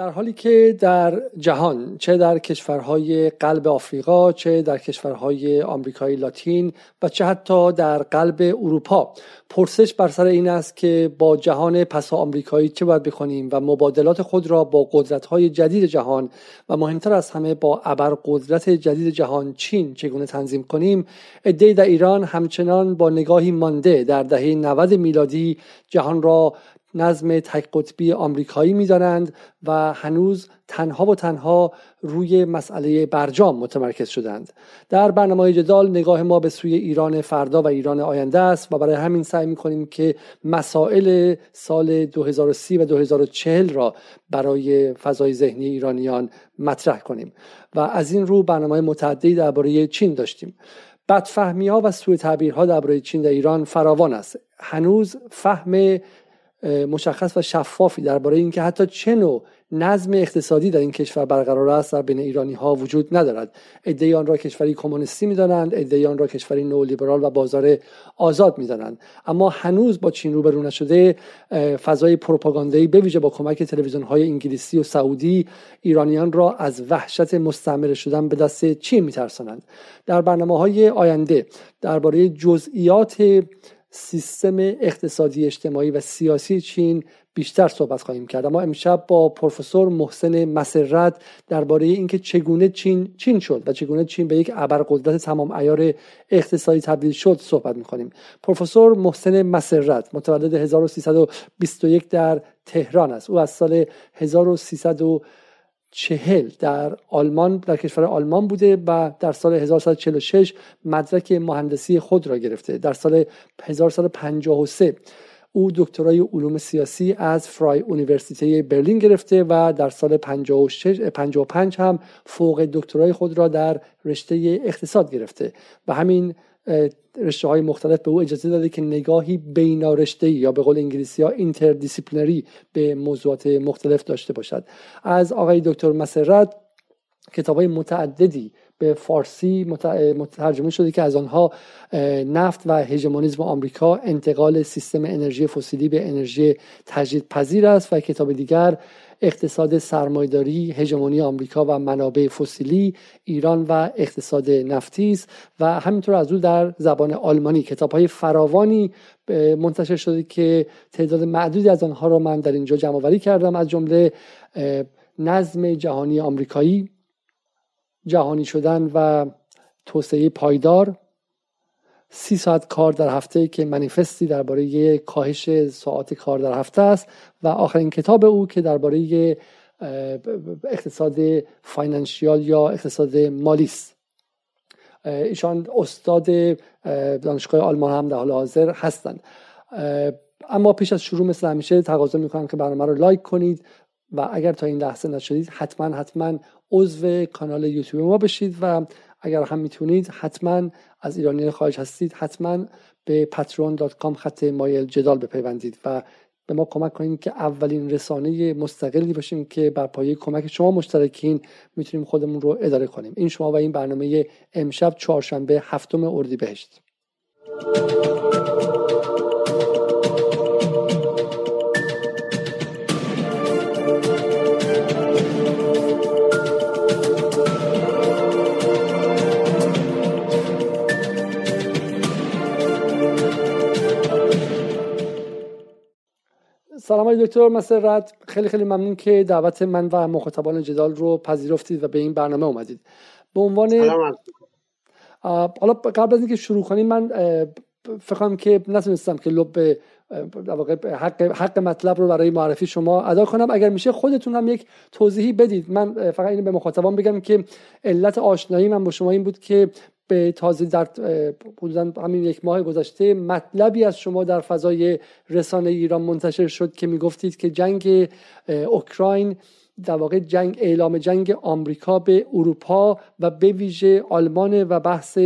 در حالی که در جهان چه در کشورهای قلب آفریقا چه در کشورهای آمریکای لاتین و چه حتی در قلب اروپا پرسش بر سر این است که با جهان پسا آمریکایی چه باید بکنیم و مبادلات خود را با قدرت‌های جدید جهان و مهمتر از همه با ابرقدرت جدید جهان چین چگونه تنظیم کنیم؟ عدهای در ایران همچنان با نگاهی مانده در دهه 90 میلادی جهان را نظم تک قطبی آمریکایی می‌دانند و هنوز تنها و تنها روی مسئله برجام متمرکز شدند. در برنامه جدال نگاه ما به سوی ایران فردا و ایران آینده است و برای همین سعی می کنیم که مسائل سال 2030 و 2040 را برای فضای ذهنی ایرانیان مطرح کنیم و از این رو برنامه متعددی درباره چین داشتیم. بدفهمی ها و سوء تعبیرها درباره چین در ایران فراوان است. هنوز فهم مشخص و شفافی درباره اینکه حتی چه نوع نظم اقتصادی در این کشور برقرار است در بین ایرانی ها وجود ندارد. عده آن را کشوری کمونیستی می‌دانند عده آن را کشوری نولیبرال و بازار آزاد می‌دانند. اما هنوز با چین روبرو نشده فضای پروپاگاندایی ویژه با کمک تلویزیون های انگلیسی و سعودی ایرانیان را از وحشت مستعمره شدن به دست چین میترسانند. در برنامه های آینده درباره جزئیات سیستم اقتصادی اجتماعی و سیاسی چین بیشتر صحبت خواهیم کرد. اما امشب با پروفسور محسن مسرت درباره اینکه چگونه چین چین شد و چگونه چین به یک ابرقدرت تمام ایار اقتصادی تبدیل شد صحبت می‌کنیم. پروفسور محسن مسرت متولد 1321 در تهران است. او از سال 1300 چهل در آلمان در کشور آلمان بوده و در سال 1946 مدرک مهندسی خود را گرفته. در سال 1953 او دکترای علوم سیاسی از Freie Universität برلین گرفته و در سال 55 هم فوق دکترای خود را در رشته اقتصاد گرفته. و همین رشته های مختلف به او اجازه داده که نگاهی بینارشته یا به قول انگلیسی ها interdisciplinary به موضوعات مختلف داشته باشد. از آقای دکتر مسرت کتاب های متعددی به فارسی مترجمه شده که از آنها نفت و هژمونیسم آمریکا انتقال سیستم انرژی فسیلی به انرژی تجدیدپذیر است و کتاب دیگر اقتصاد سرمایداری هژمونی آمریکا و منابع فسیلی ایران و اقتصاد نفتی است و همینطور از او در زبان آلمانی. کتاب های فراوانی منتشر شده که تعداد معدودی از آنها را من در اینجا جمع آوری کردم. از جمله نظم جهانی آمریکایی جهانی شدن و توسعه پایدار. سی ساعت کار در هفته که منیفستی درباره کاهش ساعت کار در هفته است و آخرین کتاب او که درباره اقتصاد فاینانشیال یا اقتصاد مالی است. ایشان استاد دانشگاه آلمان هم در حال حاضر هستند. اما پیش از شروع مثل همیشه تقاضا می‌کنم که برنامه رو لایک کنید و اگر تا این لحظه نشدید حتما حتما عضو کانال یوتیوب ما بشید و اگر هم می‌تونید حتما از ایرانی خارج هستید حتما به patreon.com خط مایل جدال بپیوندید و به ما کمک کنید که اولین رسانه مستقلی باشیم که بر پایه کمک شما مشترکین می‌تونیم خودمون رو اداره کنیم. این شما و این برنامه امشب چهارشنبه هفتم اردیبهشت. سلام های دکتر مسرت خیلی خیلی ممنون که دعوت من و مخاطبان جدال رو پذیرفتید و به این برنامه اومدید. به عنوان حالا قبل از اینکه شروع کنیم من فکر کنم که نتونستم که لب حق, حق مطلب رو برای معرفی شما ادا کنم. اگر میشه خودتون هم یک توضیحی بدید. من فقط اینو به مخاطبان بگم که علت آشنایی من با شما این بود که به تازه در حدودا همین یک ماه گذشته مطلبی از شما در فضای رسانه ایران منتشر شد که می‌گفتید که جنگ اوکراین در واقع جنگ اعلام جنگ آمریکا به اروپا و به ویژه آلمان و بحث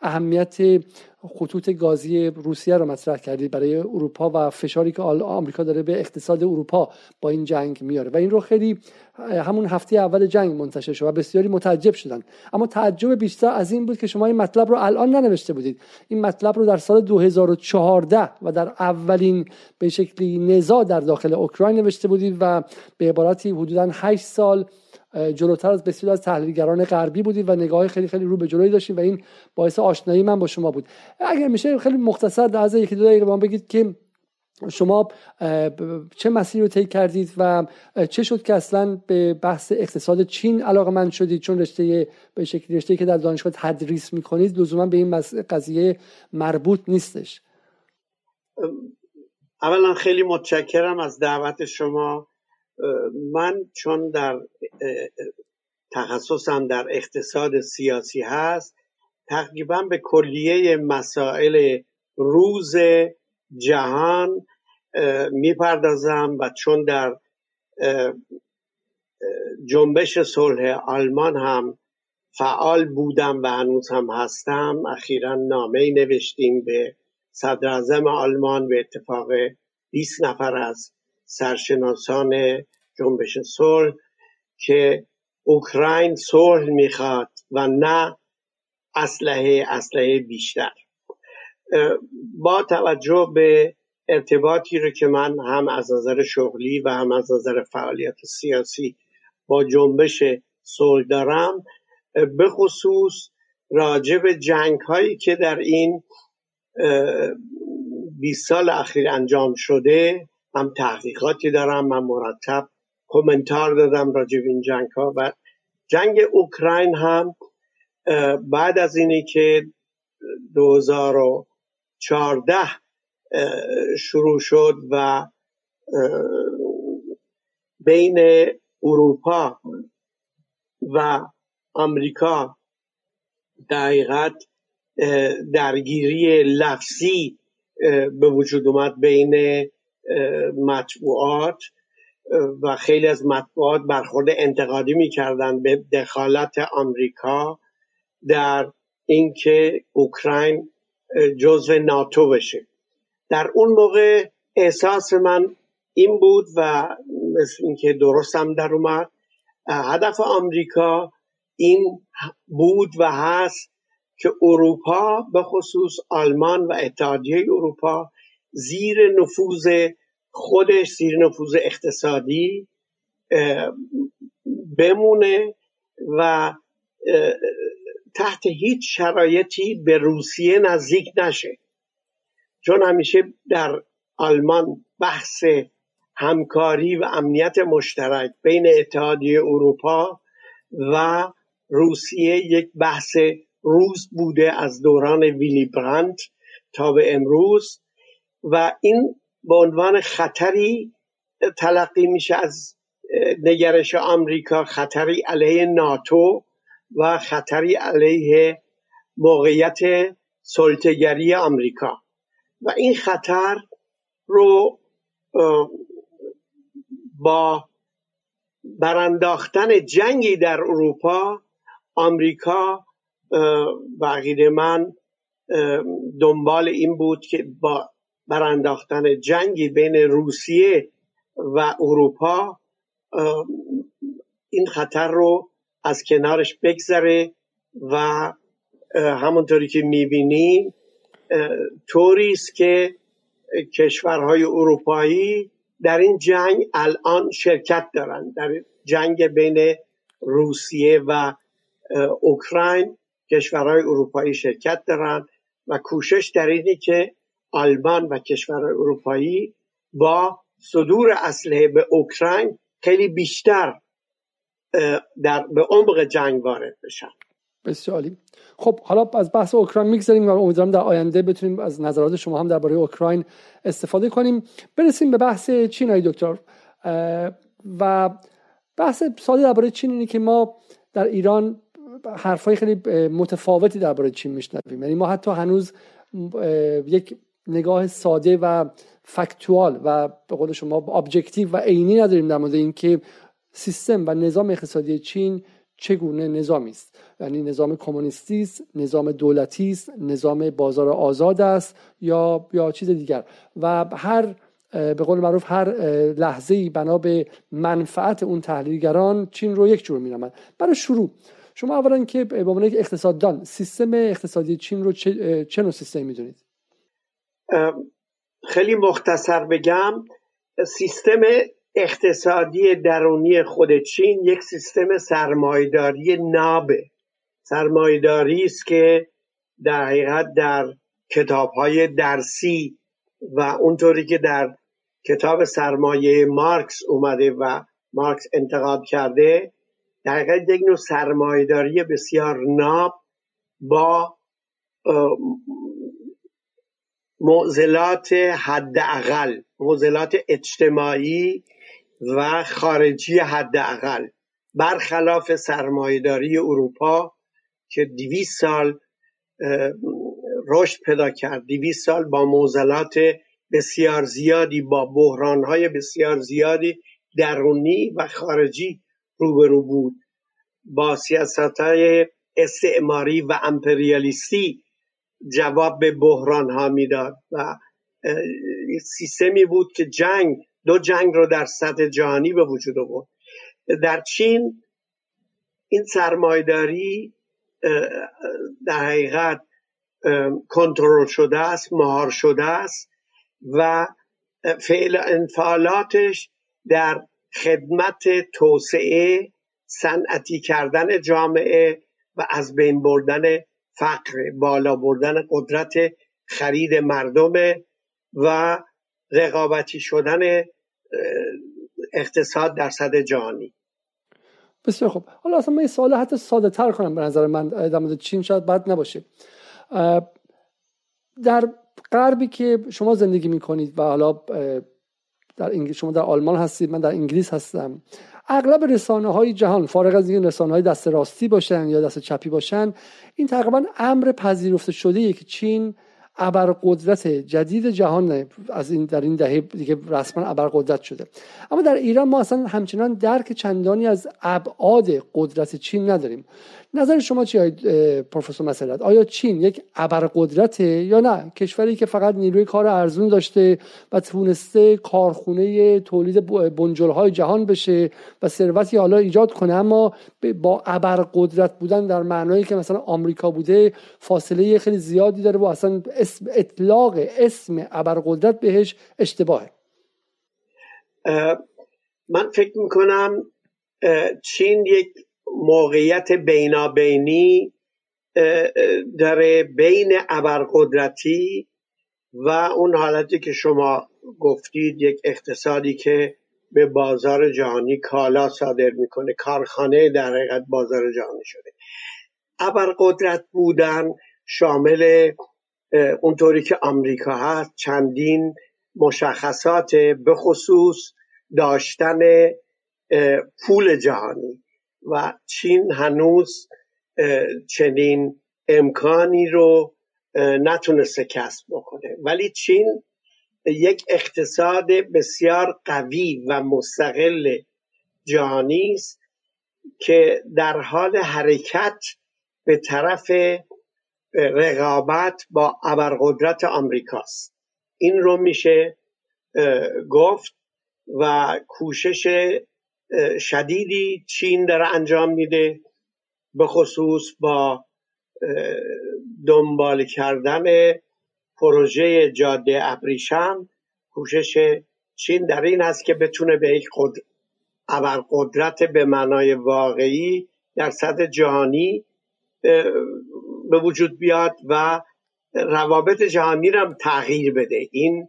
اهمیت خطوط گازی روسیه رو مطرح کردید برای اروپا و فشاری که آمریکا داره به اقتصاد اروپا با این جنگ میاره. و این رو خیلی همون هفته اول جنگ منتشر شد و بسیاری متعجب شدن. اما تعجب بیشتر از این بود که شما این مطلب رو الان ننوشته بودید. این مطلب رو در سال 2014 و در اولین به شکلی نزاع در داخل اوکراین نوشته بودید و به عبارتی حدودا 8 سال جلوتر از بسیار از تحلیلگران غربی بودید و نگاه خیلی خیلی رو به جلوی داشتید و این باعث آشنایی من با شما بود. اگر میشه خیلی مختصر در از یکی دو دقیقه بگید که شما چه مسیری رو طی کردید و چه شد که اصلا به بحث اقتصاد چین علاقه من شدید؟ چون رشته به شکلی رشته که در دانشگاه تدریس می‌کنید لزوما به این قضیه مربوط نیستش. اولا خیلی متشکرم از دعوت شما. من چون در تخصصم در اقتصاد سیاسی هست تقریبا به کلیه مسائل روز جهان می‌پردازم و چون در جنبش صلح آلمان هم فعال بودم و هنوز هم هستم اخیرا نامه نوشتیم به صدر آلمان به اتفاق 20 نفر از سرشناسان جنبش صلح که اوکراین صلح می‌خواد و نه اسلحه اسلحه بیشتر. با توجه به ارتباطی رو که من هم از نظر شغلی و هم از نظر فعالیت سیاسی با جنبش صلح دارم به خصوص راجع به جنگ هایی که در این 20 سال اخیر انجام شده هم تحقیقاتی دارم من مرتب کومنتار دادم راجع به این جنگ ها و جنگ اوکراین هم بعد از اینی که 2014 شروع شد و بین اروپا و آمریکا دقیقت درگیری لفظی به وجود اومد بین مطبوعات و خیلی از مطبوعات برخورد انتقادی می‌کردن به دخالت آمریکا در اینکه اوکراین جزو ناتو بشه. در اون موقع احساس من این بود و مثل اینکه درست هم در اومد هدف آمریکا این بود و هست که اروپا به خصوص آلمان و اتحادیه اروپا زیر نفوذ خودش زیر نفوذ اقتصادی بمونه و تحت هیچ شرایطی به روسیه نزدیک نشه. چون همیشه در آلمان بحث همکاری و امنیت مشترک بین اتحادیه اروپا و روسیه یک بحث روز بوده از دوران ویلی برانت تا به امروز. و این به عنوان خطری تلقی میشه از نگرش آمریکا خطری علیه ناتو و خطری علیه موقعیت سلطگری آمریکا. و این خطر رو با برانداختن جنگی در اروپا آمریکا و من دنبال این بود که با برانداختن جنگی بین روسیه و اروپا این خطر رو از کنارش بگذره و همونطوری که می‌بینیم طوری است که کشورهای اروپایی در این جنگ الان شرکت دارند در جنگ بین روسیه و اوکراین کشورهای اروپایی شرکت دارند و کوشش در اینه که آلمان و کشورهای اروپایی با صدور اسلحه به اوکراین خیلی بیشتر در به عمق جنگ وارد بشن. بسیار خب حالا از بحث اوکراین می‌گذاریم و امیدوارم در آینده بتونیم از نظرات شما هم درباره اوکراین استفاده کنیم. برسیم به بحث چین های دکتر و بحث ساده درباره چین اینه که ما در ایران حرفای خیلی متفاوتی درباره چین میشنویم. یعنی ما حتی هنوز یک نگاه ساده و factual و به قول شما objective و عینی نداریم در مورد اینکه سیستم و نظام اقتصادی چین چگونه نظامی است. یعنی نظام کمونیستی است نظام دولتی است نظام بازار آزاد است یا یا چیز دیگر. و هر به قول معروف هر لحظه ای بنا به منفعت اون تحلیلگران چین رو یک جور مینامند برای شروع شما اولا که به عنوان یک اقتصاددان سیستم اقتصادی چین رو چه, چه نوع سیستمی می‌دونید؟ خیلی مختصر بگم سیستم اقتصادی درونی خود چین یک سیستم سرمایداری نابه. سرمایداری است که در حقیقت در کتاب های درسی و اونطوری که در کتاب سرمایه مارکس اومده و مارکس انتقاد کرده در حقیقت یک نوع سرمایداری بسیار ناب با معضلات حداقل معضلات اجتماعی و خارجی حداقل. برخلاف سرمایهداری اروپا که دیویس سال رشد پیدا کرد. دیویس سال با معضلات بسیار زیادی با بحرانهای بسیار زیادی درونی و خارجی روبرو بود. با سیاست های استعماری و امپریالیستی جواب به بحران ها می‌داد و سیستمی بود که جنگ دو جنگ رو در سطح جهانی به وجود آورد. در چین این سرمایداری در حقیقت کنترل شده است مهار شده است و فعل انفعالاتش در خدمت توسعه صنعتی کردن جامعه و از بین بردن فقر بالا بردن قدرت خرید مردم و رقابتی شدن اقتصاد در صد جهانی. بسیار خوب. حالا اصلا من این سوال حتی ساده تر کنم به نظر من در مورد چین شاید بد نباشه. در غربی که شما زندگی می‌کنید و حالا در شما در آلمان هستید من در انگلیس هستم. اغلب رسانه های جهان فارغ از این رسانه های دست راستی باشن یا دست چپی باشن این تقریبا امر پذیرفته شده که چین ابرقدرت جدید جهان از این در این دهه دیگه رسما ابرقدرت شده. اما در ایران ما اصلا همچنان درک چندانی از ابعاد قدرت چین نداریم. نظر شما چی پروفسور مسئلت آیا چین یک ابرقدرته یا نه؟ کشوری که فقط نیروی کار ارزون داشته و تونسته کارخونه تولید بنجلهای جهان بشه و ثروتی حالا ایجاد کنه اما با ابرقدرت بودن در معنایی که مثلا آمریکا بوده فاصله خیلی زیادی داره و اصلا اسم اطلاق اسم ابرقدرت بهش اشتباهه. من فکر می‌کنم چین یک موقعیت بینابینی داره بین ابرقدرتی و اون حالتی که شما گفتید یک اقتصادی که به بازار جهانی کالا صادر می‌کنه کارخانه در حقیقت بازار جهانی شده. ابرقدرت بودن شامل اونطوری که آمریکا هست چندین مشخصات به خصوص داشتن پول جهانی و چین هنوز چنین امکانی رو نتونسته کسب بکنه. ولی چین یک اقتصاد بسیار قوی و مستقل جهانی است که در حال حرکت به طرف رقابت با ابرقدرت آمریکاست. این رو میشه گفت و کوشش شدیدی چین داره انجام میده به خصوص با دنبال کردن پروژه جاده ابریشم. کوشش چین در این است که بتونه به یک قدرت به معنای واقعی در سطح جهانی به وجود بیاد و روابط جهانی را تغییر بده. این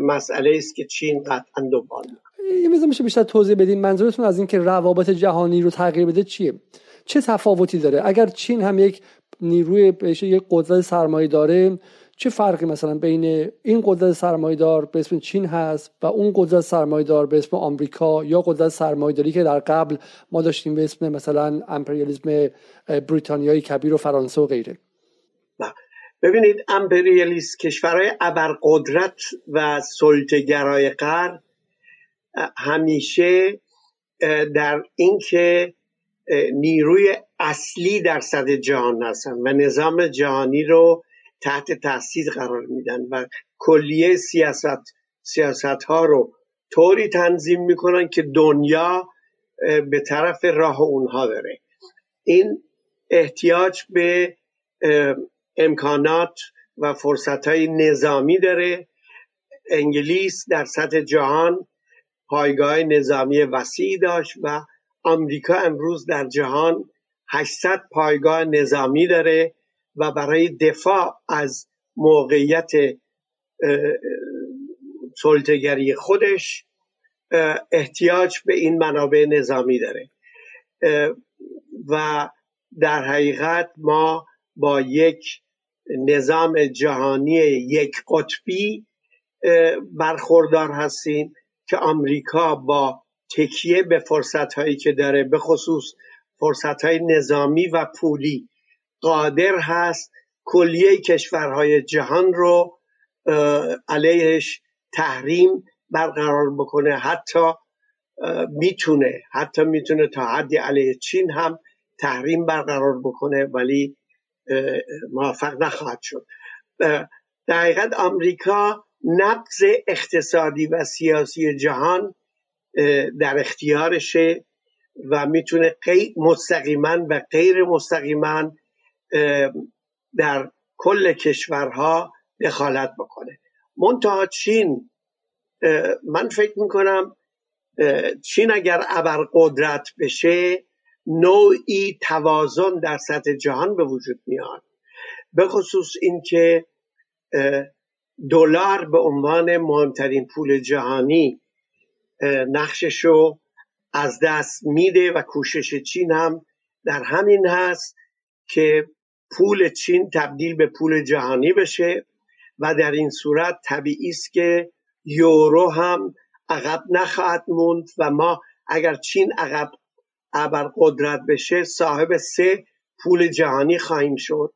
مسئله است که چین قطعا دنبال یه میشه بیشتر توضیح بدین. منظورتون از اینکه روابط جهانی رو تغییر بده چیه؟ چه تفاوتی داره؟ اگر چین هم یک نیروی بهش یک قدرت سرمایه داره چه فرقی مثلا بین این قدرت سرمایه دار به اسم چین هست و اون قدرت سرمایه دار به اسم آمریکا یا قدرت سرمایه داری که در قبل ما داشتیم به اسم مثلا امپریالیسم بریتانیای کبیر و فرانسه و غیره؟ ببینید امپریالیست کشورهای ابرقدرت و سلطه‌گرای غرب همیشه در اینکه نیروی اصلی در صد جهان هستن و نظام جهانی رو تحت تاثیر قرار میدن و کلیه سیاست سیاست ها رو طوری تنظیم می‌کنن که دنیا به طرف راه اونها بره. این احتیاج به امکانات و فرصت های نظامی داره. انگلیس در سطح جهان پایگاه نظامی وسیعی داشت و آمریکا امروز در جهان 800 پایگاه نظامی داره. و برای دفاع از موقعیت سلطگری خودش احتیاج به این منابع نظامی داره. و در حقیقت ما با یک نظام جهانی یک قطبی برخوردار هستیم که آمریکا با تکیه به فرصت هایی که داره به خصوص فرصت های نظامی و پولی قادر هست کلیه کشورهای جهان رو علیهش تحریم برقرار بکنه. حتی می‌تونه حتی می‌تونه تا حدی علیه چین هم تحریم برقرار بکنه ولی موفق نخواهد شد. در حقیقت آمریکا نبض اقتصادی و سیاسی جهان در اختیارشه و می‌تونه مستقیما و غیر مستقیما در کل کشورها دخالت بکنه. منتها چین من فکر می‌کنم چین اگر قدرت بشه نوعی توازن در سطح جهان به وجود میاد. به خصوص اینکه دلار به عنوان مهمترین پول جهانی نقشش رو از دست میده و کوشش چین هم در همین هست که پول چین تبدیل به پول جهانی بشه و در این صورت طبیعی است که یورو هم عقب نخواهد موند و ما اگر چین عقب ابر قدرت بشه صاحب سه پول جهانی خواهیم شد.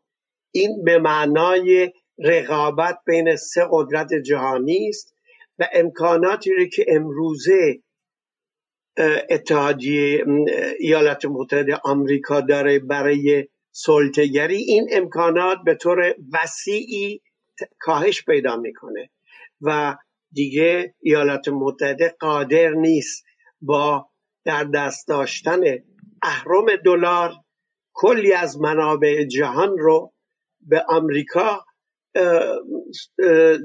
این به معنای رقابت بین سه قدرت جهانی است و امکاناتی رو که امروزه اتحادیه ایالات متحده آمریکا داره برای سلطگری این امکانات به طور وسیعی کاهش پیدا می‌کنه و دیگه ایالات متحده قادر نیست با در دست داشتن اهرم دلار کلی از منابع جهان رو به آمریکا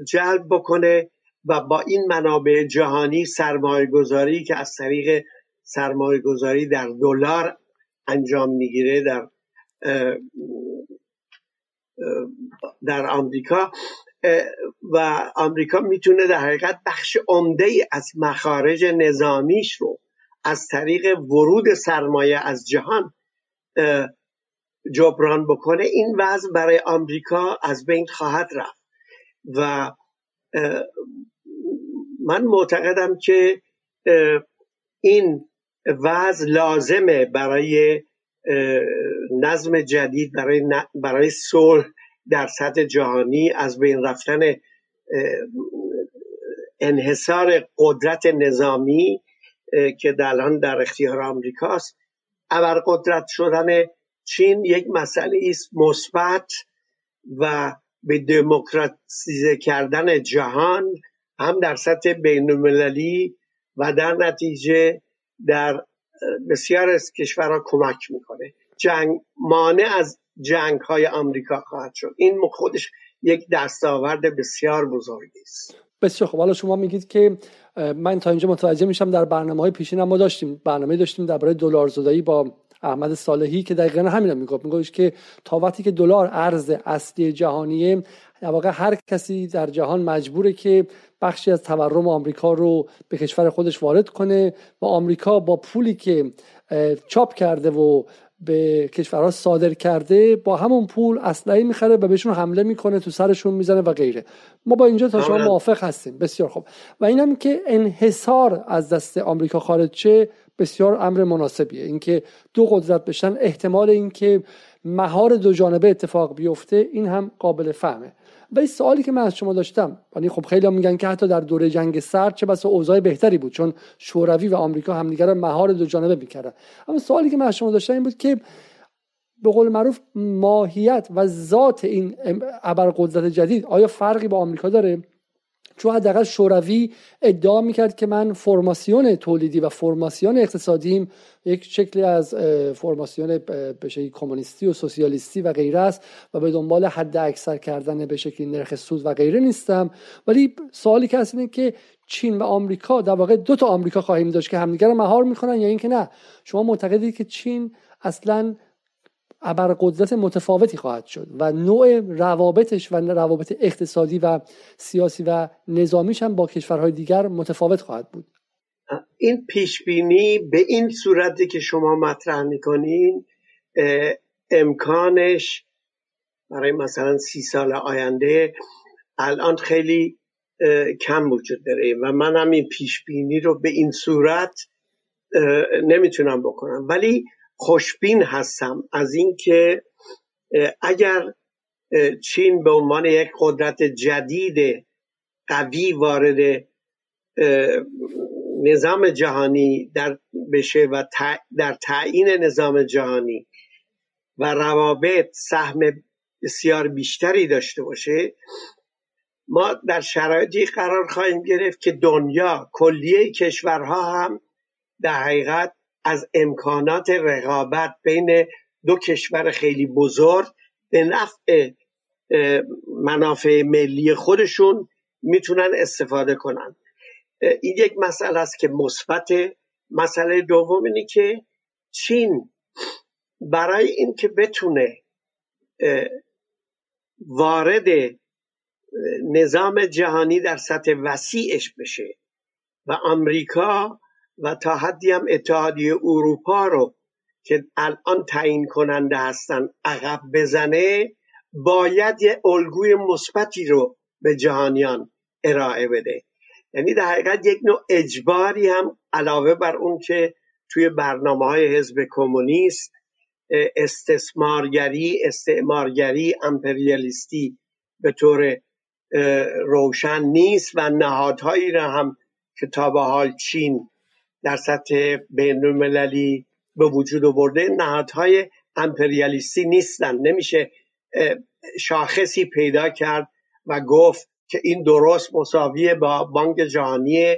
جلب بکنه و با این منابع جهانی سرمایه گذاری که از طریق سرمایه گذاری در دلار انجام می‌گیره در در آمریکا و آمریکا می‌تونه در حقیقت بخش عمده از مخارج نظامیش رو از طریق ورود سرمایه از جهان جبران بکنه. این وضع برای آمریکا از بین خواهد رفت. و من معتقدم که این وضع لازمه برای نظم جدید برای, برای صلح در سطح جهانی از بین رفتن انحصار قدرت نظامی که در الان در اختیار آمریکاست. قدرت شدن چین یک مسئله است مثبت و به دموکراتیزه کردن جهان هم در سطح بین المللی و در نتیجه در بسیار از کشورها کمک می‌کنه. جنگ مانع از جنگ های آمریکا خواهد شد. این خودش یک دستاورد بسیار بزرگی است. بسیار خب حالا شما میگید که من تا اینجا متوجه میشم در برنامه های پیشین ما داشتیم برنامه داشتیم درباره دلار زدایی با احمد صالحی که دقیقا همین رو می‌گفت. می‌گفت که تا وقتی که دلار ارز اصلی جهانیه در واقع هر کسی در جهان مجبوره که بخشی از تورم آمریکا رو به کشور خودش وارد کنه و آمریکا با پولی که چاپ کرده و به کشورها صادر کرده با همون پول اسلحه می‌خره و بهشون حمله می‌کنه تو سرشون می‌زنه و غیره. ما با اینجا تا شما موافق هستیم. بسیار خوب. و اینم که انحصار از دست آمریکا خارج چه بسیار امر مناسبیه. اینکه دو قدرت بشن احتمال اینکه مهار دو جانبه اتفاق بیفته این هم قابل فهمه. و این سوالی که من از شما داشتم یعنی خب خیلی هم میگن که حتی در دوره جنگ سرد چه بس اوضاع بهتری بود چون شوروی و آمریکا همدیگر مهار دو جانبه می‌کردن. اما سوالی که من از شما داشتم این بود که به قول معروف ماهیت و ذات این ابرقدرت جدید آیا فرقی با آمریکا داره؟ چون حداقل شوروی ادعا می‌کرد که من فرماسیون تولیدی و فرماسیون اقتصادیم یک شکلی از فرماسیون به کمونیستی و سوسیالیستی و غیره است و به دنبال حد اکثر کردن به شکلی نرخ سود و غیره نیستم. ولی سوالی که هست اینه که چین و آمریکا در واقع دو تا آمریکا خواهیم داشت که همدیگر رو مهار می‌کنن یا اینکه نه؟ شما معتقدید که چین اصلا ابرقدرت متفاوتی خواهد شد و نوع روابطش و روابط اقتصادی و سیاسی و نظامیش هم با کشورهای دیگر متفاوت خواهد بود. این پیش بینی به این صورتی که شما مطرح می‌کنین امکانش برای مثلا سی سال آینده الان خیلی کم وجود داره و من هم این پیش بینی رو به این صورت نمی‌تونم بکنم. ولی خوشبین هستم از اینکه اگر چین به عنوان یک قدرت جدید قوی وارد نظام جهانی در بشه و در تعیین نظام جهانی و روابط سهم بسیار بیشتری داشته باشه ما در شرایطی قرار خواهیم گرفت که دنیا کلیه کشورها هم در حقیقت از امکانات رقابت بین دو کشور خیلی بزرگ به نفع منافع ملی خودشون می‌تونن استفاده کنن. این یک مسئله است که مثبت. مسئله دوم اینه که چین برای اینکه بتونه وارد نظام جهانی در سطح وسیعش بشه و آمریکا و تا حدی هم اتحادیه اروپا رو که الان تعیین کننده هستن عقب بزنه باید یه الگوی مثبتی رو به جهانیان ارائه بده. یعنی در حقیقت یک نوع اجباری هم علاوه بر اون که توی برنامه های حزب کمونیست استثمارگری استعمارگری امپریالیستی به طور روشن نیست و نهادهایی را هم که تا به حال چین در سطح بین المللی به وجود آورده. نهادهای امپریالیستی نیستن. نمیشه شاخصی پیدا کرد و گفت که این درست مساویه با بانک جهانی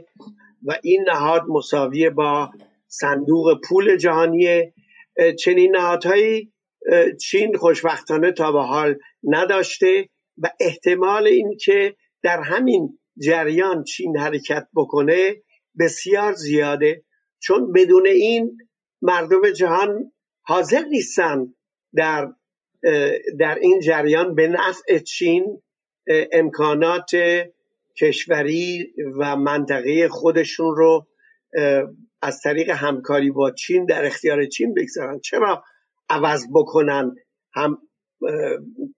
و این نهاد مساویه با صندوق پول جهانی. چنین نهادهایی چین خوشبختانه تا به حال نداشته و احتمال اینکه در همین جریان چین حرکت بکنه بسیار زیاده. چون بدون این مردم جهان حاضر نیستن در در این جریان به نفع چین امکانات کشوری و منطقه خودشون رو از طریق همکاری با چین در اختیار چین بگذارن. چرا عوض بکنن هم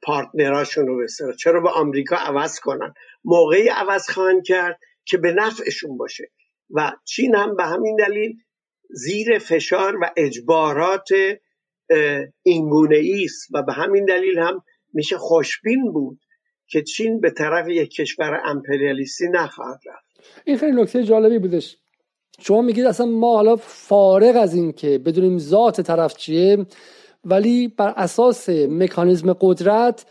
پارتنراشون رو بسیار چرا با آمریکا عوض کنن؟ موقعی عوض خواهند کرد که به نفعشون باشه. و چین هم به همین دلیل زیر فشار و اجبارات اینگونه است و به همین دلیل هم میشه خوشبین بود که چین به طرف یک کشور امپریالیستی نخواهد رفت. این خیلی نکته جالبی بودش. شما میگید اصلا ما حالا فارغ از این که بدونیم ذات طرف چیه ولی بر اساس مکانیزم قدرت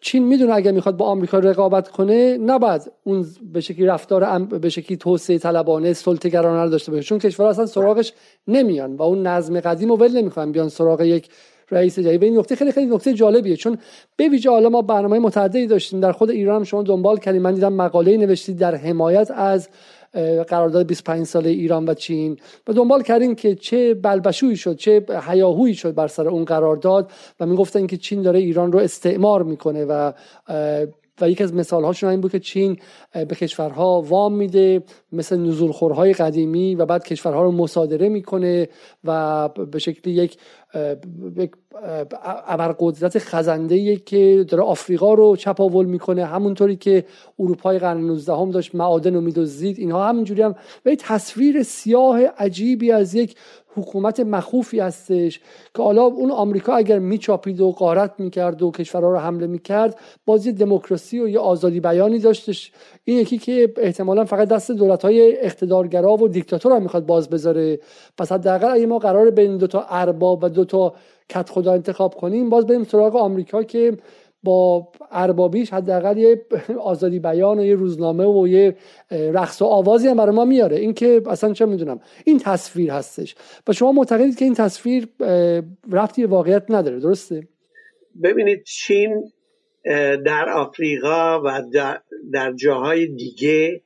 چین می‌دونه اگر می‌خواد با آمریکا رقابت کنه نباید اون به شکلی رفتار به شکلی توسعه طلبانه سلطه‌گرانه رو داشته باشه. چون کشورها اصلا سراغش نمیان و اون نظم قدیم رو ول نمی‌خوان بیان سراغ یک رئیس جدید. و این نکته خیلی خیلی نکته جالبیه. چون به ویژه حالا ما برنامه متعددی داشتیم. در خود ایران هم شما دنبال کردیم. من دیدم مقاله نوشتید در حمایت از قرارداد 25 ساله ایران و چین و دنبال کردیم که چه بلبشویی شد چه هیاهویی شد بر سر اون قرارداد و می‌گفتن که چین داره ایران رو استعمار می‌کنه و و یکی از مثال هاشون این بود که چین به کشورها وام میده مثل نزولخورهای قدیمی و بعد کشورها رو مصادره می‌کنه و به شکلی یک ابرقدرت خزنده که داره آفریقا رو چپاول می‌کنه. همونطوری که اروپای قرن 19 هم داشت معادن و میدوزید اینها همینجوری هم. و تصویر سیاه عجیبی از یک حکومت مخوفی هستش که حالا اون آمریکا اگر میچاپید و قارت می‌کرد و کشورها رو حمله می‌کرد باز یه دموکراسی و یه آزادی بیانی داشتش. این یکی که احتمالا فقط دست دولت های اقتدارگرا و دیکتاتور هم می‌خواد باز بذاره. پس حداقل اگه ما قرار بین دو تا ارباب و دو تا کت خدا انتخاب کنیم باز بریم سراغ آمریکا که با اربابیش حداقل یه آزادی بیان و یه روزنامه و یه رقص و آوازی هم برای ما میاره. این که اصلا چه می‌دونم این تصویر هستش. و شما معتقدید که این تصویر رفتی واقعیت نداره درسته؟ ببینید چین در آفریقا و در جاهای دیگه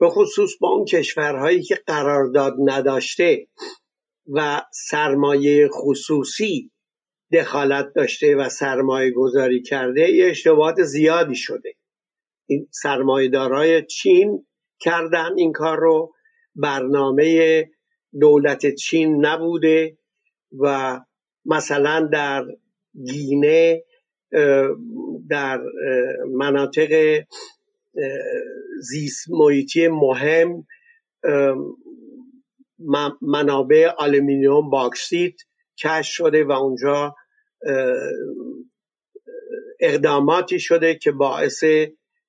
به خصوص با اون کشورهایی که قرارداد نداشته و سرمایه خصوصی دخالت داشته و سرمایه گذاری کرده یه اشتباهات زیادی شده. این سرمایه چین کردن این کار رو. برنامه دولت چین نبوده و مثلا در گینه در مناطق زیست محیطی مهم منابع آلومینیوم باکسیت کشف شده و اونجا اقداماتی شده که باعث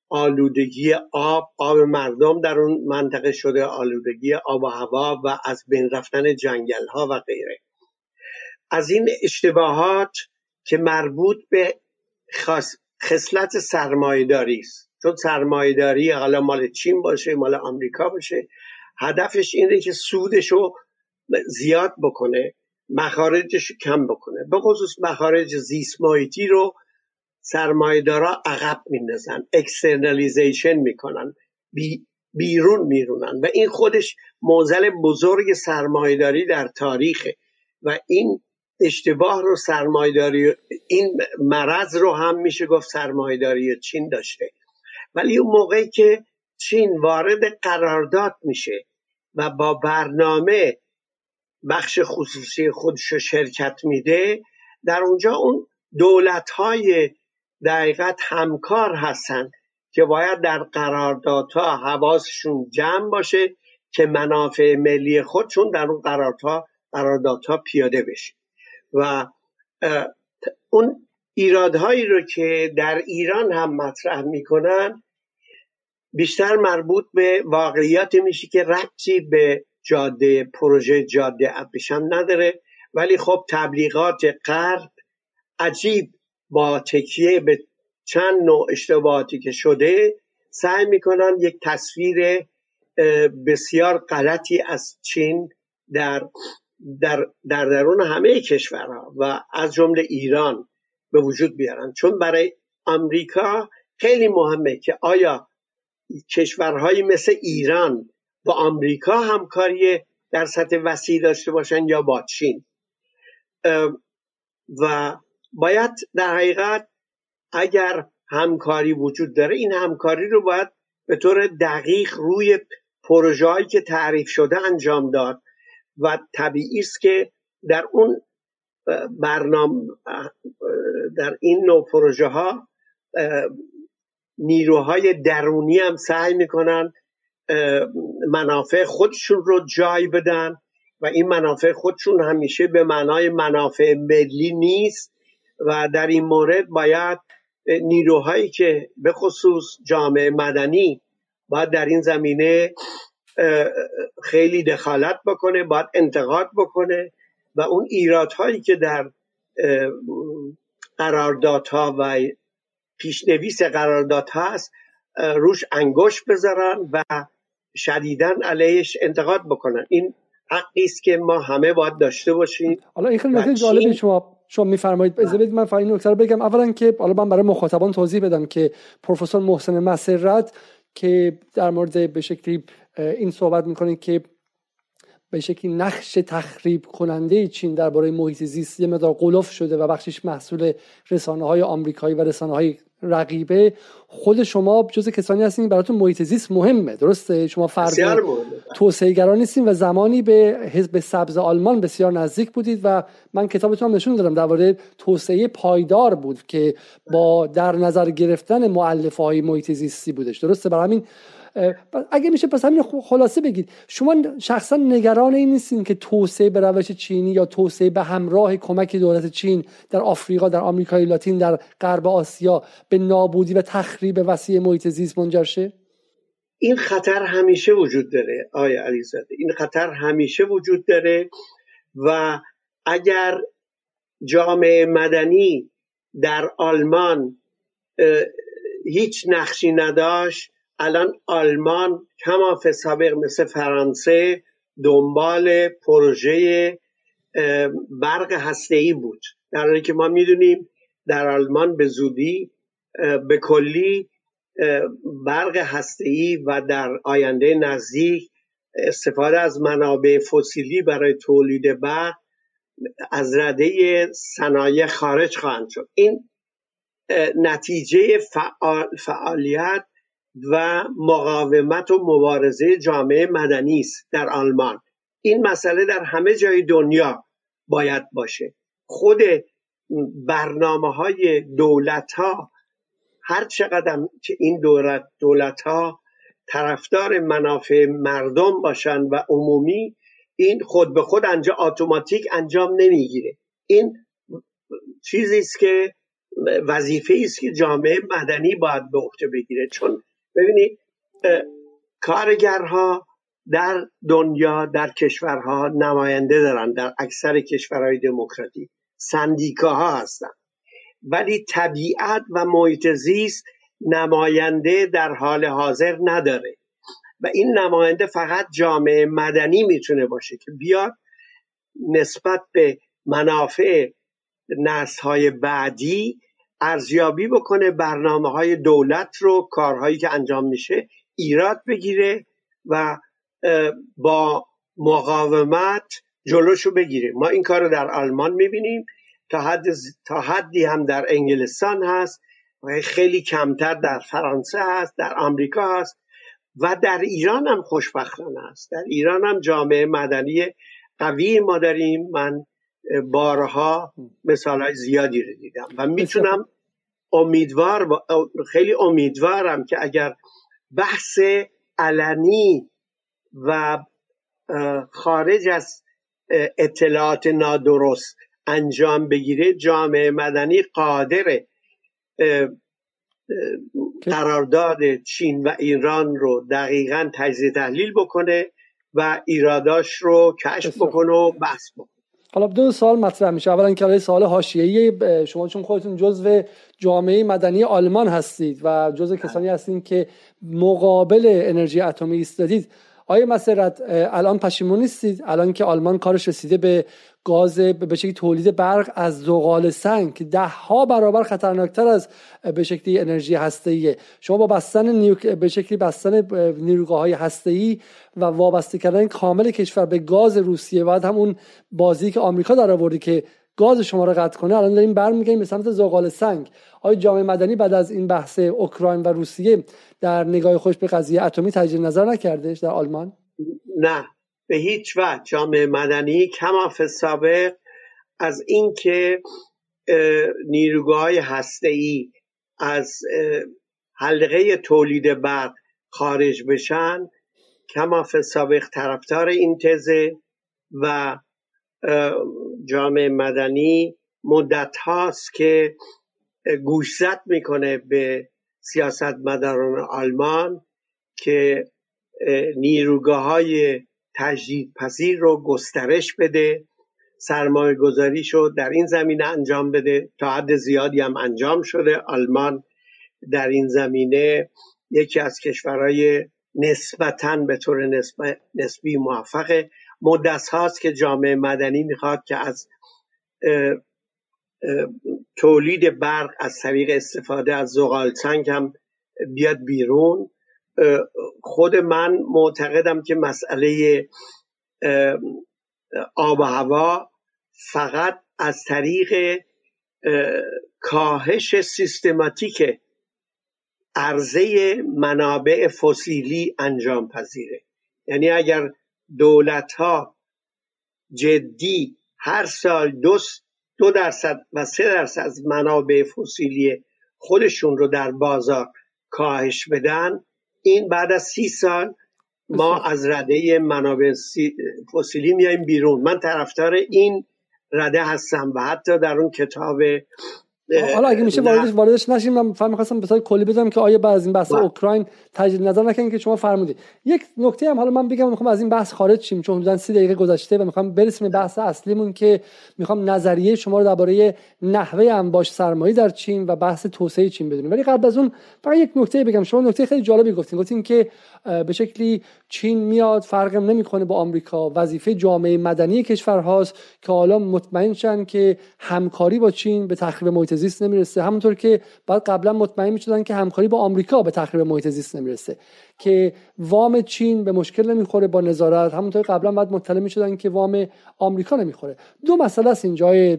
آلودگی آب آب مردم در اون منطقه شده آلودگی آب و هوا و از بین رفتن جنگل ها و غیره. از این اشتباهات که مربوط به خصلت سرمایداری است. چون سرمایداری حالا مال چین باشه مال آمریکا باشه هدفش اینه که سودش رو زیاد بکنه مخارجش کم بکنه. به خصوص مخارج زیست محیطی رو سرمایدارا عقب میندازن externalization می‌کنن بی بیرون میرونن و این خودش معضل بزرگ سرمایداری در تاریخه و این اشتباه رو سرمایداری این مرض رو هم میشه گفت سرمایداری چین داشته. ولی اون موقعی که چین وارد قرارداد میشه و با برنامه بخش خصوصی خودش شرکت میده در اونجا اون دولت های دقیقت همکار هستن که باید در قراردادها حواسشون جمع باشه که منافع ملی خودشون در اون قراردادها قراردادها پیاده بشه. و اون ایرادهایی رو که در ایران هم مطرح می‌کنن بیشتر مربوط به واقعیات میشه که ربطی به جاده پروژه جاده ابریشم نداره. ولی خب تبلیغات غرب عجیب با تکیه به چند نوع اشتباهاتی که شده سعی می‌کنن یک تصویر بسیار غلطی از چین در در, در درون همه کشورها و از جمله ایران به وجود بیارن. چون برای آمریکا خیلی مهمه که آیا کشورهایی مثل ایران با آمریکا همکاری در سطح وسیع داشته باشن یا با چین. و باید در حقیقت اگر همکاری وجود داره این همکاری رو باید به طور دقیق روی پروژه که تعریف شده انجام داد. و طبیعی است که در اون برنامه در این نوع پروژه ها نیروهای درونی هم سعی می‌کنن منافع خودشون رو جای بدن و این منافع خودشون همیشه به معنای منافع ملی نیست و در این مورد باید نیروهایی که به خصوص جامعه مدنی باید در این زمینه خیلی دخالت بکنه باید انتقاد بکنه و اون ایرادهایی که در قراردادها و پیشنویس قراردادها هست روش انگشت بذارن و شدیدا علیهش انتقاد بکنن. این حقی است که ما همه باید داشته باشیم حالا این خیلی نکته جالبی شما شما میفرمایید. اجازه بدید من فقط این نکته رو بگم. اولا که حالا من برای مخاطبان توضیح بدم که پروفسور محسن مسرت که در مورد به شکلی این صحبت می‌کنه که به شکلی نقش تخریب کننده چین درباره محیط زیست یه مقدار قلوف شده و بخشش محصول رسانه های آمریکایی و رسانه های رقیبه خود شما جز کسانی هستین براتون محیط زیست مهمه درسته؟ شما فرد توسعه گران نیستین و زمانی به حزب سبز آلمان بسیار نزدیک بودید و من کتابتون هم نشون دادم درباره توسعه پایدار بود که با در نظر گرفتن معلفه های محیط زیستی بودش. درسته؟ برای همین اگه میشه پس همین خلاصه بگید. شما شخصا نگران این نیستین که توسعه به روش چینی یا توسعه به همراه کمک دولت چین در آفریقا در آمریکای لاتین در غرب آسیا به نابودی و تخریب وسیع محیط زیست منجر شه؟ این خطر همیشه وجود داره آیا علیزاده. این خطر همیشه وجود داره و اگر جامعه مدنی در آلمان هیچ نقشی نداشت الان آلمان کما سابق مثل فرانسه دنبال پروژه برق هسته بود. در حالی که ما می‌دونیم در آلمان به زودی به کلی برق هسته و در آینده نزدیک استفاده از منابع فسیلی برای تولید برق از رده صنایع خارج خواهند شد. این نتیجه فعالیت و مقاومت و مبارزه جامعه مدنی است در آلمان. این مسئله در همه جای دنیا باید باشه. خود برنامه های دولت ها هر چقدر که این دولت, دولت ها طرفدار منافع مردم باشن و عمومی این خود به خود انجام اتوماتیک انجام نمی‌گیره. این چیزی است که وظیفه است که جامعه مدنی باید به عهده بگیره. چون ببینید کارگرها در دنیا در کشورها نماینده دارن در اکثر کشورهای دموکراتیک سندیکاها هستن. ولی طبیعت و محیط زیست نماینده در حال حاضر نداره. و این نماینده فقط جامعه مدنی می‌تونه باشه که بیاد نسبت به منافع نسل های بعدی ارزیابی بکنه برنامه های دولت رو کارهایی که انجام میشه ایراد بگیره و با مقاومت جلوشو بگیره. ما این کار رو در آلمان می‌بینیم. تا, حد تا حدی هم در انگلستان هست. و خیلی کمتر در فرانسه هست در آمریکا هست. و در ایران هم خوشبختانه است. در ایران هم جامعه مدنی قوی ما داریم. من بارها مثال زیادی رو دیدم و می‌تونم امیدوار خیلی امیدوارم که اگر بحث علنی و خارج از اطلاعات نادرست انجام بگیره جامعه مدنی قادر قرارداد چین و ایران رو دقیقا تجزیه تحلیل بکنه و ایراداش رو کشف بکنه و بحث بکنه. حالا دو سال مطرح میشه. اولا که سوال حاشیه‌ای شما چون خودتون جزو جامعه مدنی آلمان هستید و جزو کسانی هستید که مقابل انرژی اتمی ایستادید آیا مسرت الان پشیمون نیستید؟ الان که آلمان کارش رسیده به گاز به شکلی تولید برق از زغال سنگ که ده ها برابر خطرناکتر از به شکلی انرژی هسته شما با بستن به شکلی بستن نیروگاه های هسته و وابسته کردن کامل کشور به گاز روسیه بعد هم اون بازی که آمریکا در آوردی که گاز شما رو قطع کنه الان داریم برمیگردیم به سمت زغال سنگ. آیا جامعه مدنی بعد از این بحث اوکراین و روسیه در نگاه خوش به قضیه اتمی تجدید نظر نکردش در آلمان؟ نه به هیچ وجه. جامعه مدنی کما سابق از اینکه نیروگاه های ای از حلقه تولید برق خارج بشن کما سابق طرفدار این تزه و جامعه مدنی مدت هاست که گوشزد می‌کنه به سیاست مداران آلمان که نیروگاه های تجدید پذیر رو گسترش بده سرمایه گذاری شد در این زمینه انجام بده. تا حد زیادی هم انجام شده. آلمان در این زمینه یکی از کشورهای نسبتا به طور نسبی موفقه. مدت هاست که جامعه مدنی می‌خواد که از تولید برق از طریق استفاده از زغال سنگ هم بیاد بیرون. خود من معتقدم که مسئله آب و هوا فقط از طریق کاهش سیستماتیک عرضه منابع فسیلی انجام پذیره. یعنی اگر دولت ها جدی هر سال دو, دو درصد و سه درصد از منابع فسیلی خودشون رو در بازار کاهش بدن این بعد از سی سال ما از رده منابع فسیلی میایم بیرون. من طرفدار این رده هستم و حتی در اون کتاب حالا اگه میشه واردش واردش نشیم من فهم می‌خواستم به کلی بدم که آیا بعد از این بحث بله. اوکراین تجدید نظر نکنیم که شما فرمودید یک نکته هم حالا من بگم می‌خوام از این بحث خارج شیم چون حدودا 30 دقیقه گذشته و می‌خوام برسیم به بحث اصلیمون که می‌خوام نظریه شما رو درباره نحوه انباش سرمایه در چین و بحث توسعه چین بدونیم. ولی قبل از اون فقط یک نکته بگم. شما نکته خیلی جالبی گفتین. گفتین که به شکلی چین میاد فرق نمی‌کنه با آمریکا. وظیفه جامعه مدنی کشورهاست که حالا مطمئن شن که همکاری با چین به تخریب محیط زیست نمی‌رسه. همونطور که بعد قبلا مطمئن می‌شدن که همکاری با آمریکا به تخریب محیط زیست نمی‌رسه. که وام چین به مشکل نمی‌خوره با نظارت. همونطور قبلا بعد مطلع می‌شدن که وام آمریکا نمی‌خوره. دو مسئله است اینجای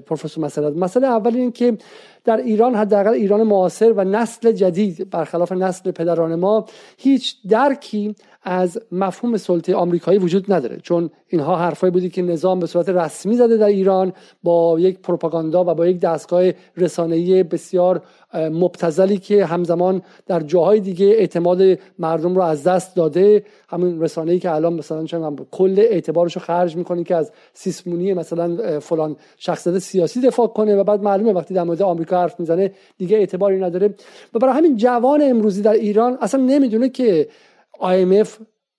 پروفسور مسئله. مسئله اول این که در ایران حداقل ایران معاصر و نسل جدید برخلاف نسل پدران ما هیچ درکی از مفهوم سلطه آمریکایی وجود نداره چون اینها حرفایی بودی که نظام به صورت رسمی زده در ایران با یک پروپاگاندا و با یک دستگاه رسانه‌ای بسیار مبتزلی که همزمان در جاهای دیگه اعتماد مردم رو از دست داده. همون رسانه‌ای که الان مثلا چون کل اعتبارش رو خرج می‌کنه که از سیسمونی مثلا فلان شخصیت سیاسی دفاع کنه و بعد معلومه وقتی در مورد آمریکا حرف می‌زنه دیگه اعتباری نداره. و برای همین جوان امروزی در ایران اصلا نمی‌دونه که IMF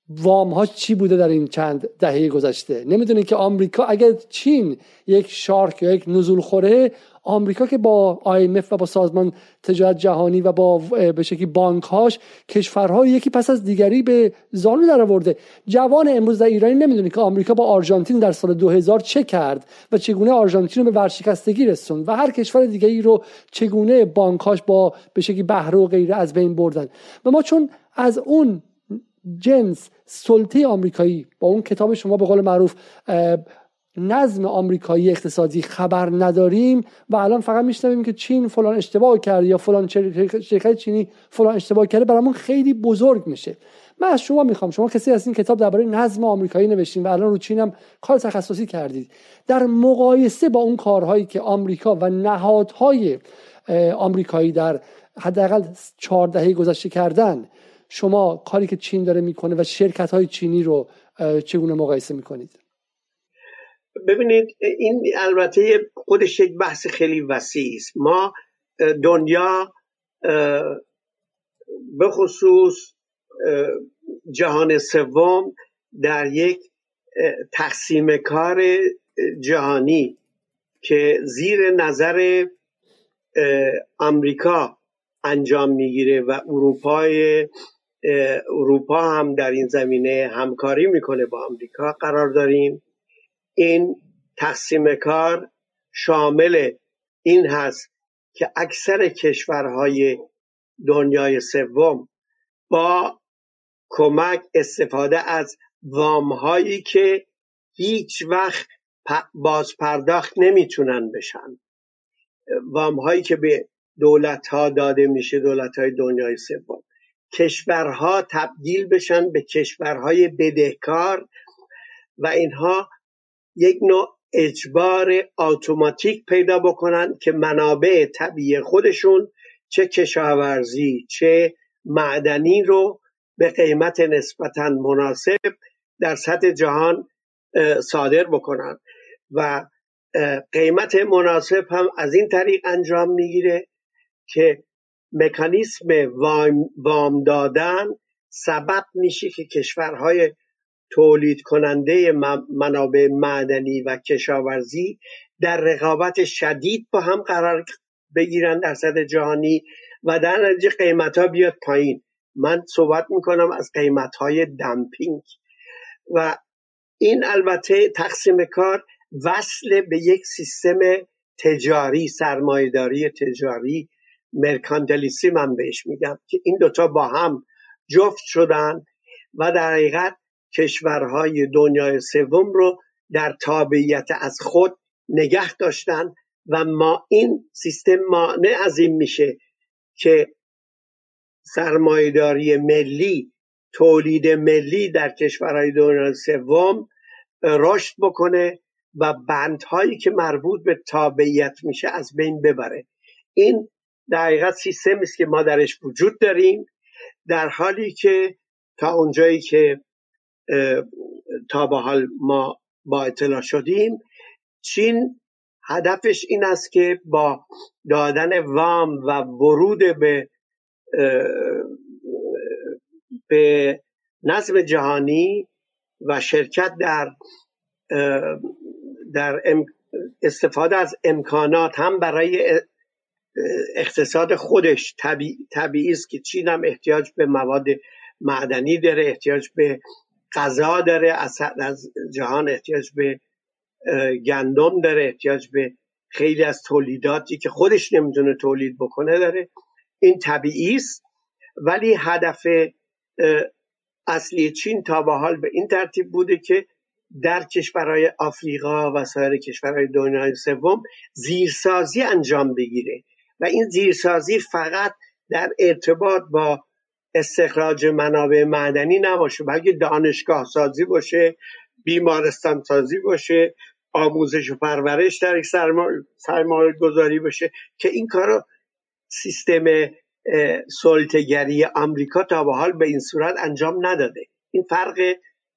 وام ها چی بوده در این چند دهه گذشته؟ نمی‌دونید که آمریکا اگر چین یک شارک یا یک نزول خوره آمریکا که با IMF و با سازمان تجارت جهانی و با به شکلی بانک هاش کشورها یکی پس از دیگری به زانو در آورده جوان امروز در ایرانی نمی‌دونه که آمریکا با آرژانتین در سال 2000 چه کرد و چگونه آرژانتین رو به ورشکستگی رسوند و هر کشور دیگری رو چگونه بانکهاش با به شکلی بهره و غیره از بین بردن. و ما چون از اون جنس سلطه آمریکایی با اون کتاب شما به قول معروف نظم آمریکایی اقتصادی خبر نداریم و الان فقط میشنویم که چین فلان اشتباه کرده یا فلان شرکت چینی فلان اشتباه کرده برامون خیلی بزرگ میشه. من از شما می‌خوام شما کسی از این کتاب درباره نظم آمریکایی نوشتین و الان رو چین هم کار تخصصی کردید. در مقایسه با اون کارهایی که آمریکا و نهادهای آمریکایی در حداقل چهار دهه گذشته کردن شما کاری که چین داره می‌کنه و شرکت های چینی رو چگونه مقایسه می‌کنید؟ ببینید این البته خودش یک بحث خیلی وسیع است. ما دنیا به خصوص جهان سوم در یک تقسیم کار جهانی که زیر نظر آمریکا انجام می‌گیره و اروپای اروپا هم در این زمینه همکاری می‌کنه با آمریکا قرار داریم. این تقسیم کار شامل این هست که اکثر کشورهای دنیای سوم با کمک استفاده از وامهایی که هیچ وقت باز پرداخت نمی‌تونن بشن. وامهایی که به دولت ها داده میشه دولت های دنیای سوم. کشورها تبدیل بشن به کشورهای بدهکار و اینها یک نوع اجبار اتوماتیک پیدا بکنن که منابع طبیعی خودشون چه کشاورزی چه معدنی رو به قیمت نسبتا مناسب در سطح جهان صادر بکنن. و قیمت مناسب هم از این طریق انجام می‌گیره که مکانیسم وام دادن سبب میشه که کشورهای تولید کننده منابع معدنی و کشاورزی در رقابت شدید با هم قرار بگیرن در سطح جهانی و در نتیجه قیمت ها بیاد پایین. من صحبت می‌کنم از قیمت های دمپینگ. و این البته تقسیم کار وصل به یک سیستم تجاری سرمایداری تجاری مرکانتلیسی من بهش میگم که این دوتا با هم جفت شدن و در حقیقت کشورهای دنیای سوم رو در تابعیت از خود نگه داشتن و ما این سیستم مانع از این میشه که سرمایداری ملی تولید ملی در کشورهای دنیای سوم رشد بکنه و بندهایی که مربوط به تابعیت میشه از بین ببره. این در حقیقت سیستمی است که ما درش وجود داریم در حالی که تا اونجایی که تا به حال ما با اطلاع شدیم چین هدفش این است که با دادن وام و ورود به به نظم جهانی و شرکت در در استفاده از امکانات هم برای اقتصاد خودش طبیعی است که چین هم احتیاج به مواد معدنی داره احتیاج به غذا داره از جهان احتیاج به گندم داره احتیاج به خیلی از تولیداتی که خودش نمی‌تونه تولید بکنه داره. این طبیعی است ولی هدف اصلی چین تا به حال به این ترتیب بوده که در کشورهای آفریقا و سایر کشورهای دنیای سوم زیرسازی انجام بگیره. و این زیرسازی فقط در ارتباط با استخراج منابع معدنی نباشه بلکه دانشگاه سازی باشه بیمارستان سازی باشه آموزش و پرورش در سرمایه گذاری باشه که این کارو سیستم سلطگری آمریکا تا به حال به این صورت انجام نداده. این فرق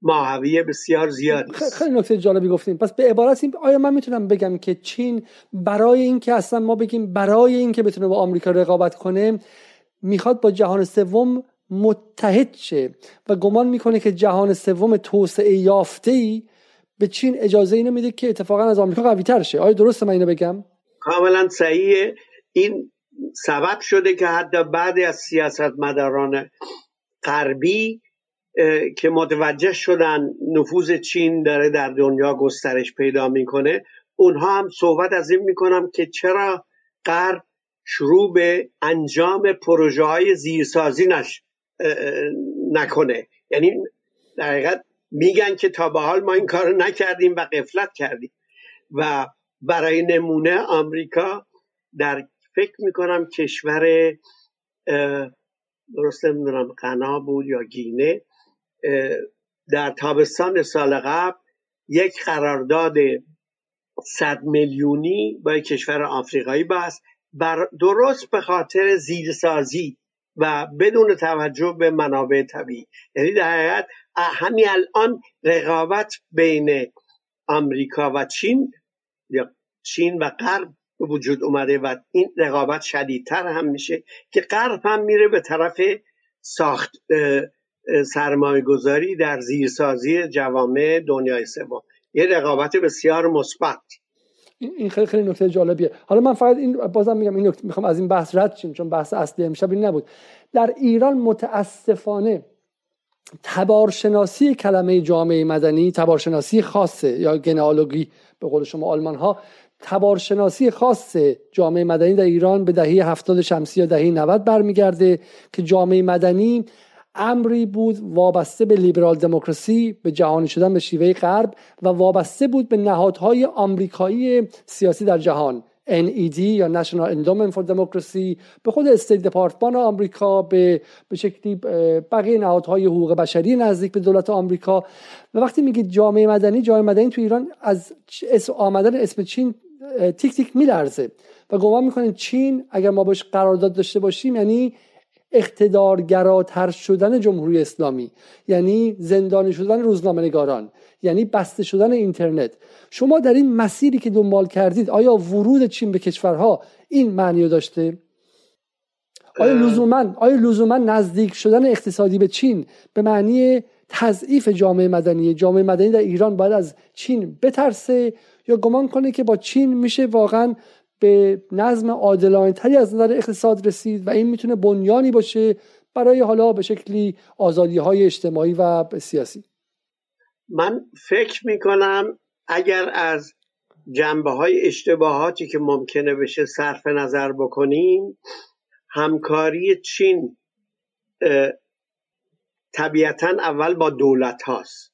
ماهوی بسیار زیادی خیلی نکته جالبی گفتیم پس به عبارت این آیا من می‌تونم بگم که چین برای اینکه اصلا ما بگیم برای اینکه بتونه با آمریکا رقابت کنه می‌خواد با جهان سوم متحد شه و گمان می‌کنه که جهان سوم توسعه یافته ای به چین اجازه اینو میده که اتفاقا از آمریکا قوی تر شه. آیا درسته من اینو بگم؟ کاملا صحیحه. این سبب شده که حتی بعضی از سیاستمداران غربی که متوجه شدن نفوذ چین داره در دنیا گسترش پیدا می‌کنه. اونها هم صحبت از این می‌کنم که چرا غرب شروع به انجام پروژه های زیرسازی نش نکنه. یعنی در حقیقت میگن که تا به حال ما این کار نکردیم و قفلت کردیم. و برای نمونه آمریکا در فکر می‌کنم کشور درست نمی‌دونم غنا بود یا گینه در تابستان سال قبل یک قرارداد صد میلیونی با کشور آفریقایی بست. بر درست به خاطر زیرسازی و بدون توجه به منابع طبیعی. یعنی در حقیقت همین الان رقابت بین آمریکا و چین یا چین و غرب وجود اومده و این رقابت شدیدتر هم میشه که غرب هم میره به طرف ساخت سرمایه گذاری در زیرسازی جوامع دنیای سوم. یه رقابت بسیار مثبت. این خیلی خیلی نکته جالبیه. حالا من فقط این بازم میگم این نکته می‌خوام از این بحث رد شیم چون بحث اصلی امشب این نبود. در ایران متاسفانه تبارشناسی کلمه جامعه مدنی تبارشناسی خاصه یا گنالوگی به قول شما آلمان ها تبارشناسی خاص جامعه مدنی در ایران به دهه هفتاد شمسی یا دهه 90 برمیگرده که جامعه مدنی امری بود وابسته به لیبرال دموکراسی به جهانی شدن به شیوه غرب و وابسته بود به نهادهای آمریکایی سیاسی در جهان NED یا National Endowment for Democracy به خود استیت دپارتمان آمریکا به به شکلی بقیه نهادهای حقوق بشری نزدیک به دولت آمریکا. و وقتی میگید جامعه مدنی جامعه مدنی تو ایران از آمدن اسم چین تیک تیک میلرزه. و گمان می‌کنه چین اگر ما باش قرارداد داشته باشیم یعنی اقتدارگراتر شدن جمهوری اسلامی یعنی زندانی شدن روزنامه نگاران یعنی بسته شدن اینترنت. شما در این مسیری که دنبال کردید آیا ورود چین به کشورها این معنی داشته؟ آیا لزوما آیا لزوما نزدیک شدن اقتصادی به چین به معنی تضعیف جامعه مدنی؟ جامعه مدنی در ایران باید از چین بترسه یا گمان کنه که با چین میشه واقعا به نظم عادلانه تری از نظر اقتصاد رسید و این می‌تونه بنیانی باشه برای حالا به شکلی آزادی های اجتماعی و سیاسی. من فکر می‌کنم اگر از جنبه های اشتباهاتی که ممکنه بشه صرف نظر بکنیم همکاری چین طبیعتا اول با دولت هاست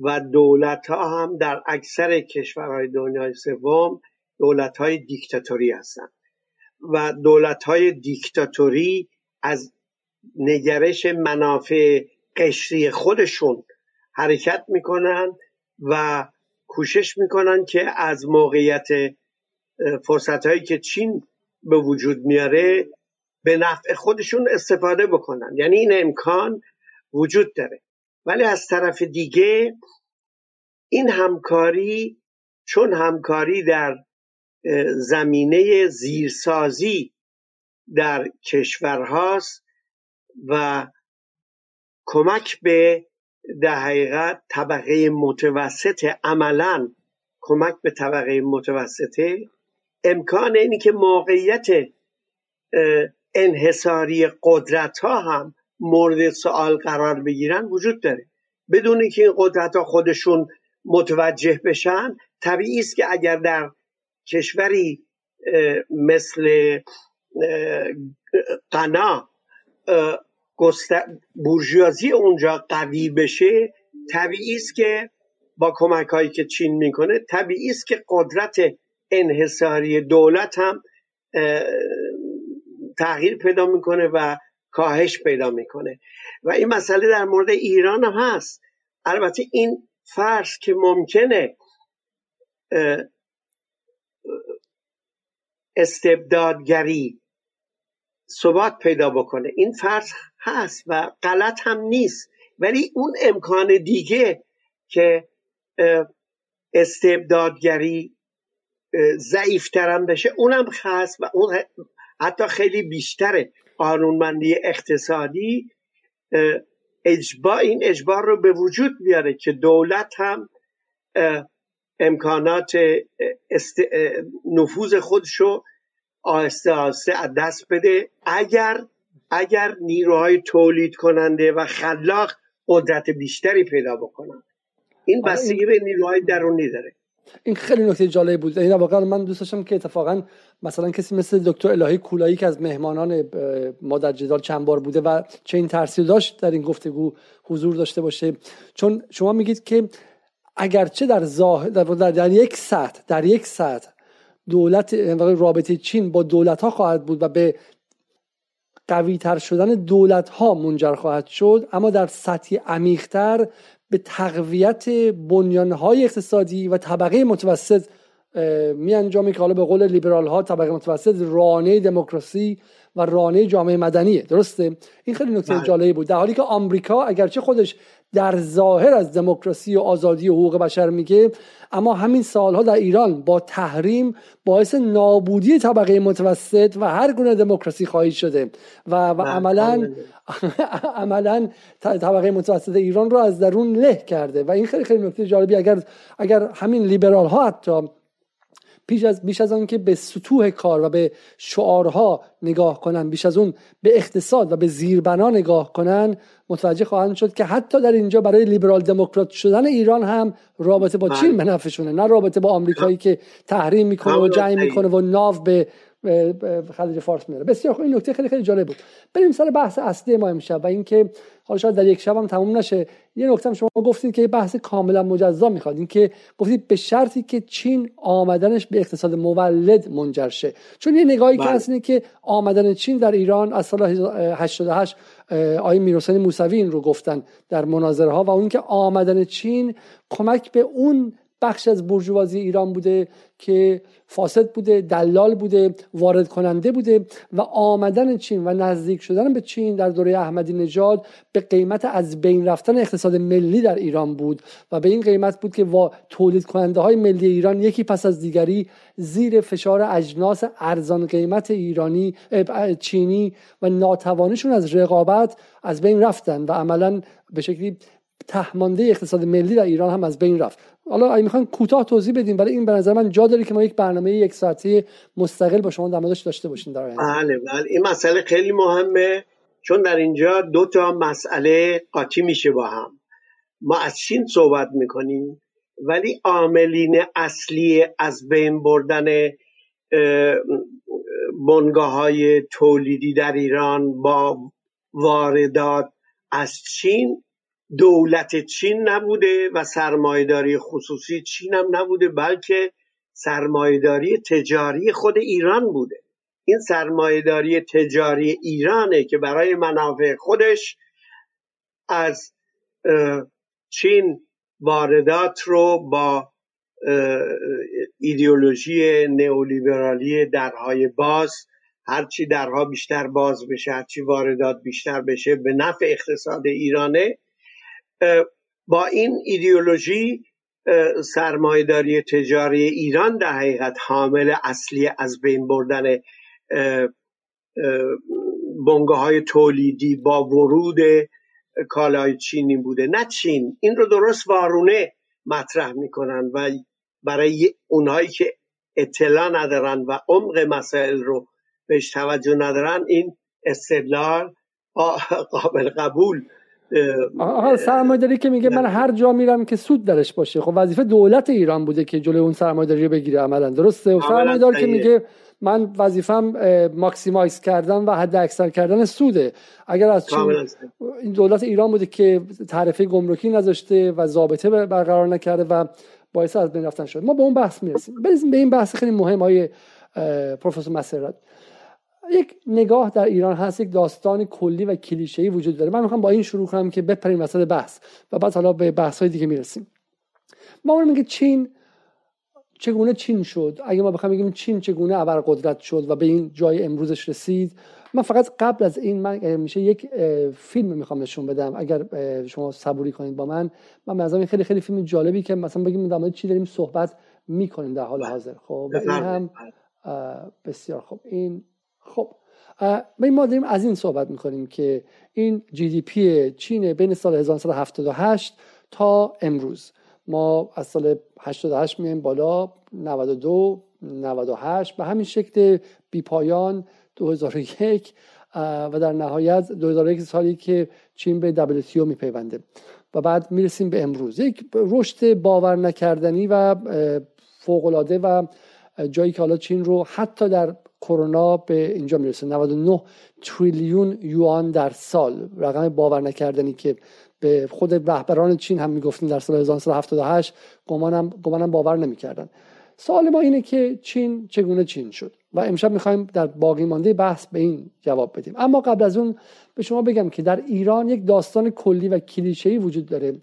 و دولت ها هم در اکثر کشورهای دنیای سوم دولت های دیکتاتوری هستند. و دولت های دیکتاتوری از نگرش منافع قشری خودشون حرکت می‌کنن و کوشش می‌کنن که از موقعیت فرصت هایی که چین به وجود میاره به نفع خودشون استفاده بکنن. یعنی این امکان وجود داره. ولی از طرف دیگه این همکاری چون همکاری در زمینه زیرسازی در کشورهاست و کمک به در حقیقت طبقه متوسط عملا کمک به طبقه متوسطه امکان اینی که موقعیت انحصاری قدرت ها هم مورد سوال قرار بگیرن وجود داره. بدون که این قدرت ها خودشون متوجه بشن طبیعی است که اگر در کشوری مثل قنا بورژوازی اونجا قوی بشه طبیعی است که با کمک هایی که چین می‌کنه طبیعی است که قدرت انحصاری دولت هم تغییر پیدا می‌کنه و کاهش پیدا می‌کنه. و این مسئله در مورد ایران هم هست. البته این فرض که ممکنه استبدادگری ثبات پیدا بکنه. این فرض هست و غلط هم نیست. ولی اون امکان دیگه که استبدادگری ضعیفترم بشه اونم هست و اون حتی خیلی بیشتره. قانونمندی اقتصادی اجبا این اجبار رو به وجود بیاره که دولت هم امکانات است... نفوذ خودشو آهسته آهسته از دست بده. اگر اگر نیروهای تولید کننده و خلاق قدرت بیشتری پیدا بکنن. این آره، بستگی به نیروهای درونی داره. این خیلی نکته جالب بود. این واقعا من دوست داشتم که اتفاقا مثلا کسی مثل دکتر الهی کولایی که از مهمانان ما در جدال چند بار بوده و چه این ترسی داشت در این گفتگو حضور داشته باشه. چون شما میگید که اگرچه در, ظاهر در, در, یک سطح در یک سطح دولت رابطه چین با دولت ها خواهد بود و به قوی تر شدن دولت ها منجر خواهد شد اما در سطحی عمیقتر به تقویت های اقتصادی و طبقه متوسط می انجامی که حالا به قول لیبرال ها طبقه متوسط رانه دموکراسی و رانه جامعه مدنیه. درسته؟ این خیلی نکته بله. جالبی بود. در حالی که آمریکا اگرچه خودش در ظاهر از دموکراسی و آزادی و حقوق بشر میگه اما همین سالها در ایران با تحریم باعث نابودی طبقه متوسط و هر گونه دموکراسی خواهی شده. و, و بله، عملا عملا طبقه متوسط ایران رو از درون له کرده. و این خیلی خیلی نکته جالبی. اگر اگر همین لیبرال ها حتی بیش از بیش از آن که به سطوح کار و به شعارها نگاه کنن بیش از اون به اقتصاد و به زیربنا نگاه کنن متوجه خواهند شد که حتی در اینجا برای لیبرال دموکرات شدن ایران هم رابطه با چین به نفعشونه نه رابطه با آمریکایی که تحریم می‌کنه و جنگ می‌کنه و ناو به خلیج فارس میاره بسیار خوب این نکته خیلی خیلی جالب بود. بریم سر بحث اصلی ما امشب و اینکه حالا شاید در یک شب هم تموم نشه. یه نکته هم شما گفتید که بحث کاملا مجزا می‌خواد. اینکه گفتید به شرطی که چین آمدنش به اقتصاد مولد منجر شه. چون یه نگاهی که بله. هست که آمدن چین در ایران از سال 88 آقای میرحسین موسوی این رو گفتن در مناظره ها و اون که آمدن چین کمک به اون بخش از برجوازی ایران بوده که فاسد بوده دلال بوده وارد کننده بوده و آمدن چین و نزدیک شدن به چین در دوره احمدی نژاد به قیمت از بین رفتن اقتصاد ملی در ایران بود و به این قیمت بود که با تولید کننده های ملی ایران یکی پس از دیگری زیر فشار اجناس ارزان قیمت ایرانی چینی و ناتوانشون از رقابت از بین رفتن و عملا به شکلی تهمانده اقتصاد ملی در ایران هم از بین رفت. حالا اگه می‌خوان کوتاه توضیح بدیم برای این به نظر من جا داره که ما یک برنامه یک ساعتی مستقل با شما در موردش داشته باشیم در بله بله. این مسئله خیلی مهمه چون در اینجا دو تا مسئله قاطی میشه با هم. ما از چین صحبت می‌کنیم ولی عاملین اصلی از بین بردن بنگاه های تولیدی در ایران با واردات از چین دولت چین نبوده و سرمایداری خصوصی چین هم نبوده بلکه سرمایداری تجاری خود ایران بوده. این سرمایداری تجاری ایرانه که برای منافع خودش از چین واردات رو با ایدئولوژی نئولیبرالی درهای باز هرچی درها بیشتر باز بشه هرچی واردات بیشتر بشه به نفع اقتصاد ایرانه. با این ایدئولوژی سرمایداری تجاری ایران در حقیقت حامل اصلی از بین بردن بنگاه های تولیدی با ورود کالای چینی بوده. نه چین این رو درست وارونه مطرح می‌کنن و برای اونهایی که اطلاع ندارن و عمق مسائل رو بهش توجه ندارن این استدلال قابل قبول آها سرمایه‌داری که میگه من هر جا میرم که سود درش باشه. خب وظیفه دولت ایران بوده که جلوی اون سرمایه‌داری رو بگیره عملا. درسته؟ و سرمایه‌دار که میگه من وظیفم ماکسیمایز کردن و حد اکثر کردن سوده. اگر از چین این دولت ایران بوده که تعرفه گمرکی نذاشته و ضابطه برقرار نکرده و باعث از بین رفتن شد ما به اون بحث می‌رسیم. برسیم به این بحث خیلی مهم های پروفسور مسرت. یک نگاه در ایران هست یک داستان کلی و کلیشه‌ای وجود داره. من می‌خوام با این شروع کنم که بپریم وسط بحث و بعد حالا به بحث های دیگه می‌رسیم. ما اون میگه چین چگونه چین شد؟ اگه ما بخوایم بگیم چین چگونه ابرقدرت شد و به این جای امروزش رسید من فقط قبل از این من میشه یک فیلم می‌خوام نشون بدم. اگر شما صبوری کنید با من من به خیلی خیلی فیلم جالبی که مثلا بگیم در مورد چی داریم صحبت می‌کنیم در حال حاضر. خب و این هم بسیار خوب. این خب ما داریم از این صحبت می‌کنیم که این جی دی پی چین بین سال 1978 تا امروز. ما از سال 88 میایم بالا 92 98 به همین شکل بی پایان 2001 و در نهایت 2001 سالی که چین به WTO میپیونده. و بعد می‌رسیم به امروز. یک رشد باور نکردنی و فوقالعاده و جایی که حالا چین رو حتی در کرونا به اینجا می‌رسه. 99 تریلیون یوان در سال. رقم باور نکردنی که به خود رهبران چین هم می‌گفتیم در سال 1978 گمانم گمانم باور نمی‌کردن. سوال ما اینه که چین چگونه چین شد؟ و امشب می‌خوایم در باقی مانده بحث به این جواب بدیم. اما قبل از اون به شما بگم که در ایران یک داستان کلی و کلیشه‌ای وجود داره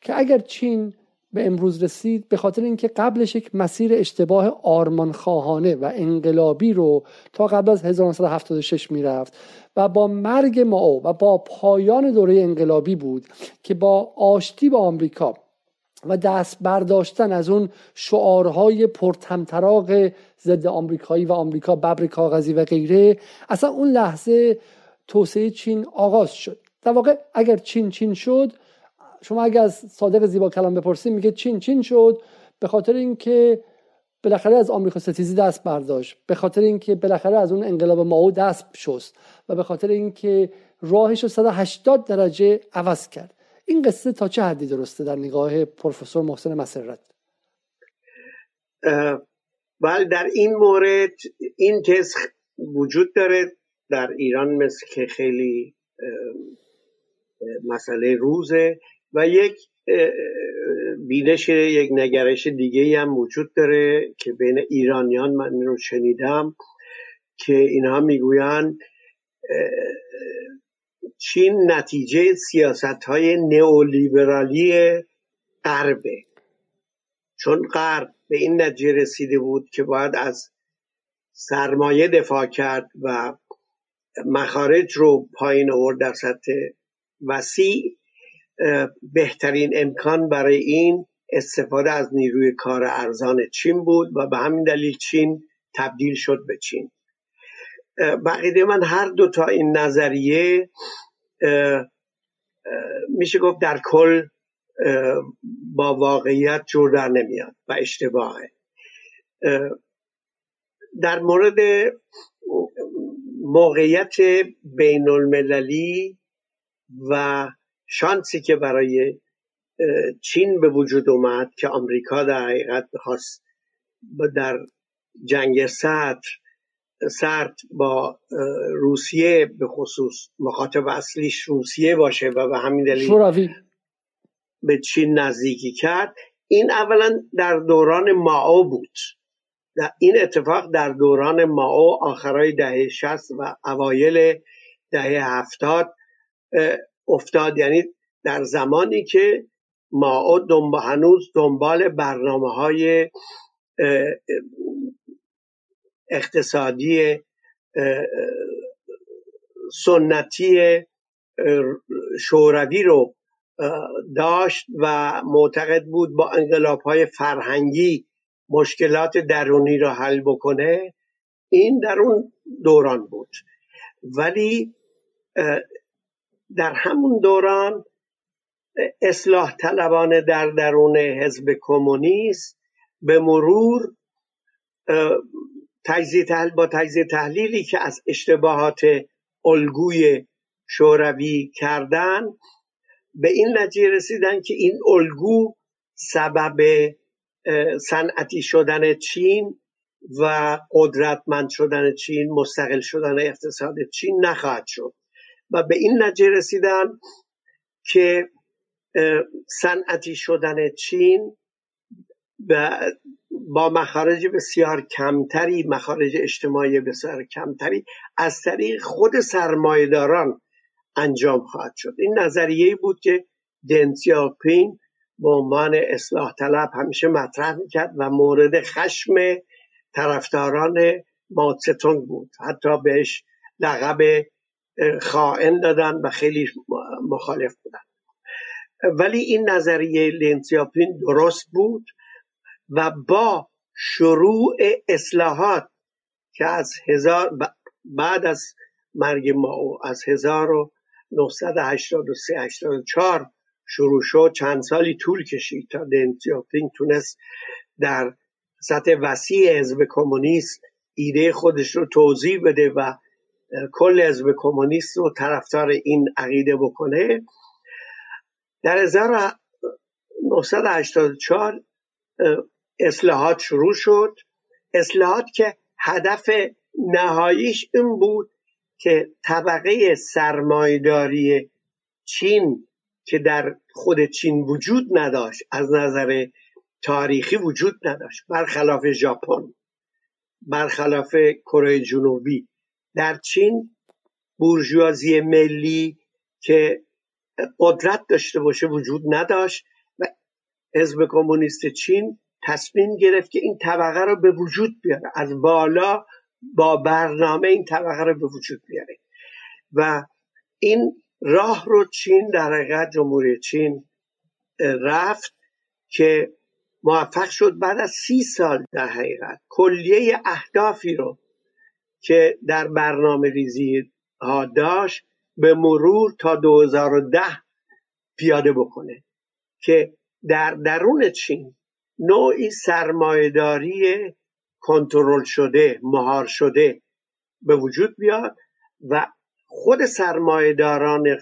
که اگر چین به امروز رسید به خاطر اینکه قبلش یک مسیر اشتباه آرمانخواهانه و انقلابی رو تا قبل از 1976 می‌رفت و با مرگ ماو و با پایان دوره انقلابی بود که با آشتی با آمریکا و دست برداشتن از اون شعارهای پرتمطراق ضد آمریکایی و آمریکا ببر کاغذی و غیره اصلا اون لحظه توسعه چین آغاز شد. در واقع اگر چین چین شد شما اگر از صادق زیبا کلام بپرسید میگه چین چین شد به خاطر اینکه بالاخره از آمریکا ستیزی دست برداشت به خاطر اینکه بالاخره از اون انقلاب ماو دست شست و به خاطر اینکه راهش رو 180 درجه عوض کرد. این قصه تا چه حدی درسته در نگاه پروفسور محسن مسرت؟ بله در این مورد این تز وجود داره. در ایران مثل که خیلی مسئله روزه. و یک بینش یک نگرش دیگه هم وجود داره که بین ایرانیان من رو شنیدم که اینها می‌گویند چین نتیجه سیاست های نئولیبرالی غربه. چون غرب به این نتیجه رسیده بود که باید از سرمایه دفاع کرد و مخارج رو پایین آورد در سطح وسیع. بهترین امکان برای این استفاده از نیروی کار ارزان چین بود و به همین دلیل چین تبدیل شد به چین. بقیده من هر دو تا این نظریه میشه گفت در کل با واقعیت جور در نمیاد و اشتباهه. در مورد موقعیت بین المللی و شانسی که برای چین به وجود اومد که آمریکا در حقیقت خواست در جنگ سطر سرد با روسیه به خصوص مخاطب اصلیش روسیه باشه و به همین دلیل به چین نزدیکی کرد. این اولا در دوران ماو بود. این اتفاق در دوران ماو آخرای دهه شست و اوایل دهه هفتاد افتاد. یعنی در زمانی که ماو دنبال هنوز دنبال برنامه های اقتصادی سنتی شوروی رو داشت و معتقد بود با انقلاب های فرهنگی مشکلات درونی را حل بکنه. این در اون دوران بود. ولی در همون دوران اصلاح طلبان در درون حزب کمونیست به مرور تجزیه تحلیل با تجزیه تحلیلی که از اشتباهات الگوی شوروی کردن به این نتیجه رسیدن که این الگو سبب صنعتی شدن چین و قدرتمند شدن چین مستقل شدن اقتصاد چین نخواهد شد. و به این نتیجه رسیدن که صنعتی شدن چین با مخارج بسیار کمتری مخارج اجتماعی بسیار کمتری از طریق خود سرمایداران انجام خواهد شد. این نظریه بود که دنسیاپین به عنوان اصلاح طلب همیشه مطرح می‌کرد و مورد خشم طرفداران ماتستونگ بود. حتی بهش لقب خائن دادن و خیلی مخالف بودن. ولی این نظریه لنسیاپین درست بود و با شروع اصلاحات که از هزار بعد از مرگ ما از 1983 84 شروع شد چند سالی طول کشید تا دن تونست در سطح وسیع حزب کمونیست ایده خودش رو توضیح بده و کل حزب کمونیست رو طرفدار این عقیده بکنه. در 1984 اصلاحات شروع شد. اصلاحات که هدف نهاییش این بود که طبقه سرمایداری چین که در خود چین وجود نداشت از نظر تاریخی وجود نداشت. برخلاف ژاپن برخلاف کره جنوبی. در چین بورژوازی ملی که قدرت داشته باشه وجود نداشت و حزب کمونیست چین تصمیم گرفت که این طبقه رو به وجود بیاره. از بالا با برنامه این طبقه رو به وجود بیاره. و این راه رو چین در حقیقت جمهوری چین رفت که موفق شد بعد از سی سال در حقیقت کلیه اهدافی رو که در برنامه ریزی ها داشت به مرور تا 2010 پیاده بکنه که در درون چین نوعی سرمایهداری کنترل شده مهار شده به وجود بیاد و خود سرمایهداران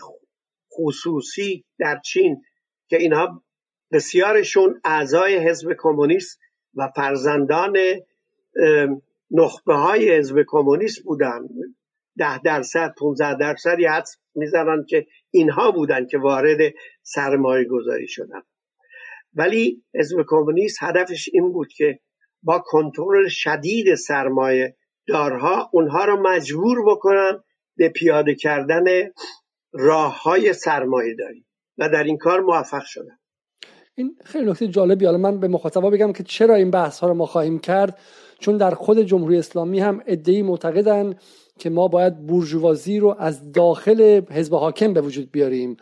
خصوصی در چین که اینها بسیارشون اعضای حزب کمونیست و فرزندان نخبه های حزب کمونیست بودن. ده درصد 15 درصدی حد می‌زنن که اینها بودن که وارد سرمایه گذاری شدن. ولی حزب کمونیست هدفش این بود که با کنترل شدید سرمایه دارها اونها رو مجبور بکنن به پیاده کردن راه های سرمایه داری و در این کار موفق شدن. این خیلی نکته جالبی. حالا من به مخاطبا بگم که چرا این بحث ها رو ما خواهیم کرد؟ چون در خود جمهوری اسلامی هم ادعی معتقدن که ما باید بورژوازی رو از داخل حزب حاکم به وجود بیاریم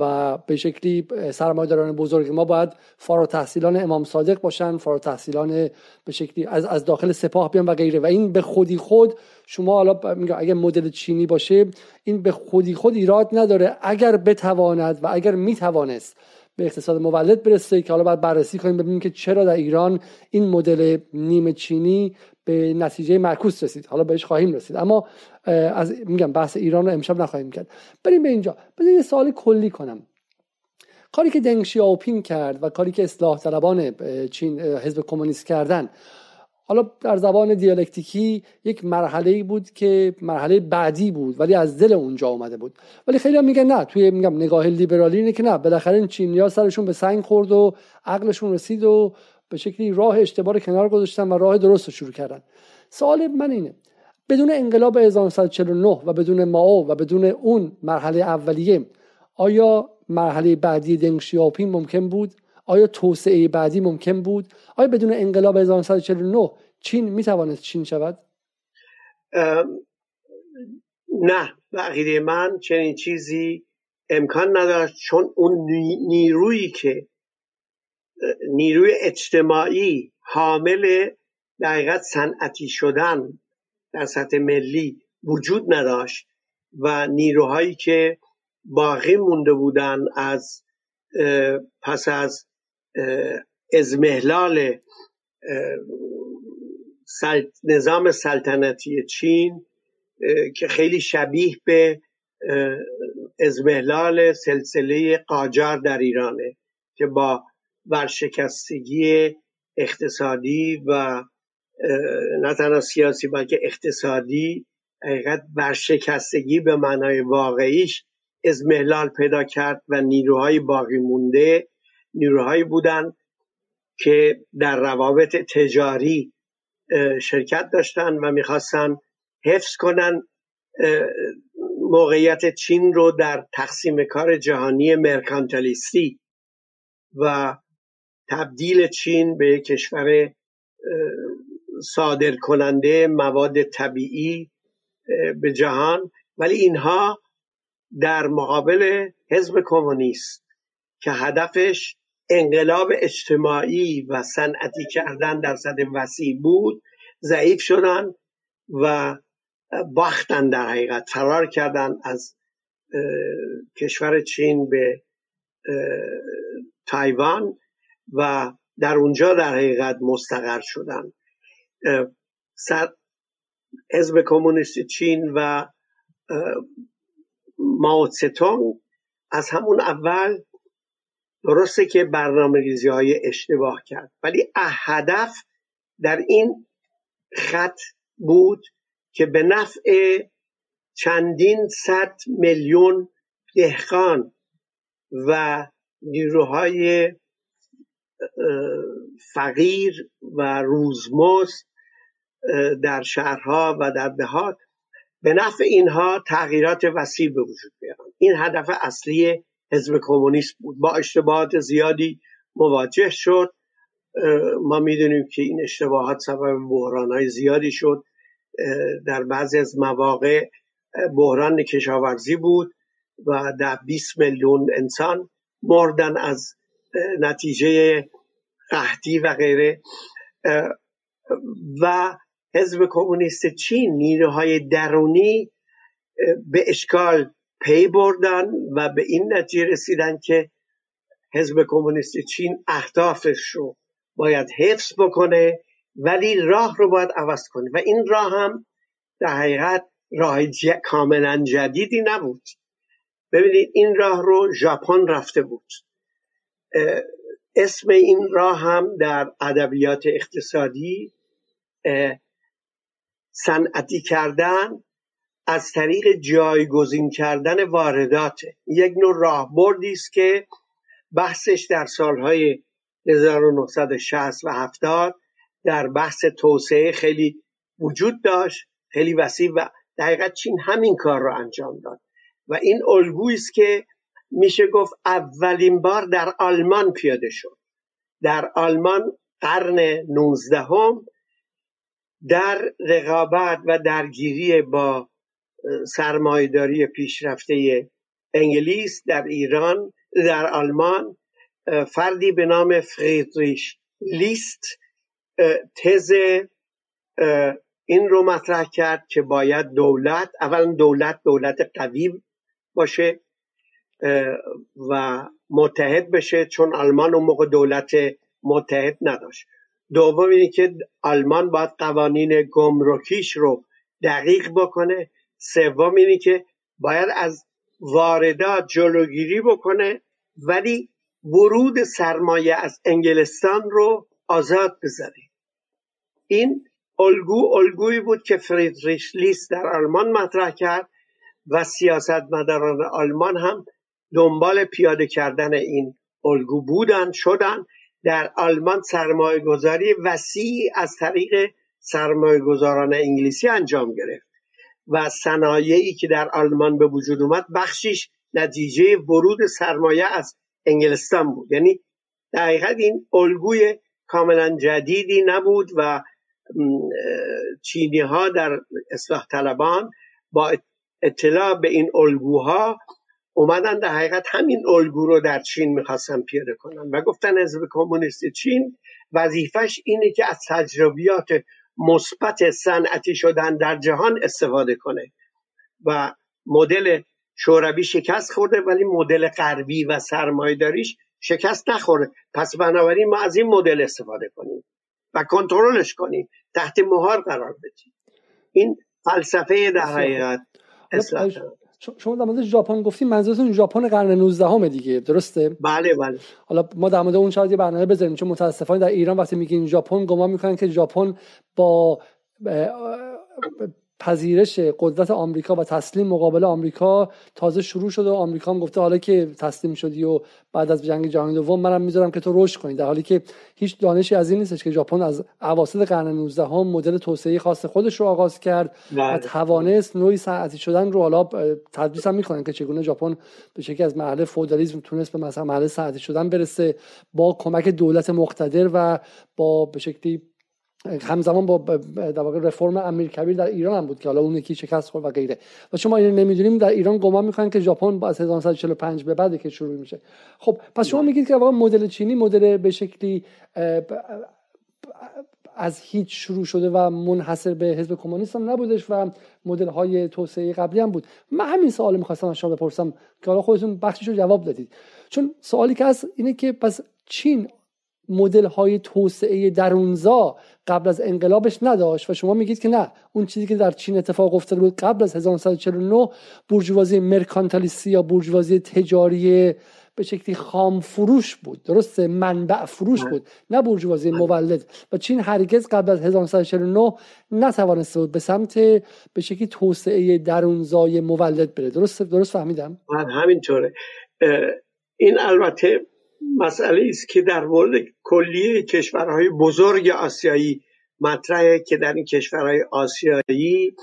و به شکلی سرمایه‌داران بزرگ ما باید فارغ تحصیلان امام صادق باشن فارغ تحصیلان به شکلی از از داخل سپاه بیان و غیره. و این به خودی خود شما حالا اگر مدل چینی باشه این به خودی خود ایراد نداره. اگر بتواند و اگر می‌توانست به اقتصاد مولد برسه که حالا باید بررسی کنیم ببینیم که چرا در ایران این مدل نیمه چینی به نتیجه معکوس رسید. حالا بهش خواهیم رسید. اما از میگم بحث ایران رو امشب نخواهیم کرد. بریم به اینجا. بذار یه سوال کلی کنم. کاری که دنگ شیاوپینگ کرد و کاری که اصلاح طلبان چین حزب کمونیست کردن حالا در زبان دیالکتیکی یک مرحله بود که مرحله بعدی بود ولی از دل اونجا اومده بود. ولی خیلی هم میگن نه توی میگم نگاه لیبرالی اینه که نه بالاخره این چینیا سرشون به سنگ خورد و عقلشون رسید و به شکلی راه اشتباه کنار گذاشتن و راه درست رو شروع کردن. سوال من اینه بدون انقلاب 1949 و بدون ماو و بدون اون مرحله اولیه آیا مرحله بعدی دنگ شیاپینگ ممکن بود؟ آیا توسعه بعدی ممکن بود؟ آیا بدون انقلاب 1949 چین می‌توانست چین شود؟ نه عقیده من چنین چیزی امکان نداشت چون اون نیرویی که نیروی اجتماعی حامل دقیقت صنعتی شدن در سطح ملی وجود نداشت و نیروهایی که باقی مونده بودن از پس از ازمهلال نظام سلطنتی چین که خیلی شبیه به ازمهلال سلسله قاجار در ایرانه که با ورشکستگی اقتصادی و نه تنها سیاسی بلکه اقتصادی حقیقت ورشکستگی به معنای واقعیش ازمهلال پیدا کرد و نیروهای باقی مونده نیروهایی بودند که در روابط تجاری شرکت داشتن و می‌خواستن حفظ کنن موقعیت چین رو در تقسیم کار جهانی مرکانتالیستی و تبدیل چین به کشور صادر کننده مواد طبیعی به جهان. ولی اینها در مقابل حزب کمونیست که هدفش انقلاب اجتماعی و صنعتی کردن در سطح وسیع بود ضعیف شدن و باختن در حقیقت. فرار کردن از کشور چین به تایوان و در اونجا در حقیقت مستقر شدن. حزب کمونیست چین و ماوتستونگ از همون اول درسته که برنامه ریزی های اشتباه کرد ولی هدف در این خط بود که به نفع چندین صد میلیون دهقان و نیروهای فقیر و روزمزد در شهرها و در دهات به نفع اینها تغییرات وسیع به وجود بیارن این هدف اصلی حزب کمونیست بود. با اشتباهات زیادی مواجه شد. ما می‌دونیم که این اشتباهات سبب بحران های زیادی شد. در بعضی از مواقع بحران کشاورزی بود و در 20 میلیون انسان مردن از نتیجه قحطی و غیره. و حزب کمونیست چین نیروهای درونی به اشکال پی بردن و به این نتیجه رسیدن که حزب کمونیست چین اهدافش رو باید حفظ بکنه ولی راه رو باید عوض کنه. و این راه هم در حقیقت راه کاملا جدیدی نبود. ببینید این راه رو ژاپن رفته بود. اسم این راه هم در ادبیات اقتصادی صنعتی کردن از طریق جایگزین کردن واردات. یک نوع راهبردی است که بحثش در سالهای 1960 و 70 در بحث توسعه خیلی وجود داشت خیلی وسیع و دقیقا چین همین کار رو انجام داد. و این الگویی است که میشه گفت اولین بار در آلمان پیاده شد. در آلمان قرن 19 هم در رقابت و درگیری با سرمایداری پیشرفته انگلیس در ایران در آلمان. فردی به نام فریدریش لیست. تز این رو مطرح کرد که باید دولت اولا دولت دولت قوی باشه و متحد بشه چون آلمان اون موقع دولت متحد نداشت. دوم اینه که آلمان باید قوانین گمرکیش رو دقیق بکنه. سوم اینه که باید از واردات جلوگیری بکنه ولی ورود سرمایه از انگلستان رو آزاد بذاره. این الگو الگویی بود که فریدریش لیست در آلمان مطرح کرد و سیاستمداران آلمان هم دنبال پیاده کردن این الگو بودن شدن. در آلمان سرمایه گذاری وسیع از طریق سرمایه گذاران انگلیسی انجام گرفت. و صنایعی که در آلمان به وجود اومد بخشیش نتیجه ورود سرمایه از انگلستان بود. یعنی دقیقا این الگوی کاملا جدیدی نبود و چینی ها در اصلاح طلبان با اطلاع به این الگوها اومدن در حقیقت همین الگو رو در چین می‌خواستن پیاده کنن و گفتن حزب کمونیست چین وظیفش اینه که از تجربیات مثبت صنعتی شدن در جهان استفاده کنه و مدل شوروی شکست خورده ولی مدل غربی و سرمایهداریش شکست نخورده. پس بنابراین ما از این مدل استفاده کنیم و کنترلش کنیم تحت مهار قرار بدیم. این فلسفه در حقیقت شما در مورد ژاپن گفتیم منظورتون ژاپن قرن 19 همه دیگه درسته؟ بله بله. حالا ما در مورد اون شاید یه برنامه بذاریم چون متاسفانه در ایران وقتی میگین ژاپن گمان می‌کنن که ژاپن با پذیرش قدرت آمریکا و تسلیم مقابل آمریکا تازه شروع شده و آمریکا هم گفته حالا که تسلیم شدی و بعد از جنگ جهانی دوم منم می‌ذارم که تو رشد کنی در حالی که هیچ دانشی از این نیستش که ژاپن از اواسط قرن 19 هم مدل توسعه خاص خودش رو آغاز کرد و بله. توانست نوعی صنعتی شدن رو حالا تدریس هم می‌کنن که چگونه ژاپن به شکلی از مرحله فودالیسم تونست به مثلا مرحله صنعتی شدن برسه با کمک دولت مقتدر و با به شکلی همزمان با در واقع رفرم امیر کبیر در ایران هم بود که حالا اون یکی شکست خورد و غیره. و شما اینو نمی‌دونیم در ایران گمان می‌کنن که ژاپن از 1945 به بعد که شروع میشه. خب پس شما میگید که واقعا مدل چینی مدل به شکلی از هیچ شروع شده و منحصر به حزب کمونیست هم نبودش و مدل های توسعه قبلی هم بود. من همین سوال می‌خواستم از شما بپرسم که حالا خودتون بخشش رو جواب دادید. چون سوالی که هست اینه که پس چین مدل های توسعه درونزا قبل از انقلابش نداشت و شما میگید که نه اون چیزی که در چین اتفاق افتاده بود قبل از 1949 بورژوازی مرکانتالیستی یا بورژوازی تجاری به شکلی خام فروش بود. درسته؟ منبع فروش بود نه بورژوازی مولد. و چین هرگز قبل از 1949 نتوانسته بود به سمت به شکلی توسعه درونزای مولد بره. درست درست فهمیدم؟ من همینطوره. این البته مسئله است که در مورد کلیه کشورهای بزرگ آسیایی مطرحه که در این کشورهای آسیایی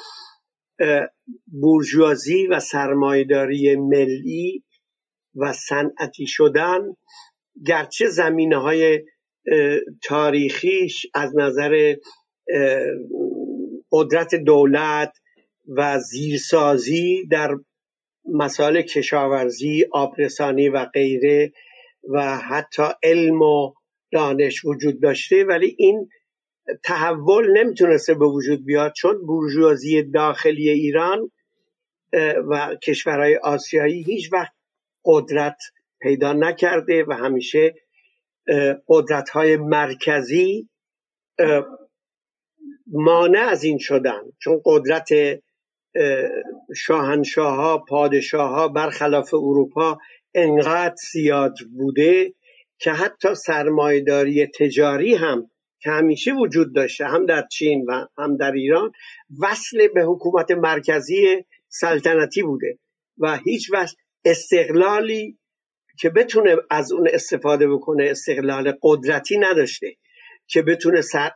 بورژوازی و سرمایداری ملی و صنعتی شدن گرچه زمینه های تاریخیش از نظر قدرت دولت و زیرسازی در مسائل کشاورزی آبرسانی و غیره و حتی علم و دانش وجود داشته ولی این تحول نمی‌تونسته به وجود بیاد چون بورژوازی داخلی ایران و کشورهای آسیایی هیچ وقت قدرت پیدا نکرده و همیشه قدرت های مرکزی مانع از این شدن. چون قدرت شاهنشاه ها پادشاه ها برخلاف اروپا انقدر زیاد بوده که حتی سرمایداری تجاری هم که همیشه وجود داشته هم در چین و هم در ایران وصل به حکومت مرکزی سلطنتی بوده و هیچ وقت استقلالی که بتونه از اون استفاده بکنه استقلال قدرتی نداشته که بتونه سر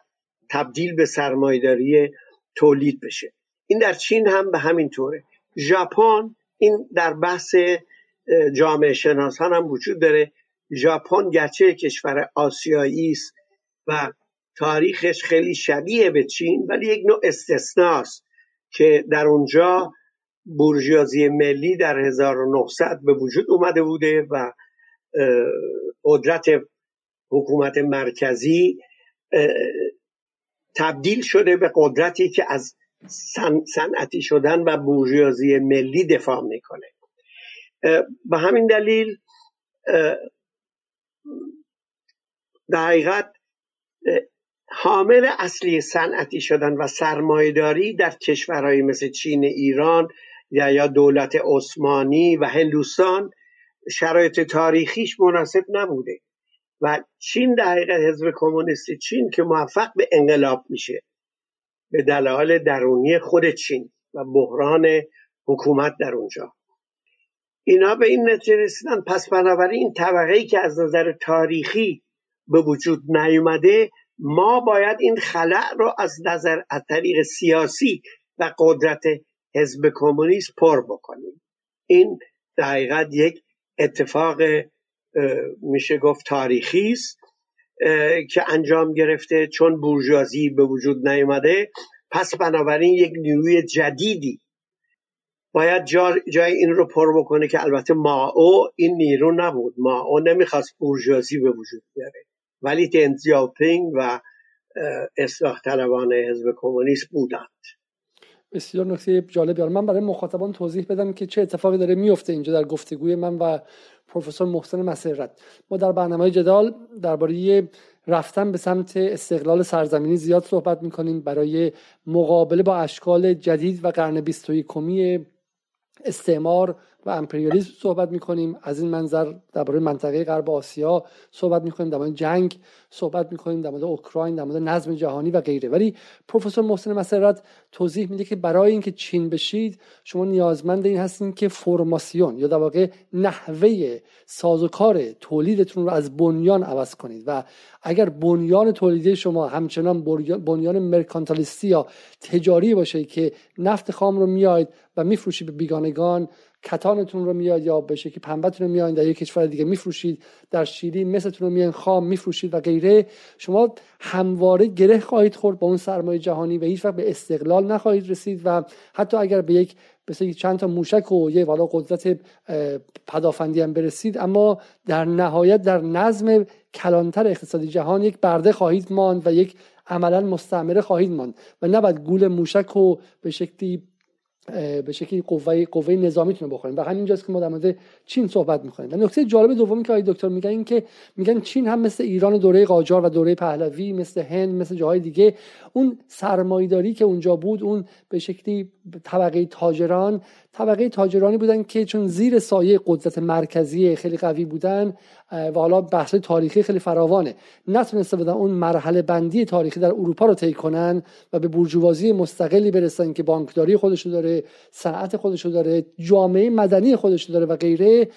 تبدیل به سرمایداری تولید بشه. این در چین هم به همین طوره ژاپن این در بحث جامعه شناسان هم وجود داره. ژاپن گرچه کشور آسیایی است و تاریخش خیلی شبیه به چین ولی یک نوع استثناست که در اونجا بورژیازی ملی در 1900 به وجود اومده بوده و قدرت حکومت مرکزی تبدیل شده به قدرتی که از صنعتی شدن و بورژیازی ملی دفاع می‌کنه. به همین دلیل در حقیقت حامل اصلی صنعتی شدن و سرمایداری در کشورهایی مثل چین ایران یا یا دولت عثمانی و هندوستان شرایط تاریخیش مناسب نبوده. و چین در حقیقت حزب کمونیست چین که موفق به انقلاب میشه به دلایل درونی خود چین و بحران حکومت در اونجا. اینا به این نتیجه رسیدن. پس بنابراین این طبقه که از نظر تاریخی به وجود نیومده ما باید این خلع رو از نظر از طریق سیاسی و قدرت حزب کمونیست پر بکنیم. این دقیقت یک اتفاق میشه گفت تاریخی است که انجام گرفته چون بورژوازی به وجود نیومده. پس بنابراین یک نیروی جدیدی باید جا جای این رو پر بکنه که البته ماو این نیرو نبود. ماو نمی‌خواست بورژوازی به وجود بیاره. ولی دن و اصلاح طلبان حزب کمونیست بودند. بسیار نکته جالبی. من برای مخاطبان توضیح بدم که چه اتفاقی داره میفته اینجا در گفتگوی من و پروفسور محسن مسرت. ما در برنامه جدال درباره رفتن به سمت استقلال سرزمینی زیاد صحبت می‌کنیم برای مقابله با اشکال جدید و قرن بیست کمی استعمار و امپریالیسم صحبت می‌کنیم. از این منظر درباره منطقه غرب آسیا صحبت می‌کنیم در مورد جنگ صحبت می‌کنیم در مورد اوکراین در مورد نظم جهانی و غیره. ولی پروفسور محسن مسرت توضیح میده که برای اینکه چین بشید شما نیازمند این هستین که فرماسیون یا در واقع نحوه سازوکار تولیدتون رو از بنیان عوض کنید. و اگر بنیان تولیدی شما همچنان بنیان مرکانتالیستی یا تجاری باشه که نفت خام رو میاید و میفروشید به بیگانگان کتانتون رو میاد یا به شکلی پنبتون رو میاد در یک کشور دیگه میفروشید در شیلی مثلتون رو میان خام میفروشید و غیره شما همواره گره خواهید خورد با اون سرمایه جهانی و هیچ وقت به استقلال نخواهید رسید و حتی اگر به یک مثل چند تا موشک و یه والا قدرت پدافندی هم برسید اما در نهایت در نظم کلانتر اقتصادی جهان یک برده خواهید ماند و یک عملا مستعمره خواهید ماند و نباید گول موشک و به شکلی به شکلی قوه قوه نظامیتون رو بخوریم. و همینجاست که ما در مورد چین صحبت می‌کنیم. و نکته جالب دومی که آقای دکتر میگن این که میگن چین هم مثل ایران دوره قاجار و دوره پهلوی مثل هند مثل جاهای دیگه اون سرمایداری که اونجا بود اون به شکلی طبقه تاجران طبقه تاجرانی بودن که چون زیر سایه قدرت مرکزی خیلی قوی بودن و حالا بحث تاریخی خیلی فراوانه. نتونسته بودن اون مرحله بندی تاریخی در اروپا رو طی کنن و به بورژوازی مستقلی برسن که بانکداری خودشو داره صنعت خودشو داره جامعه مدنی خودشو داره و غیره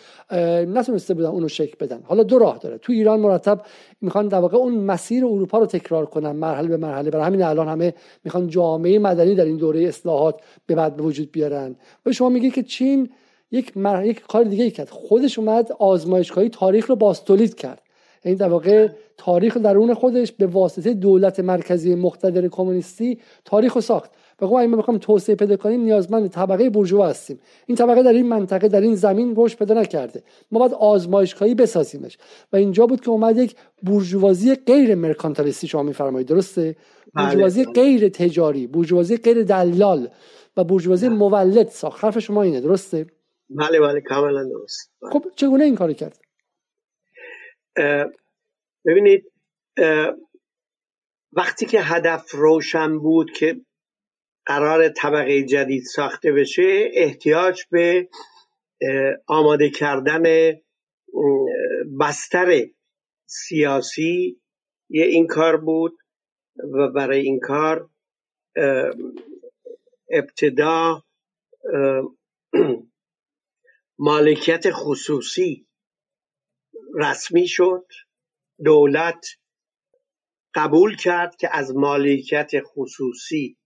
نتونسته بودن اونو شکل بدن. حالا دو راه داره. تو ایران مرتب می‌خوان در واقع اون مسیر اروپا رو تکرار کنن مرحله به مرحله. برای همین الان همه می‌خوان جامعه مدنی در این دوره اصلاحات به بعد به وجود بیارن. و شما میگی که چین یک, مر... یک کار دیگه کرد. خودش اومد آزمایشگاهی تاریخ رو باستولید کرد. این یعنی در واقع تاریخ درون خودش به واسطه دولت مرکزی مقتدر کمونیستی تاریخ رو ساخت. و اگه ما بخوام توسعه پیدا کنیم نیازمند طبقه بورژوا هستیم. این طبقه در این منطقه در این زمین رشد پیدا نکرده. ما باید آزمایشگاهی بسازیمش. و اینجا بود که اومد یک بورژوازی غیر مرکانتالیستی شما میفرمایید. درسته؟ بله. بورژوازی غیر تجاری بورژوازی غیر دلال. و بورژوازی. مولد ساخت حرف شما اینه درسته بله بله کاملا درست بله. خب چگونه این کاری کرد ببینید وقتی که هدف روشن بود که قرار طبقه جدید ساخته بشه احتیاج به آماده کردن بستر سیاسی یه این کار بود و برای این کار ابتدا مالکیت خصوصی رسمی شد. دولت قبول کرد که از مالکیت خصوصی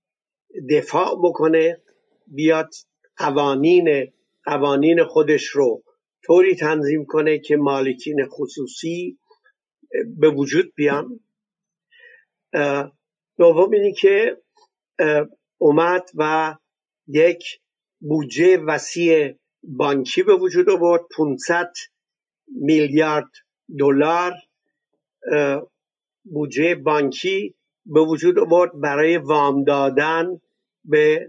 دفاع بکنه بیاد قوانین قوانین خودش رو طوری تنظیم کنه که مالکین خصوصی به وجود بیان. دوم اینی که اومد و یک بودجه وسیع بانکی به وجود آورد 500 میلیارد دلار بودجه بانکی به وجود آورد برای وام دادن به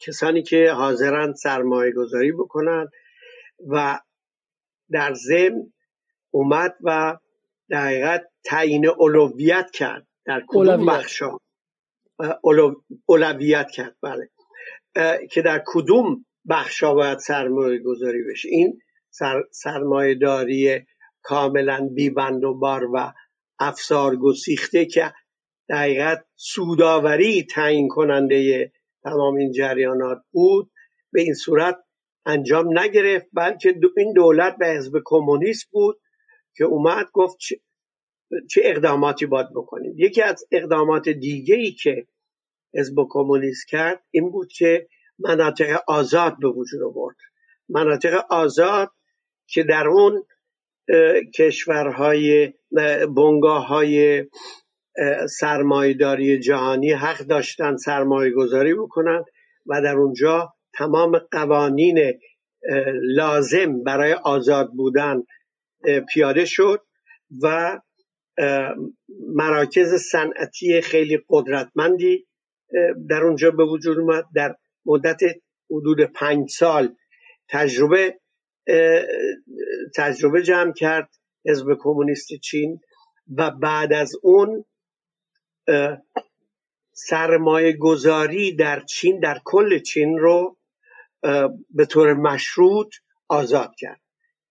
کسانی که حاضرن سرمایه گذاری بکنن و در ضمن اومد و در تعیین اولویت کرد در کدوم بخشا اولویت کرد. بله. که در کدوم بخشا باید سرمایه گذاری بشه؟ این سر، سرمایه داری کاملا بیبند و بار و افسار گسیخته که دقیقت سوداوری تعیین کننده تمام این جریانات بود. به این صورت انجام نگرفت. بلکه این دولت به حزب کمونیست بود که اومد گفت چه, اقداماتی باید بکنیم. یکی از اقدامات دیگه ای که حزب کمونیست کرد این بود که مناطق آزاد به وجود آورد. مناطق آزاد که در اون کشورهای بنگاه های سرمایداری جهانی حق داشتن سرمایه گذاری بکنن و در اونجا تمام قوانین لازم برای آزاد بودن پیاده شد و مراکز صنعتی خیلی قدرتمندی در اونجا به وجود اومد. در مدت حدود پنج سال تجربه تجربه جمع کرد حزب کمونیست چین و بعد از اون سرمایه گذاری در چین در کل چین رو به طور مشروط آزاد کرد.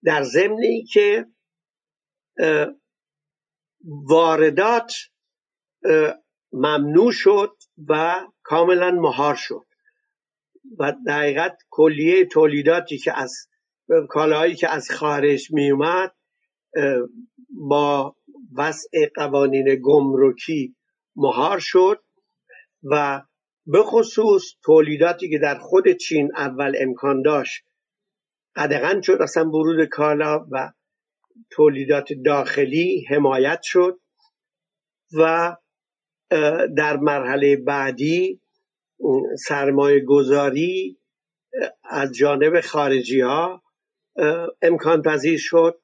در ضمن که واردات ممنوع شد و کاملا مهار شد. و دقیقت کلیه تولیداتی که از کالاهایی که از خارج می اومد با وضع قوانین گمرکی مهار شد و به خصوص تولیداتی که در خود چین اول امکان داشت قدغن شد اصلا ورود کالا و تولیدات داخلی حمایت شد و در مرحله بعدی سرمایه گذاری از جانب خارجی ها امکان پذیر شد.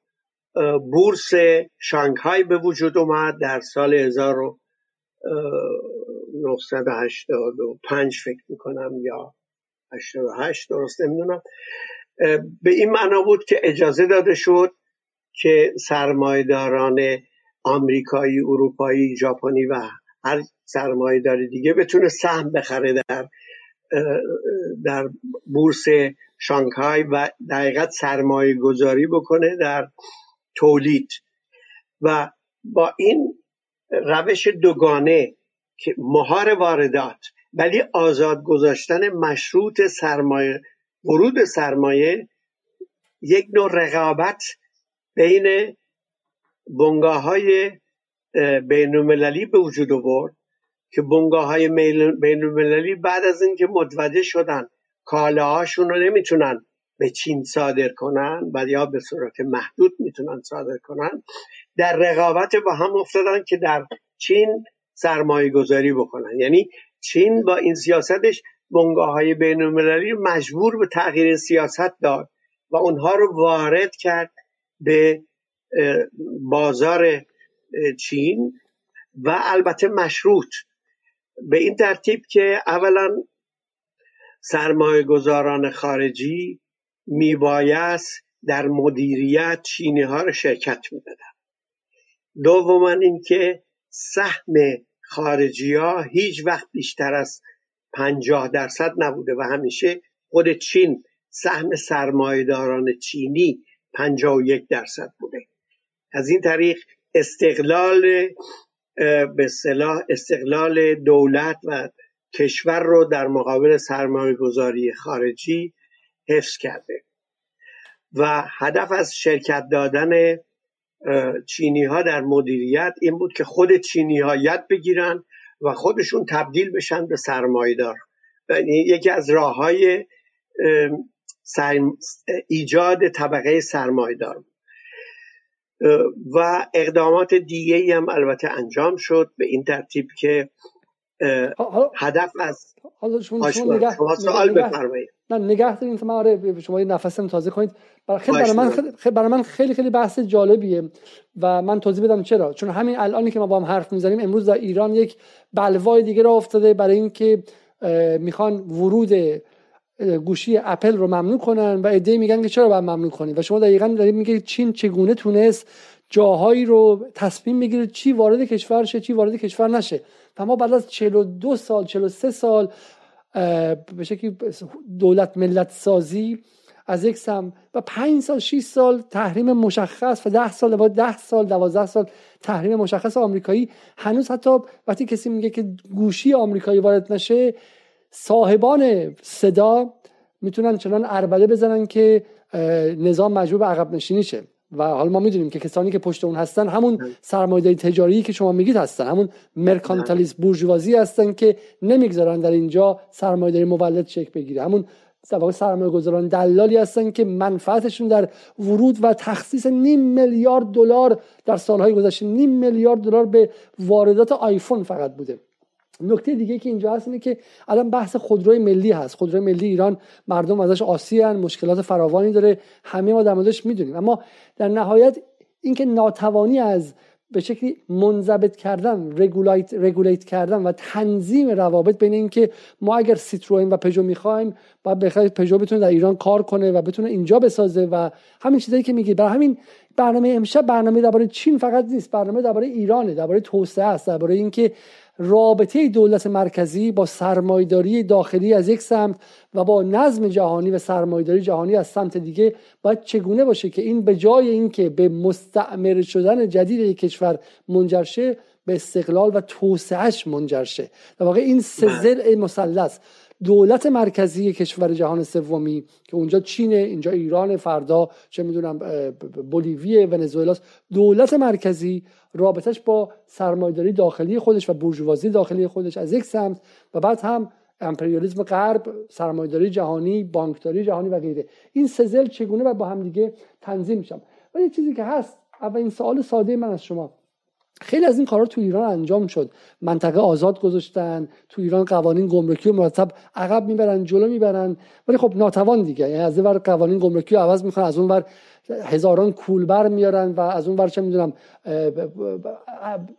بورس شانگهای به وجود اومد در سال 1985 فکر می‌کنم یا 88 درست نمی‌دونم. به این معنا بود که اجازه داده شد که سرمایداران آمریکایی اروپایی ژاپنی و هر سرمایهدار دیگه بتونه سهم بخره در در بورس شانگهای و دقیقت سرمایه گذاری بکنه در تولید. و با این روش دوگانه که مهار واردات ولی آزاد گذاشتن مشروط سرمایه ورود سرمایه یک نوع رقابت بین بنگاه های بین المللی به وجود آورد که بنگاه های بین المللی بعد از اینکه متوجه شدن کالاهاشون رو نمی‌تونن به چین صادر کنن و یا به صورت محدود می‌تونن صادر کنن در رقابت با هم افتادن که در چین سرمایه گذاری بکنن. یعنی چین با این سیاستش بنگاه های بین المللی مجبور به تغییر سیاست داد و اونها رو وارد کرد به بازار چین و البته مشروط. به این ترتیب که اولا سرمایه گذاران خارجی میبایست در مدیریت چینی ها رو شرکت می‌دادن. دوما اینکه سهم خارجی ها هیچ وقت بیشتر از پنجاه درصد نبوده و همیشه خود چین سهم سرمایهداران چینی پنجاه و یک درصد بوده. از این طریق استقلال به صلاح استقلال دولت و کشور رو در مقابل سرمایه گذاری خارجی حفظ کرده و هدف از شرکت دادن چینی ها در مدیریت این بود که خود چینی ها یاد بگیرن و خودشون تبدیل بشن به دار یعنی یکی از راه های ایجاد طبقه دار و اقدامات دیگه هم البته انجام شد به این ترتیب که هدف از حالا شما, شما سوال بفرمایید. نه نگه دارین من آره شما نفسم تازه کنید. برای خیلی برای من خیلی برای من خیلی خیلی بحث جالبیه و من توضیح بدم چرا. چون همین الانی که ما با هم حرف می‌زنیم امروز در ایران یک بلوای دیگه را افتاده برای اینکه می‌خوان ورود گوشی اپل رو ممنوع کنن و ایده میگن که چرا باید ممنوع کنید و شما دقیقا دارید میگه چین چگونه تونست جاهایی رو تصمیم می‌گیره چی وارد کشور شه چی وارد کشور نشه. و ما بعد از 42 سال 43 سال به شکلی دولت ملت سازی از یک سم و 5 سال 6 سال تحریم مشخص و 10 سال و 10 سال 12 سال تحریم مشخص آمریکایی هنوز حتی وقتی کسی میگه که گوشی آمریکایی وارد نشه صاحبان صدا می‌تونن چنان اربده بزنن که نظام مجبور به عقب نشینی شه. و حالا ما می‌دونیم که کسانی که پشت اون هستن همون سرمایه‌داری تجاری که شما میگید هستن همون مرکانتالیست بورژوازی هستن که نمی‌گذارن در اینجا سرمایه‌داری مولد شکل بگیره. همون سرمایه گذاران دلالی هستن که منفعتشون در ورود و تخصیص نیم میلیارد دلار در سالهای گذشته نیم میلیارد دلار به واردات آیفون فقط بوده. نکته دیگه که اینجا هست اینه که الان بحث خودروی ملی هست. خودروی ملی ایران مردم ازش آسی مشکلات فراوانی داره. همه ما در موردش می‌دونیم. اما در نهایت اینکه ناتوانی از به شکلی منضبط کردن regulate, regulate کردن و تنظیم روابط بین اینکه ما اگر سیتروئن و پژو می‌خوایم باید بخواید پژو بتونه در ایران کار کنه و بتونه اینجا بسازه و همین چیزایی که میگی. برای همین برنامه امشب برنامه درباره چین فقط نیست. برنامه درباره ایرانه درباره توسعه است درباره اینکه رابطه دولت مرکزی با سرمایداری داخلی از یک سمت و با نظم جهانی و سرمایداری جهانی از سمت دیگه باید چگونه باشه که این به جای اینکه به مستعمر شدن جدید یک کشور منجر شه به استقلال و توسعهش منجر شه در واقع این سه بله. مثلث دولت مرکزی کشور جهان سومی که اونجا چینه اینجا ایران فردا چه می‌دونم بولیویه ونزوئلاست. دولت مرکزی رابطش با سرمایداری داخلی خودش و بورژوازی داخلی خودش از یک سمت و بعد هم امپریالیسم غرب سرمایداری جهانی بانکداری جهانی و غیره. این سزل چگونه و با هم دیگه تنظیم میشم ولی چیزی که هست این سوال ساده من از شما. خیلی از این کارا تو ایران انجام شد. منطقه آزاد گذاشتن تو ایران قوانین گمرکی و مرتب عقب می‌برن جلو می‌برن. ولی خب ناتوان دیگه. یعنی از این ور قوانین گمرکی رو عوض می‌کنن از اون ور هزاران کولبر میارن و از اون ور چه می‌دونم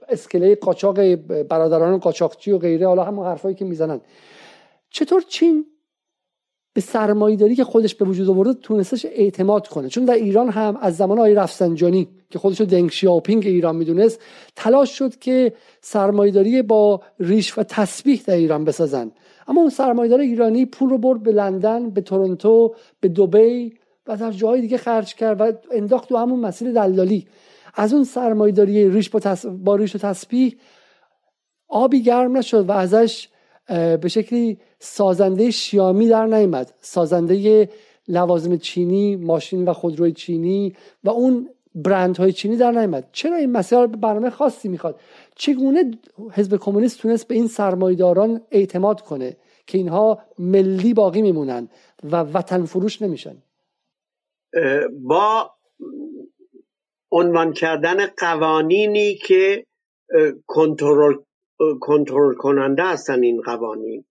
اسکله قاچاق برادران قاچاقچی و غیره حالا همون حرفایی که می‌زنن. چطور چین به سرمایه‌داری که خودش به وجود آورده تونستش اعتماد کنه. چون در ایران هم از زمان آقای رفسنجانی که خودش رو دنگ شیاپینگ ایران می‌دونست تلاش شد که سرمایه‌داری با ریش و تسبیح در ایران بسازن. اما اون سرمایه‌دار ایرانی پول رو برد به لندن به تورنتو به دبی و در جاهای دیگه خرج کرد و انداخت تو همون مسیر دلالی. از اون سرمایه‌داری ریش با, با ریش و تسبیح آبی گرم نشد و ازش به شکلی سازنده شیامی در نیامد. سازنده لوازم چینی ماشین و خودروی چینی و اون برندهای چینی در نیامد. چرا این مسئله برنامه خاصی می‌خواد؟ چگونه حزب کمونیست تونست به این سرمایداران اعتماد کنه که اینها ملی باقی میمونن و وطن فروش نمیشن؟ با عنوان کردن قوانینی که کنترل کنترل کننده هستن این قوانین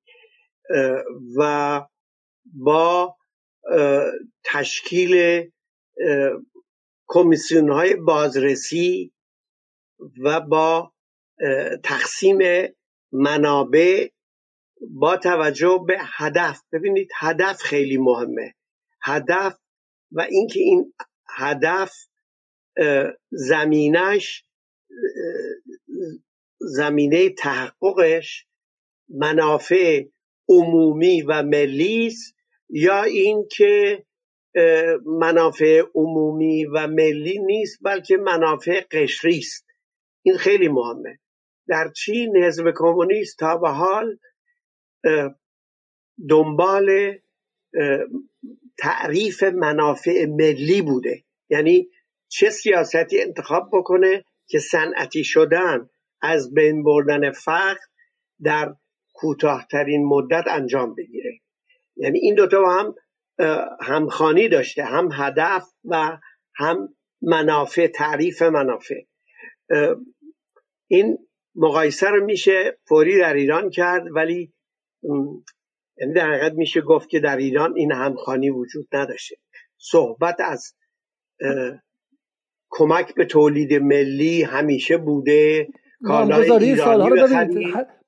و با تشکیل کمیسیون های بازرسی و با تقسیم منابع با توجه به هدف. ببینید هدف خیلی مهمه. هدف و اینکه این هدف زمینش زمینه تحققش منافع عمومی و ملی است یا اینکه منافع عمومی و ملی نیست بلکه منافع قشری است. این خیلی مهمه. در چین حزب کمونیست تا به حال دنبال تعریف منافع ملی بوده. یعنی چه سیاستی انتخاب بکنه که صنعتی شدن از بین بردن فقر در کوتاهترین مدت انجام بگیره. یعنی این دوتا با هم همخانی داشته هم هدف و هم منافع تعریف منافع. این مقایسه رو میشه فوری در ایران کرد ولی یعنی در حقیقت میشه گفت که در ایران این همخانی وجود نداشته. صحبت از کمک به تولید ملی همیشه بوده. نامگذاری سالها رو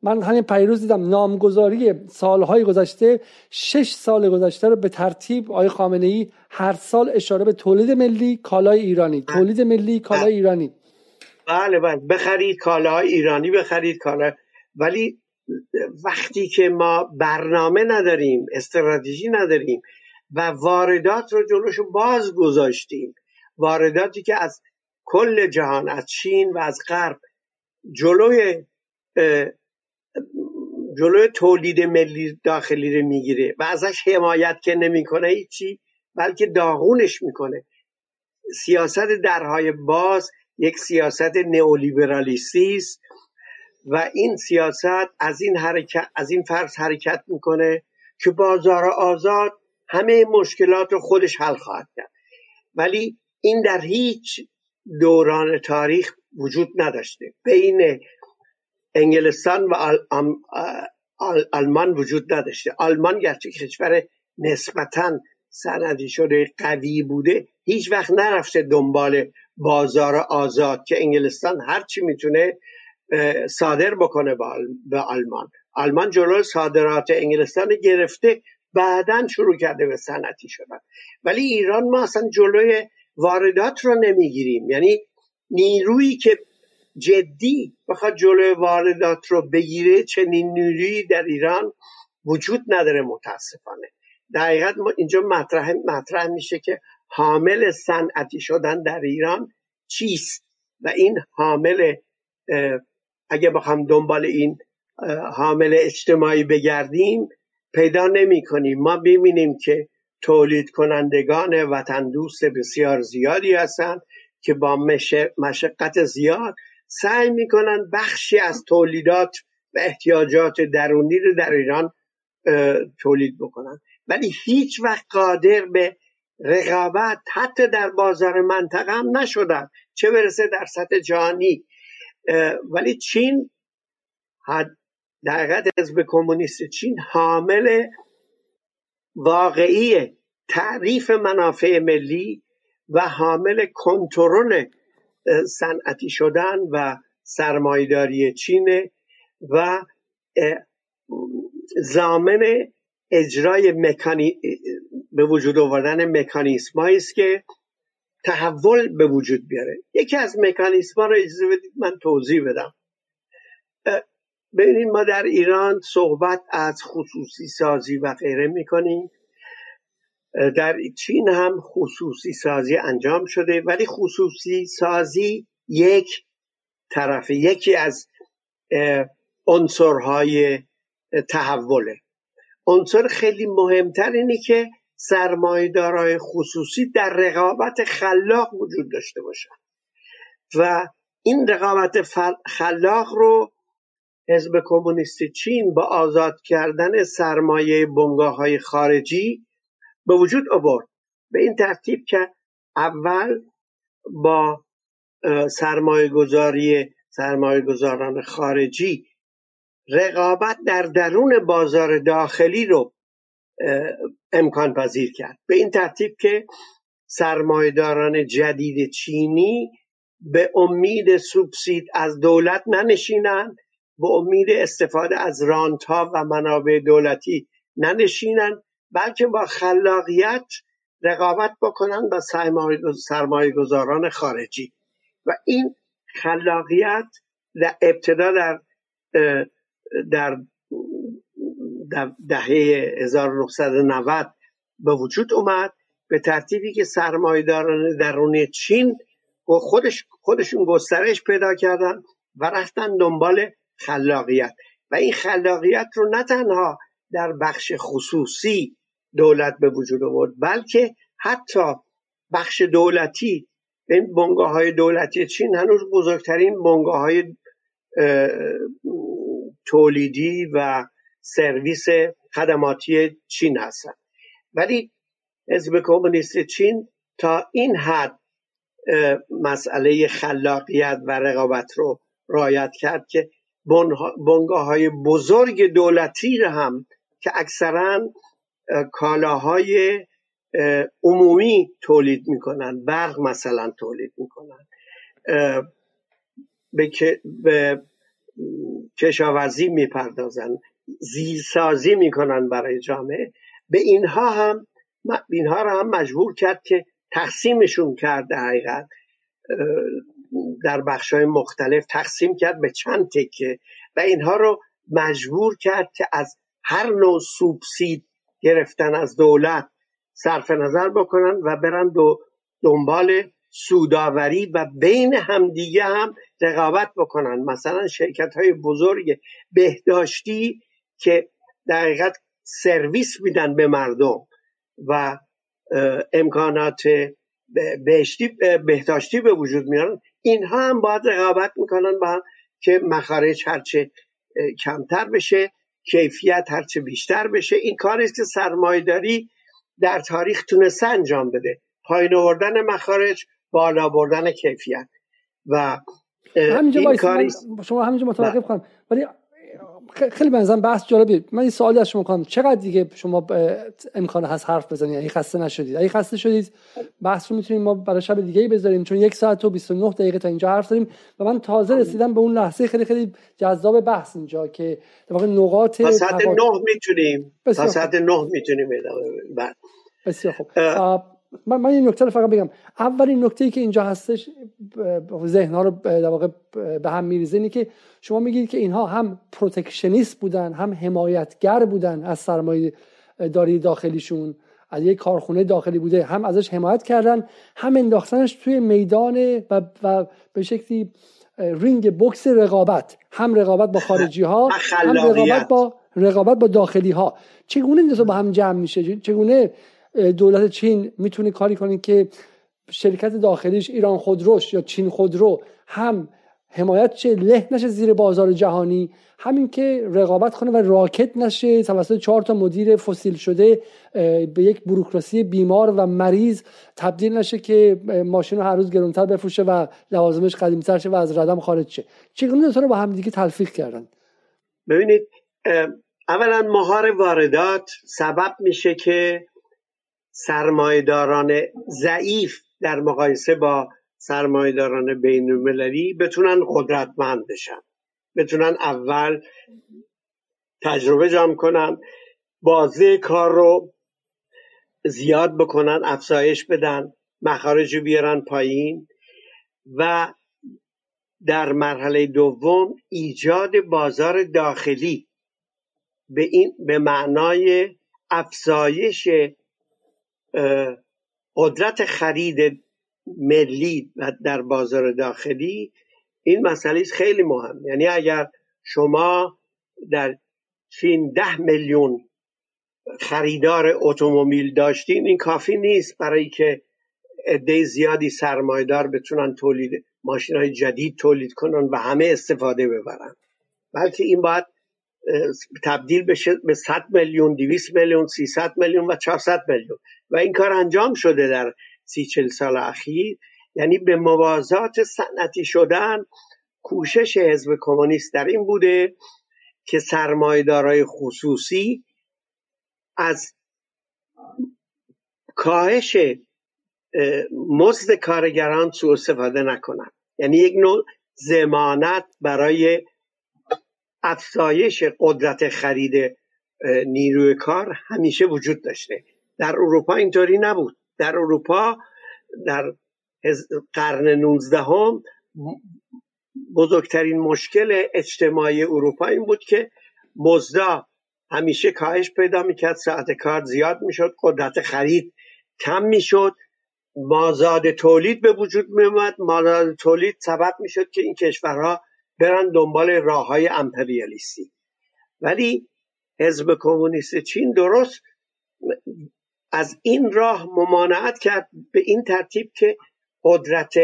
من همین پیروز دیدم نامگذاری سالهای گذشته شش سال گذشته رو به ترتیب آقای خامنه ای هر سال اشاره به تولید ملی کالای ایرانی. تولید ملی کالای ایرانی. بله بله. بخرید کالاهای ایرانی بخرید کالا ولی وقتی که ما برنامه نداریم استراتژی نداریم و واردات رو جلوشو باز گذاشتیم وارداتی که از کل جهان از چین و از غرب جلوی جلوی تولید ملی داخلی رو می‌گیره و ازش حمایت که نمی‌کنه هیچی بلکه داغونش می‌کنه. سیاست درهای باز یک سیاست نئولیبرالیستی است و این سیاست از این حرکت از این فرض حرکت می‌کنه که بازار آزاد همه مشکلات رو خودش حل خواهد کرد. ولی این در هیچ دوران تاریخ وجود نداشته. بین انگلستان و آلمان وجود نداشته. آلمان گرچه کشور نسبتا سندی شده قوی بوده هیچ وقت نرفته دنبال بازار آزاد که انگلستان هرچی می‌تونه صادر بکنه به آلمان. آلمان جلو صادرات انگلستان گرفته بعدا شروع کرده به صنعتی شدن. ولی ایران ما اصلا جلوی واردات رو نمی‌گیریم. یعنی نیرویی که جدی بخواد جلوی واردات رو بگیره چنین نیرویی در ایران وجود نداره متاسفانه. در ما اینجا مطرح مطرح میشه که حامل صنعتی شدن در ایران چیست؟ و این حامل اگه بخوام دنبال این حامل اجتماعی بگردیم پیدا نمی کنیم ما ببینیم که تولید کنندگان وطن دوست بسیار زیادی هستند. که با مشقت زیاد سعی می‌کنن بخشی از تولیدات و احتیاجات درونی رو در ایران تولید بکنن. ولی هیچ وقت قادر به رقابت حتی در بازار منطقه هم نشدن. چه برسه در سطح جهانی. ولی چین در حقیقت حزب کمونیست چین حامل واقعی تعریف منافع ملی و حامل کنترل صنعتی شدن و سرمایداری چین و زامن اجرای مکانی... به وجود آوردن مکانیسم است که تحول به وجود بیاره. یکی از مکانیسم ها رو اجازه بدید من توضیح بدم. ببینید ما در ایران صحبت از خصوصی سازی و غیره می‌کنیم. در چین هم خصوصی سازی انجام شده ولی خصوصی سازی یک طرف یکی از عنصرهای تحوله. عنصر خیلی مهمتر اینه که سرمایدارای خصوصی در رقابت خلاق وجود داشته باشن. و این رقابت خلاق رو حزب کمونیست چین با آزاد کردن سرمایه بنگاه های خارجی به وجود آورد. به این ترتیب که اول با سرمایه گذاری سرمایه گذاران خارجی رقابت در درون بازار داخلی رو امکان پذیر کرد. به این ترتیب که سرمایداران جدید چینی به امید سوبسید از دولت ننشینند به امید استفاده از رانت ها و منابع دولتی ننشینند. بلکه با خلاقیت رقابت بکنن با سرمایه گذاران خارجی. و این خلاقیت در ابتدا در در دهه 1990 به وجود اومد به ترتیبی که سرمایداران درون چین خودش خودشون گسترش پیدا کردن و رفتن دنبال خلاقیت. و این خلاقیت رو نه تنها در بخش خصوصی دولت به وجود آورد بلکه حتی بخش دولتی این بنگاه های دولتی چین هنوز بزرگترین بنگاه های تولیدی و سرویس خدماتی چین هستند ولی حزب کمونیست چین تا این حد مسئله خلاقیت و رقابت رو رایت کرد که بنگاه های بزرگ دولتی رو هم که اکثرا کالاهای عمومی تولید می‌کنن برق مثلا تولید می‌کنن. به, به کشاورزی می‌پردازن زیرسازی می‌کنن برای جامعه. به اینها هم اینها رو هم مجبور کرد که تقسیمشون کرد حقیقت. در بخش های مختلف تقسیم کرد به چند تکه و اینها رو مجبور کرد که از هر نوع سوبسید گرفتن از دولت صرف نظر بکنن و برن دو دنبال سوداوری و بین همدیگه هم رقابت بکنن. مثلا شرکت های بزرگ بهداشتی که در حقیقت سرویس میدن به مردم و امکانات بهشتی بهداشتی به وجود میارن اینها هم باید رقابت می‌کنن با که مخارج هرچه کمتر بشه. کیفیت هرچه بیشتر بشه این کاری است که سرمایداری در تاریخ تونسته انجام بده. پایین آوردن مخارج بالا بردن کیفیت. و همینجا شما همینجا متوقف بله. کنم. ولی خیلی بنظرم بحث جالبی. من این سوالی از شما کنم. چقدر دیگه شما امکان هست حرف بزنید اگه خسته نشدید. اگه خسته شدید بحث رو می‌تونیم ما برای شب دیگه ای بذاریم چون یک ساعت و 29 دقیقه تا اینجا حرف زدیم و من تازه رسیدم به اون لحظه خیلی خیلی جذاب بحث اینجا که در واقع نقاط تا ساعت 9 می‌تونیم. تا ساعت 9 می‌تونیم بسیار خوب. من, من این نکته رو فقط بگم. اولین نکته ای که اینجا هستش ذهن ها رو در واقع به هم میریزه اینه که شما میگید که اینها هم protectionist بودن هم حمایتگر بودن از سرمایه داری داخلیشون از یک کارخونه داخلی بوده هم ازش حمایت کردن هم انداختنش توی میدان و, و به شکلی رینگ بوکس رقابت هم رقابت با خارجی ها هم رقابت با رقابت با داخلی ها چگونه این با هم جمع میشه؟ چگونه دولت چین می‌تونه کاری کنه که شرکت داخلیش ایران خودروش یا چین خودرو هم حمایت چه له نشه زیر بازار جهانی همین که رقابت کنه و راکت نشه توسط چهار تا مدیر فسیل شده به یک بروکراسی بیمار و مریض تبدیل نشه که ماشین رو هر روز گرونتر بفروشه و لوازمش قدیمتر شه و از ردم خارج شه. چگونه رو با هم دیگه تلفیق کردن؟ ببینید اولا مهار واردات سبب میشه که سرمایداران ضعیف در مقایسه با سرمایداران بین المللی بتونن قدرتمند بشن. بتونن اول تجربه جمع کنن بازه کار رو زیاد بکنن افزایش بدن مخارج رو بیارن پایین و در مرحله دوم ایجاد بازار داخلی به این به معنای افزایش قدرت خرید ملی و در بازار داخلی این مسئله خیلی مهم. یعنی اگر شما در چین ده میلیون خریدار اتومبیل داشتین این کافی نیست برای که عده زیادی سرمایدار بتونن تولید ماشین های جدید تولید کنن و همه استفاده ببرن. بلکه این باید تبدیل بشه به 100 میلیون 200 میلیون 300 میلیون و 400 میلیون. و این کار انجام شده در سی چل سال اخیر. یعنی به موازات صنعتی شدن کوشش حزب کمونیست در این بوده که سرمایدارای خصوصی از کاهش مزد کارگران سوء استفاده نکنند. یعنی یک نوع زمانت برای افزایش قدرت خرید نیروی کار همیشه وجود داشته. در اروپا اینطوری نبود. در اروپا در قرن 19 هم بزرگترین مشکل اجتماعی اروپا این بود که مزدا همیشه کاهش پیدا می‌کرد ساعت کار زیاد می‌شد قدرت خرید کم می‌شد. مازاد تولید به وجود میومد مازاد تولید سبب می‌شد که این کشورها برن دنبال راه های امپریالیستی. ولی حزب کمونیست چین درست از این راه ممانعت کرد به این ترتیب که قدرت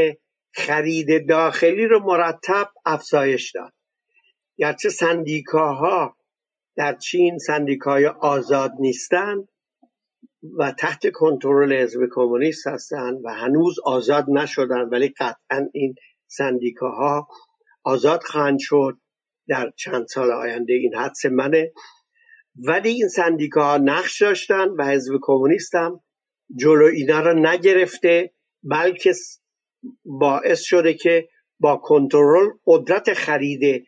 خرید داخلی رو مرتب افزایش داد. گرچه سندیکاها در چین سندیکای آزاد نیستند و تحت کنترل حزب کمونیست هستند و هنوز آزاد نشدن ولی قطعا این سندیکاها آزاد خواهند شد در چند سال آینده این حدس منه. ولی این سندیکاها نقش داشتن و حزب کمونیست هم جلو اینا را نگرفته بلکه باعث شده که با کنترل قدرت خرید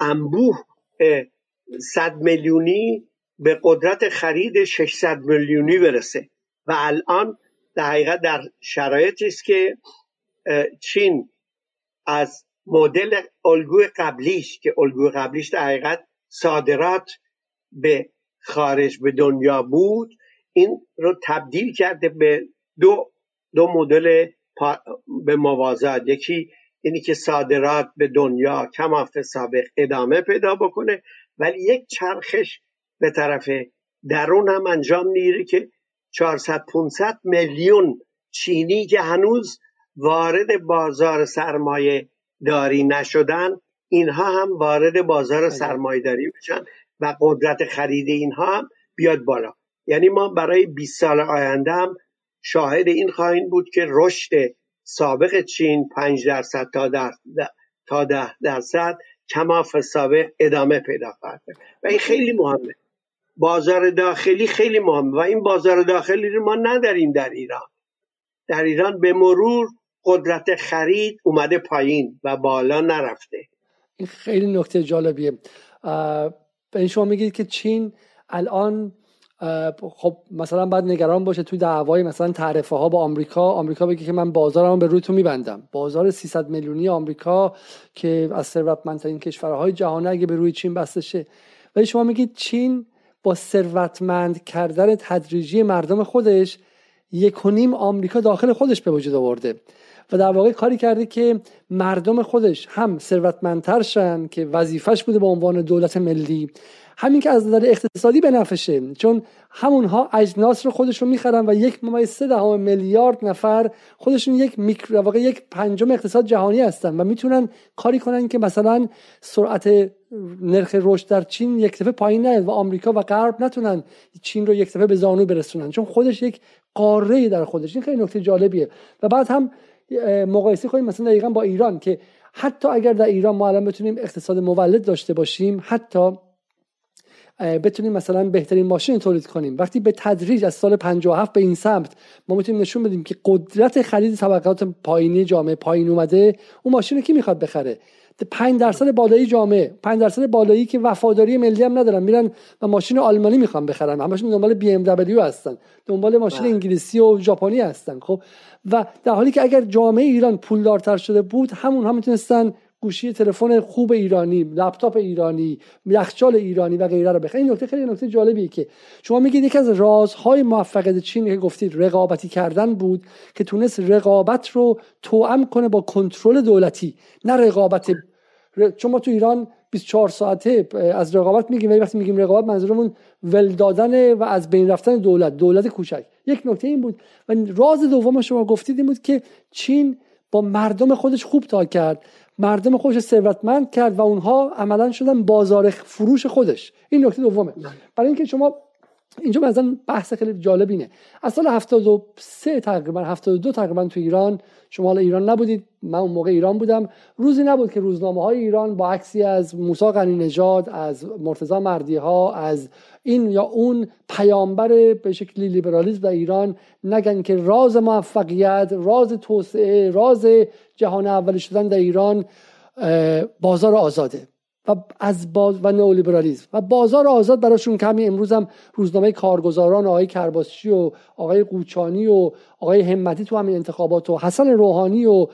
انبوه صد میلیونی به قدرت خرید 600 میلیونی برسه. و الان در حقیقت در شرایطی است که چین از مدل الگوی قبلیش که الگوی قبلیش در حقیقت صادرات به خارج به دنیا بود این رو تبدیل کرده به دو دو مدل به موازات. یکی اینی که صادرات به دنیا کم سابق ادامه پیدا بکنه ولی یک چرخش به طرف درون هم انجام می‌گیره که 400 500 میلیون چینی که هنوز وارد بازار سرمایه داری نشدن اینها هم وارد بازار بله. سرمایه داری بشن و قدرت خرید اینها هم بیاد بالا. یعنی ما برای 20 سال آینده هم شاهد این خواهیم بود که رشد سابق چین 5 درصد تا در تا ده درصد کماف سابق ادامه پیدا کرده و این خیلی مهمه. بازار داخلی خیلی مهمه و این بازار داخلی رو ما نداریم در ایران. در ایران به مرور قدرت خرید اومده پایین و بالا نرفته. این خیلی نکته جالبیه. به شما میگید که چین الان خب مثلا باید نگران باشه توی دعوای مثلا تعرفه ها با آمریکا. آمریکا بگه که من بازارم به روی تو میبندم. بازار 300 میلیونی آمریکا که از ثروتمندترین کشورهای جهان اگه به روی چین بسته شه. ولی شما میگید چین با ثروتمند کردن تدریجی مردم خودش یک و نیم آمریکا داخل خودش به وجود آورده. و در واقع کاری کرده که مردم خودش هم ثروتمندتر شن که وظیفش بوده به عنوان دولت ملی. همین که از نظر اقتصادی بنفشه چون همونها اجناس رو خودشون می‌خرن و یک ممیز سه دهم میلیارد نفر خودشون یک میکرو واقع یک پنجم اقتصاد جهانی هستن و می‌تونن کاری کنن که مثلا سرعت نرخ رشد در چین یک دفعه پایین نیاد و آمریکا و غرب نتونن چین رو یک دفعه به زانو برسونن. چون خودش یک قاره در خودش. این خیلی نکته جالبیه. و بعد هم مقایسه کنیم مثلا دقیقا با ایران که حتی اگر در ایران ما الان بتونیم اقتصاد مولد داشته باشیم حتی بتونیم مثلا بهترین ماشین تولید کنیم. وقتی به تدریج از سال 57 به این سمت ما می‌تونیم نشون بدیم که قدرت خرید طبقات پایینی جامعه پایین اومده اون ماشین رو کی می‌خواد بخره؟ 5 درصد بالایی جامعه 5 درصد بالایی که وفاداری ملی هم ندارن میرن و ماشین آلمانی می‌خوان بخرن همشون دنبال بی ام دبلیو هستن دنبال ماشین بله. انگلیسی و ژاپنی هستن خب و در حالی که اگر جامعه ایران پولدارتر شده بود همون هم می‌تونستن گوشی تلفن خوب ایرانی لپتاپ ایرانی یخچال ایرانی و غیره رو بخرید. این نکته خیلی نکته جالبیه که شما میگید یکی از رازهای موفقیت چین که گفتید رقابتی کردن بود که تونست رقابت رو توأم کنه با کنترل دولتی نه رقابت چون ما تو ایران 24 ساعته از رقابت میگیم ولی وقتی میگیم رقابت منظورمون ول دادن و از بین رفتن دولت دولت کوچک. یک نکته این بود. و راز دوم شما گفتید این بود که چین با مردم خودش خوب تا کرد. مردم خودش ثروتمند کرد و اونها عملا شدن بازار فروش خودش. این نکته دومه. برای اینکه شما اینجا مثلا بحث خیلی جالب اینه. از سال 73 تقریبا 72 تقریبا تو ایران شما حالا ایران نبودید. من اون موقع ایران بودم. روزی نبود که روزنامه های ایران با عکسی از موسی غنی نژاد از مرتضی مردی ها از این یا اون پیامبر به شکلی لیبرالیسم در ایران نگن که راز موفقیت راز توسعه راز جهان اولی شدن در ایران بازار آزاده. و از باز و نئولیبرالیسم و بازار آزاد براشون کمی امروز هم روزنامه کارگزاران آقای کرباسچی و آقای قوچانی و آقای همتی تو همین انتخابات و حسن روحانی و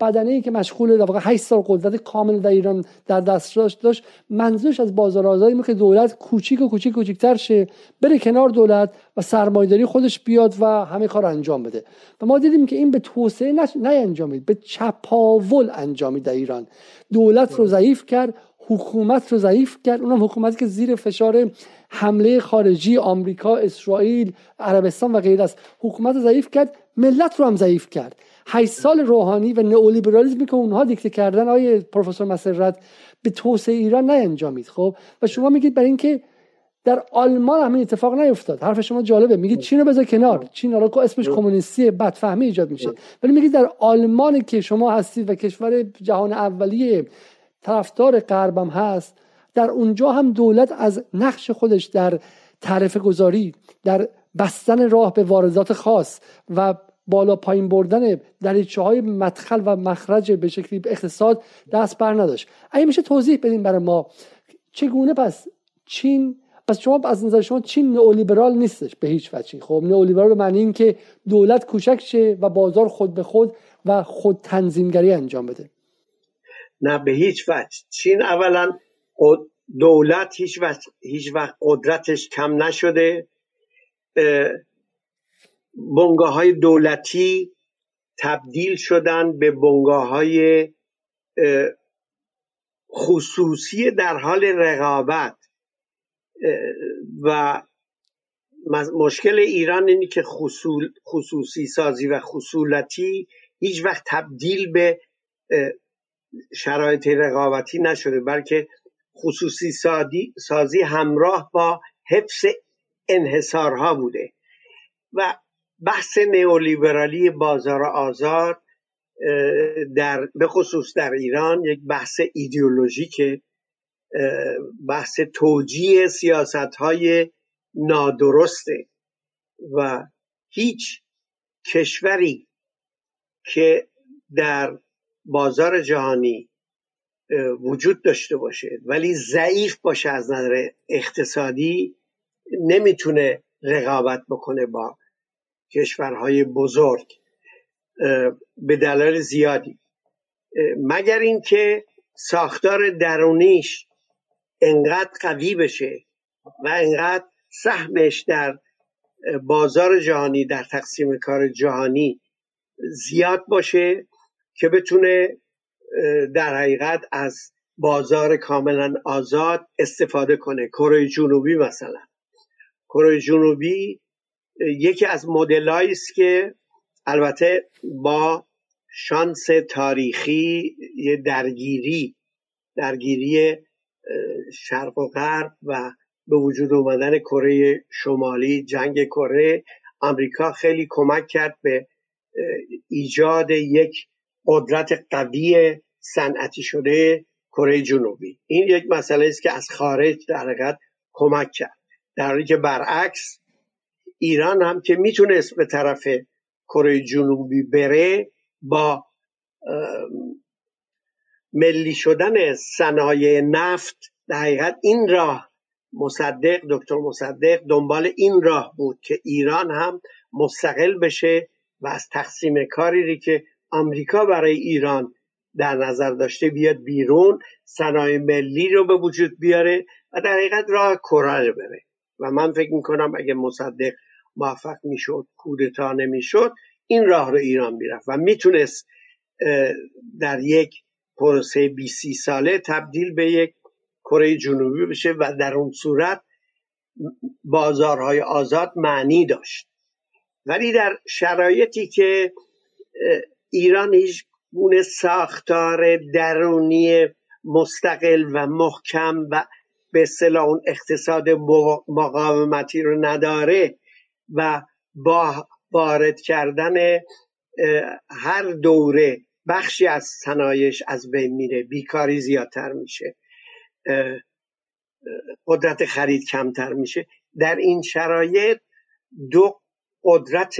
بدنه ای که مشغول در واقع 8 سال قدرت کامل در ایران در دسترس داشت منظورش از بازار آزادی که دولت کوچیک و کوچیک کوچیکتر شه بره کنار دولت و سرمایه‌داری خودش بیاد و همه کار انجام بده. و ما دیدیم که این به توسعه نه انجامید به چپاول انجامید در ایران. دولت رو ضعیف کرد حکومت رو ضعیف کرد. اونم حکومتی که زیر فشار حمله خارجی آمریکا اسرائیل عربستان و غیره است. حکومت رو ضعیف کرد ملت رو هم ضعیف کرد. 8 سال روحانی و نئولیبرالیسمی که اونها دیکته کردن آیه پروفسور مسرت به توسعه ایران نانجامید خب؟ و شما میگید برای اینکه در آلمان همین اتفاق نیفتاد. حرف شما جالبه. میگید چین رو بذار کنار. چین حالا اسمش کمونیستی بدفهمی ایجاد میشه. ولی میگید در آلمان که شما هستید و کشور جهان اولیه طرفدار غربم هست در اونجا هم دولت از نقش خودش در تعرفه گذاری در بستن راه به واردات خاص و بالا پایین بردن دریچه های مدخل و مخرج به شکلی اقتصاد دست بر نداشت. اگه میشه توضیح بدیم برای ما چگونه پس چین پس شما از نظر شما چین نئولیبرال نیستش به هیچ وجهی خب نئولیبرال به معنی این که دولت کوچک شه و بازار خود به خود و خود تنظیمگری انجام بده. نه به هیچ وجه. چین اولا دولت هیچ وقت, هیچ وقت قدرتش کم نشده. بنگاه های دولتی تبدیل شدن به بنگاه های خصوصی در حال رقابت. و مشکل ایران اینه که خصوصی سازی و خصولتی هیچ وقت تبدیل به شرایط رقابتی نشده بلکه خصوصی سازی همراه با حفظ انحصارها بوده. و بحث نئولیبرالی بازار آزاد در به خصوص در ایران یک بحث ایدئولوژیک بحث توجیه سیاست های نادرسته. و هیچ کشوری که در بازار جهانی وجود داشته باشه. ولی ضعیف باشه از نظر اقتصادی نمی‌تونه رقابت بکنه با کشورهای بزرگ به دلایل زیادی. مگر اینکه ساختار درونیش انقدر قوی بشه و انقدر سهمش در بازار جهانی در تقسیم کار جهانی زیاد باشه؟ که بتونه در حقیقت از بازار کاملا آزاد استفاده کنه. کره جنوبی مثلا. کره جنوبی یکی از مدلایی است که البته با شانس تاریخی یه درگیری درگیری شرق و غرب و به وجود اومدن کره شمالی جنگ کره آمریکا خیلی کمک کرد به ایجاد یک قدرت قوی صنعتی شده کره جنوبی. این یک مسئله است که از خارج در حقیقت کمک کرد. در حالی که برعکس ایران هم که می‌تونست به طرف کره جنوبی بره با ملی شدن صنایع نفت در حقیقت این راه مصدق دکتر مصدق دنبال این راه بود که ایران هم مستقل بشه و از تقسیم کاری که آمریکا برای ایران در نظر داشته بیاد بیرون صنایع ملی رو به وجود بیاره و در حقیقت راه کره رو بره. و من فکر می‌کنم اگه مصدق موفق می‌شد کودتا نمی‌شد این راه رو ایران می‌رفت و می‌تونست در یک پروسه 20 ساله تبدیل به یک کره جنوبی بشه و در اون صورت بازارهای آزاد معنی داشت. ولی در شرایطی که ایران هیچ گونه ساختار درونی مستقل و محکم و به اصطلاح اون اقتصاد مقاومتی رو نداره و با وارد کردن هر دوره بخشی از صنایش از بین میره بیکاری زیادتر میشه قدرت خرید کمتر میشه. در این شرایط دو قدرت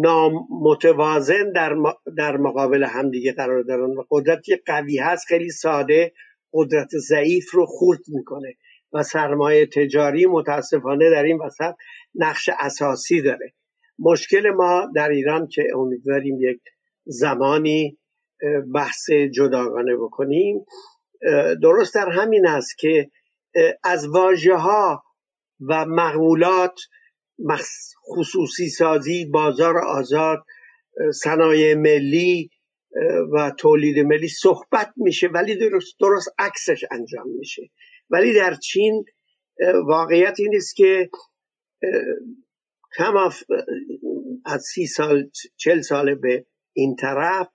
نامتوازن در, در مقابل همدیگه قرار دارن و قدرتی قوی هست خیلی ساده قدرت ضعیف رو خورد می‌کنه و سرمایه تجاری متاسفانه در این وسط نقش اساسی داره. مشکل ما در ایران که امیدواریم یک زمانی بحث جداگانه بکنیم درست در همین است که از واژه ها و مقولات خصوصی سازی بازار آزاد صنایع ملی و تولید ملی صحبت میشه ولی درست درست عکسش انجام میشه. ولی در چین واقعیت این است که کم از سی سال چل سال به این طرف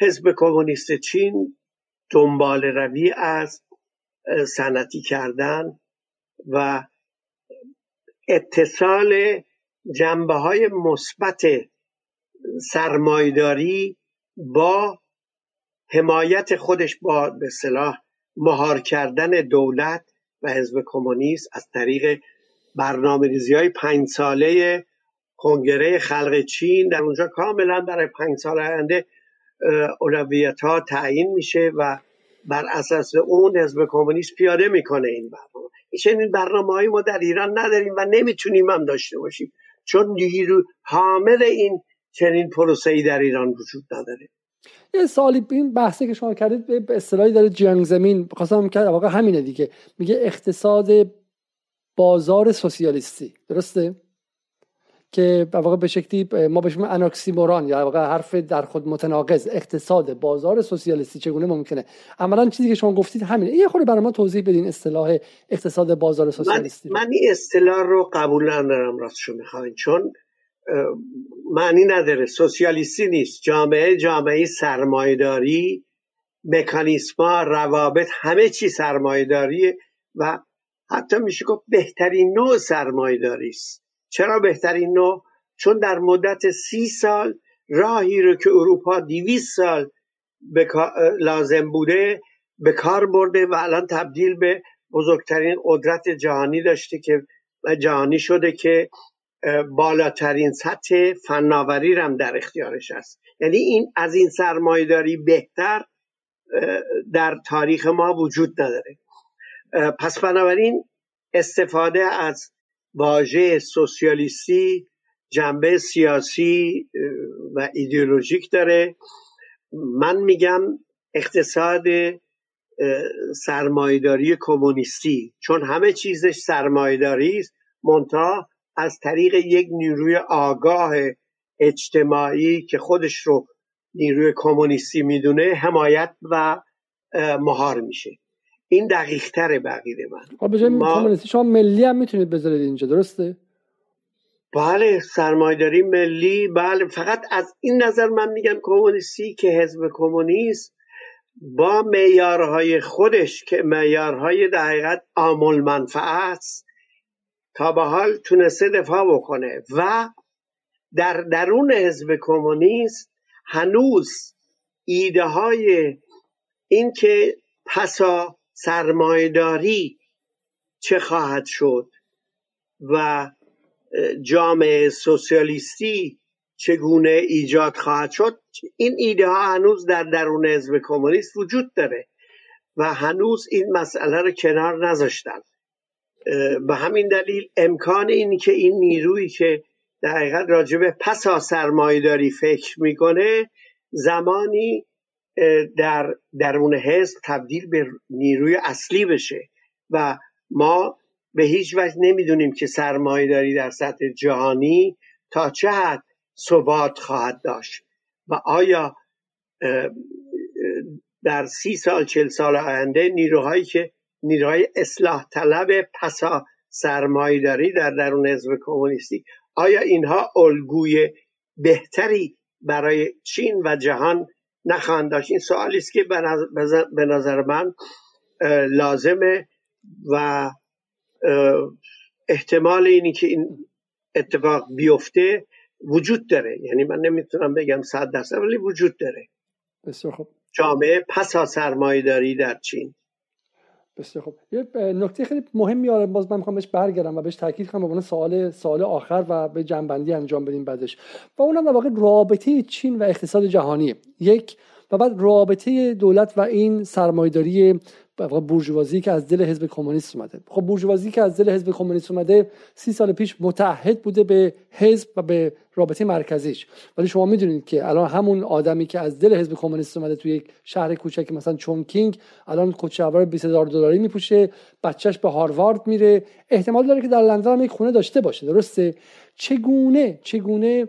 حزب کمونیست چین دنبال روی از سنتی کردن و اتصال جنبه های مثبت سرمایداری با حمایت خودش با به صلاح مهار کردن دولت و حزب کمونیست از طریق برنامه ریزی های پنج ساله کنگره خلق چین. در اونجا کاملا برای پنج سال آینده اولویت ها تعیین میشه و بر اساس اون حزب کمونیست پیاده می‌کنه این برنامه. چنین برنامه ما در ایران نداریم و نمی‌تونیم هم داشته باشیم. چون نیرو حامل این چنین پروسه ای در ایران وجود نداره. یه سالی این بحثی که شما کردید به اصطلاحی داره جنگ زمین. خواستم کرد واقعا همینه دیگه. میگه اقتصاد بازار سوسیالیستی. درسته؟ که واقع به شکلی ما بهش اناکسیموران یا واقع حرف در خود متناقض اقتصاد بازار سوسیالیستی چگونه ممکنه؟ عملا چیزی که شما گفتید همینه. یه خورده برای ما توضیح بدین اصطلاح اقتصاد بازار سوسیالیستی من, من این اصطلاح رو قبول ندارم راستشو می‌خواین چون معنی نداره. سوسیالیستی نیست. جامعه جامعه سرمایداری مکانیسما روابط همه چی سرمایداری و حتی میشه گفت بهترین نوع سرمایداری است چرا بهترین نوع؟ چون در مدت سی سال راهی رو که اروپا دیویس سال لازم بوده به کار برده و الان تبدیل به بزرگترین قدرت جهانی داشته که جهانی شده که بالاترین سطح فناوری هم در اختیارش است یعنی این از این سرمایداری بهتر در تاریخ ما وجود نداره. پس بنابراین استفاده از واژه سوسیالیستی جنبه سیاسی و ایدئولوژیک داره. من میگم اقتصاد سرمایداری کمونیستی. چون همه چیزش سرمایداری است منتها از طریق یک نیروی آگاه اجتماعی که خودش رو نیروی کمونیستی می‌دونه حمایت و مهار میشه. این دقیق تره بقیده من خب ما... کمونیستی شما ملی هم می‌تونید بذارید اینجا درسته؟ بله سرمایداری ملی بله فقط از این نظر من میگم کمونیستی که حزب کمونیست با معیارهای خودش که معیارهای در حقیقت آمول منفعه است تا به حال تونسته دفاع بکنه و در درون حزب کمونیست هنوز ایده های این که پسا سرمایداری چه خواهد شد و جامعه سوسیالیستی چگونه ایجاد خواهد شد؟ این ایده ها هنوز در درون حزب کمونیست وجود داره و هنوز این مسئله رو کنار نذاشتن. به همین دلیل امکان این که این نیرویی که در حقیقت راجب پسا سرمایه فکر می‌کنه زمانی در درون حزب تبدیل به نیروی اصلی بشه و ما به هیچ وجه نمی‌دونیم که سرمایه در سطح جهانی تا چه حد ثبات خواهد داشت و آیا در سی سال چل سال آینده نیروهایی که نیروهای اصلاح طلب پسا سرمایداری در درون حزب کمونیستی آیا اینها الگوی بهتری برای چین و جهان نخواهند داشت. این سوالی است که به نظر من لازمه و احتمال اینی که این اتفاق بیفته وجود داره. یعنی من نمی‌تونم بگم صد درصد ولی وجود داره. بسیار خوب. جامعه پسا سرمایه داری در چین. بسیار خوب. یه نکته خیلی مهمی آره باز من می‌خوام بهش برگردم و بهش تاکید کنم به سوال سوال آخر و به جنبندی انجام بدیم بعدش. و اونم در واقع رابطه چین و اقتصاد جهانی. یک و بعد رابطه دولت و این سرمایه‌داری بورژوازی که از دل حزب کمونیست اومده. خب بورژوازی که از دل حزب کمونیست اومده سی سال پیش متحد بوده به حزب و به رابطه مرکزیش. ولی شما می‌دونید که الان همون آدمی که از دل حزب کمونیست اومده توی یک شهر کوچک مثلا چونکینگ الان کت شلوار 20000 دلاری میپوشه بچهش به هاروارد میره. احتمال داره که در لندن هم یک خونه داشته باشه. درسته؟ چگونه چگونه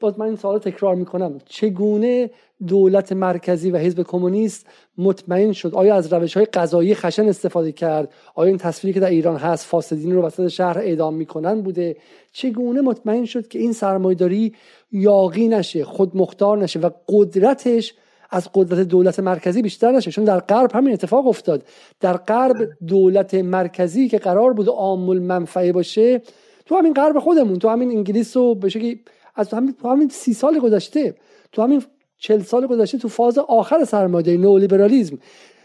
باز من این سوال تکرار می‌کنم. چگونه دولت مرکزی و حزب کمونیست مطمئن شد؟ آیا از روش های قضایی خشن استفاده کرد؟ آیا این تصویری که در ایران هست فاسدین رو وسط شهر اعدام می‌کنن بوده؟ چگونه مطمئن شد که این سرمایداری یاقی نشه خودمختار نشه و قدرتش از قدرت دولت مرکزی بیشتر نشه؟ چون در غرب همین اتفاق افتاد. در غرب دولت مرکزی که قرار بود عامل منفعه باشه تو همین غرب خودمون تو همین انگلیس و به شکلی از همین تو همین سی سال گذشته تو همین چل سال گذشته تو فاز آخر سرمایه‌داری نئولیبرالیسم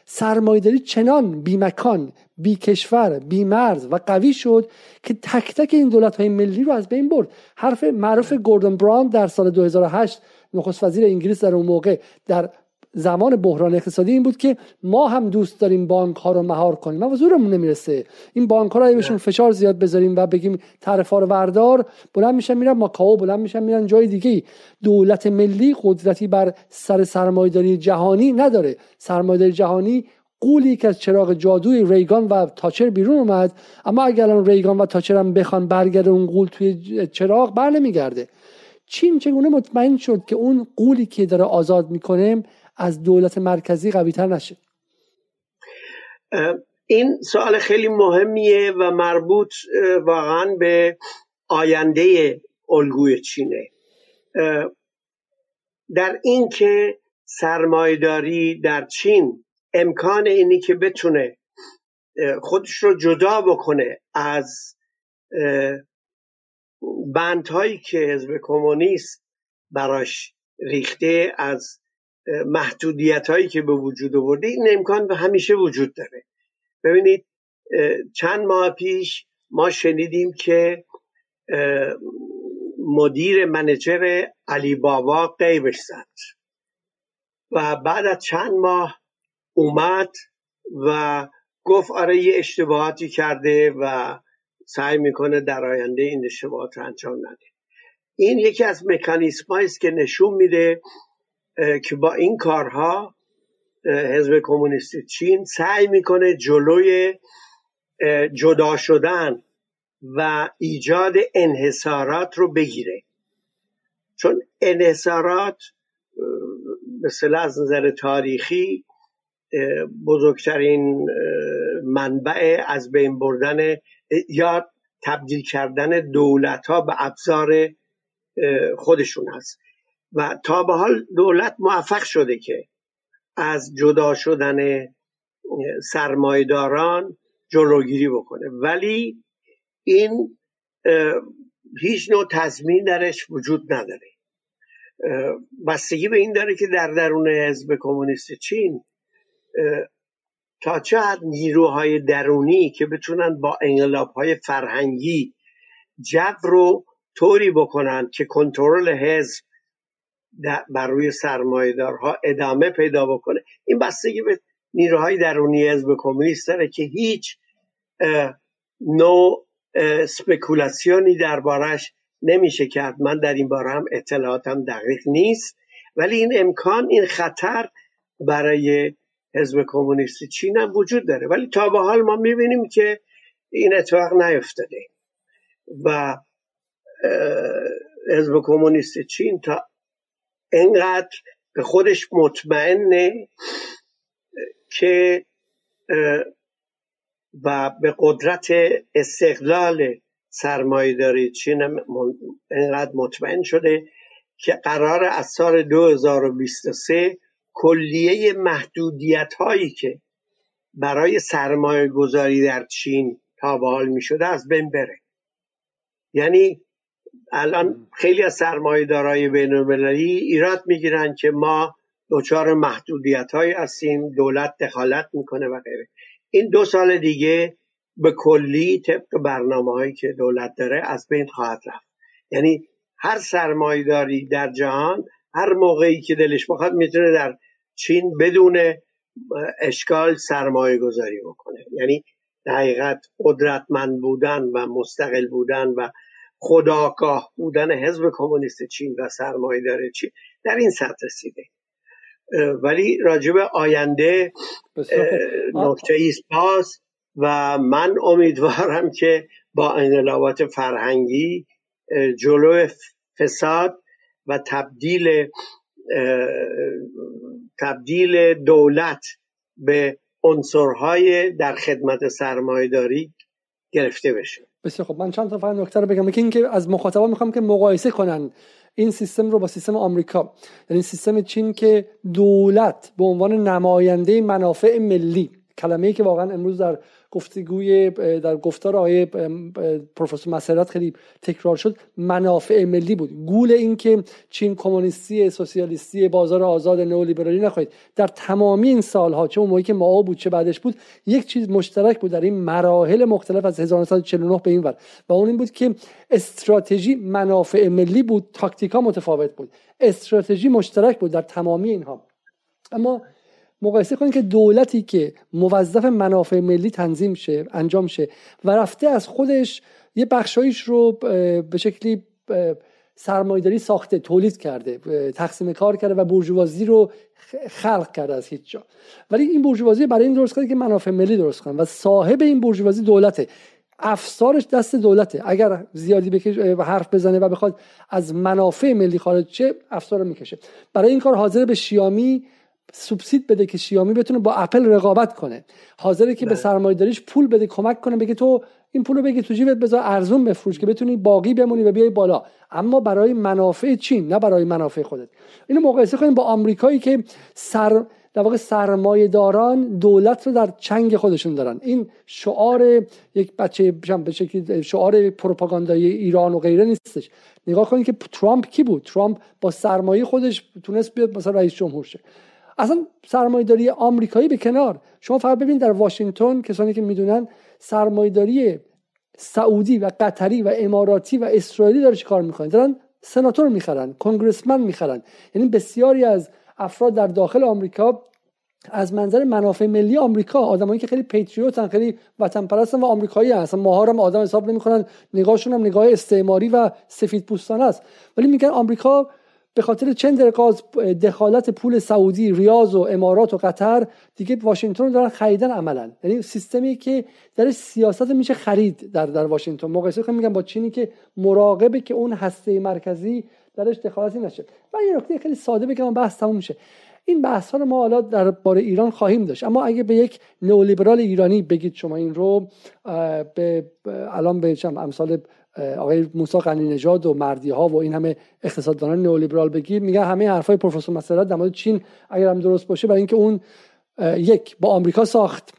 سرمایه‌داری چنان بیمکان بی کشور بی مرز و قوی شد که تک تک این دولت های ملی رو از بین برد. حرف معروف گوردن براون در سال 2008 نخست وزیر انگلیس در اون موقع در زمان بحران اقتصادی این بود که ما هم دوست داریم بانک ها رو مهار کنیم. اما زورمون نمی‌رسه. این بانک ها رو بهشون فشار زیاد بذاریم و بگیم طرف رو وردار بلند میشن میرن ماکائو بلند میشن میرن جای دیگه دولت ملی قدرتی بر سر سرمایه‌داری جهانی نداره. سرمایه‌داری جهانی قولی که از چراغ جادوی ریگان و تاچر بیرون اومد اما اگر الان ریگان و تاچر هم بخوان برگرده اون قول توی چراغ بر نمیگرده. چین چگونه مطمئن شد که اون قولی که داره آزاد می‌کنه از دولت مرکزی قوی تر نشه این سوال خیلی مهمیه و مربوط واقعا به آینده الگوی چینه. در این که سرمایداری در چین امکان اینی که بتونه خودش رو جدا بکنه از بندهایی که حزب کمونیست براش ریخته از محدودیت هایی که به وجود آورده این امکان به همیشه وجود داره. ببینید چند ماه پیش ما شنیدیم که مدیر منجر علی بابا قیبش زد. و بعد از چند ماه اومد و گفت آره یه اشتباهاتی کرده و سعی می‌کنه در آینده این اشتباهات رو انجام نده. این یکی از مکانیسم است که نشون میده که با این کارها حزب کمونیست چین سعی می‌کنه جلوی جدا شدن و ایجاد انحصارات رو بگیره. چون انحصارات مثل از نظر تاریخی بزرگترین منبع از بین بردن یا تبدیل کردن دولت ها به ابزار خودشون هست. و تا به حال دولت موفق شده که از جدا شدن سرمایداران جلوگیری بکنه. ولی این هیچ نوع تضمین درش وجود نداره. بستگی به این داره که در درون حزب کمونیست چین تا چه حد نیروهای درونی که بتونن با انقلاب های فرهنگی جو رو طوری بکنن که کنترل حزب بر روی سرمایدارها ادامه پیدا بکنه. این بستگی به نیروهای درونی حزب کمونیست داره که هیچ نوع سپکولاسیونی دربارش نمیشه کرد. من در این باره هم اطلاعاتم دقیق نیست. ولی این امکان این خطر برای حزب کمونیست چین هم وجود داره. ولی تا به حال ما می‌بینیم که این اتفاق نیفتاده. و حزب کمونیست چین تا انقدر به خودش مطمئنه که و به قدرت استقلال سرمایه چین انقدر مطمئن شده که قرار از سال 2023 کلیه محدودیت هایی که برای سرمایه گذاری در چین تا به حال می شده از بین بره. یعنی الان خیلی از سرمایه دارای بین المللی ایراد می‌گیرن که ما دچار محدودیت هایی هستیم دولت دخالت می‌کنه و غیره. این دو سال دیگه به کلی طبق برنامه هایی که دولت داره از بین خواهد رفت. یعنی هر سرمایداری در جهان هر موقعی که دلش بخواد می‌تونه در چین بدون اشکال سرمایه گذاری بکنه. یعنی دقیقت قدرتمند بودن و مستقل بودن و خداگاه بودن حزب کمونیست چین و سرمایه داره چین در این سطح رسیده ولی راجب آینده نکته ایست باز و من امیدوارم که با انقلابات فرهنگی جلو فساد و تبدیل تبدیل دولت به عنصرهای در خدمت سرمایهداری گرفته بشه. بسیار خب من چند تا فقط نکته رو بگم. که اینکه از مخاطبا می‌خوام که مقایسه کنن این سیستم رو با سیستم آمریکا. یعنی سیستم چین که دولت به عنوان نماینده منافع ملی کلمه که واقعا امروز در گفتگوی در گفتار آقای پروفسور مسرت خیلی تکرار شد منافع ملی بود. گول این که چین کمونیستی سوسیالیستی بازار آزاد نئولیبرالی نخواهید. در تمامی این سالها چه اون موقعی که ما بود چه بعدش بود یک چیز مشترک بود در این مراحل مختلف از 1949 به این ور. و اون این بود که استراتژی منافع ملی بود تاکتیکا متفاوت بود. استراتژی مشترک بود در تمامی اینها. اما مقایسه کنید که دولتی که موظف منافع ملی تنظیم شه انجام شه و رفته از خودش یه بخشایش رو به شکلی سرمایداری ساخته تولید کرده تقسیم کار کرده و برجوازی رو خلق کرده از هیچ جا. ولی این برجوازی برای این درست کرده که منافع ملی درست کنه و صاحب این برجوازی دولته. افسارش دست دولته. اگر زیادی بکش حرف بزنه و بخواد از منافع ملی خارج چه افسار رو می‌کشه. برای این کار حاضر به شیامی سوبسید بده که شیامی بتونه با اپل رقابت کنه. حاضره که به بله. سرمایه‌داریش پول بده کمک کنه بگه تو این پول رو بگی تو جیبت بذار ارزون بفروش که بتونی باقی بمونی و بیای بالا. اما برای منافع چین نه برای منافع خودت. اینو مقایسه کنیم با آمریکایی که سر در واقع سرمایه داران دولت رو در چنگ خودشون دارن. این شعار یک بچه به شکلی شعار پروپاگاندای ایران و غیره نیستش. نگاه کنید که ترامپ کی بود؟ ترامپ با سرمایه خودش تونست بیاد مثلا رئیس جمهور شه. اصلا سرمایه‌داری آمریکایی به کنار. شما فقط ببینید در واشنگتن کسانی که می‌دونن سرمایه‌داری سعودی و قطری و اماراتی و اسرائیلی داره کار می‌کنن دارن سناتور می‌خرن کنگرسمن می‌خرن. یعنی بسیاری از افراد در داخل آمریکا از منظر منافع ملی آمریکا آدمایی که خیلی پیتریوتن خیلی وطن پرستن و آمریکایی هستن. ماها هم آدم حساب نمی‌کنن. نگاهشون هم نگاه استعماری و سفید پوستانه است. ولی میگن آمریکا به خاطر چند رقاز دخالت پول سعودی ریاض و امارات و قطر دیگه واشنگتن رو دارن خریدن عملا. یعنی سیستمی که در سیاست میشه خرید در در واشنگتن. مقایسه کنیم میگن با چینی که مراقبه که اون هسته مرکزی درش دخالتی نشه. و یه نکته خیلی ساده بگم بحث تموم میشه. این بحث ها رو ما حالا در بار ایران خواهیم داشت. اما اگه به یک نئولیبرال ایرانی بگید شما این رو به الان به امثال آقای موسی قنی نژاد و مردی ها و این همه اقتصاددانان نئولیبرال بگیر میگن همه حرفای پروفسور مسرت در مورد چین اگر هم درست باشه برای اینکه اون یک با آمریکا ساخت.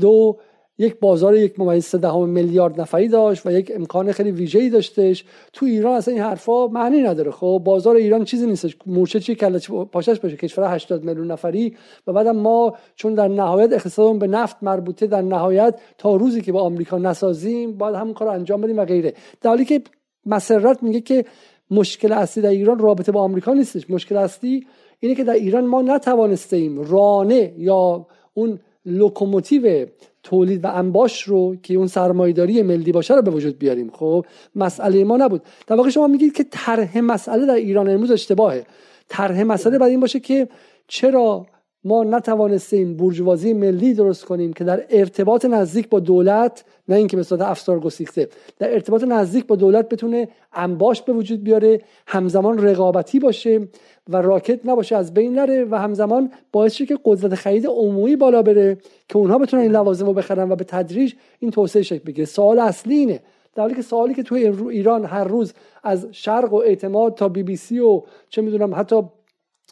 دو یک بازار یک ممیز دهم میلیارد نفری داشت و یک امکان خیلی ویژه‌ای داشتش. تو ایران اصلا این حرفا معنی نداره. خب بازار ایران چیزی نیستش. مورچه چی کله پاشش باشه. کشور 80 میلیون نفری. و بعدم ما چون در نهایت اقتصادمون به نفت مربوطه در نهایت تا روزی که با آمریکا نسازیم باید همون کار انجام بدیم و غیره. در حالی که مسرت میگه که مشکل اصلی در ایران رابطه با آمریکا نیستش. مشکل اصلی اینه که در ایران ما نتوانستیم رانه یا اون لوکوموتیو تولید و انباش رو که اون سرمایهداری ملی باشه رو به وجود بیاریم. خب مسئله ما نبود. در واقع شما میگید که طرح مسئله در ایران امروز اشتباهه. طرح مسئله باید این باشه که چرا ما نتوانستیم برجوازی ملی درست کنیم که در ارتباط نزدیک با دولت نه اینکه به صورت افسار گسیخته در ارتباط نزدیک با دولت بتونه انباش به وجود بیاره همزمان رقابتی باشه و راکت نباشه از بین نره و همزمان باعث شه که قدرت خرید عمومی بالا بره که اونها بتونن این لوازم رو بخرن و به تدریج این توسعه شکل بگیره. سوال اصلی اینه. در حالی که سوالی که توی ایران هر روز از شرق و اعتماد تا بی بی سی و چه می‌دونم حتی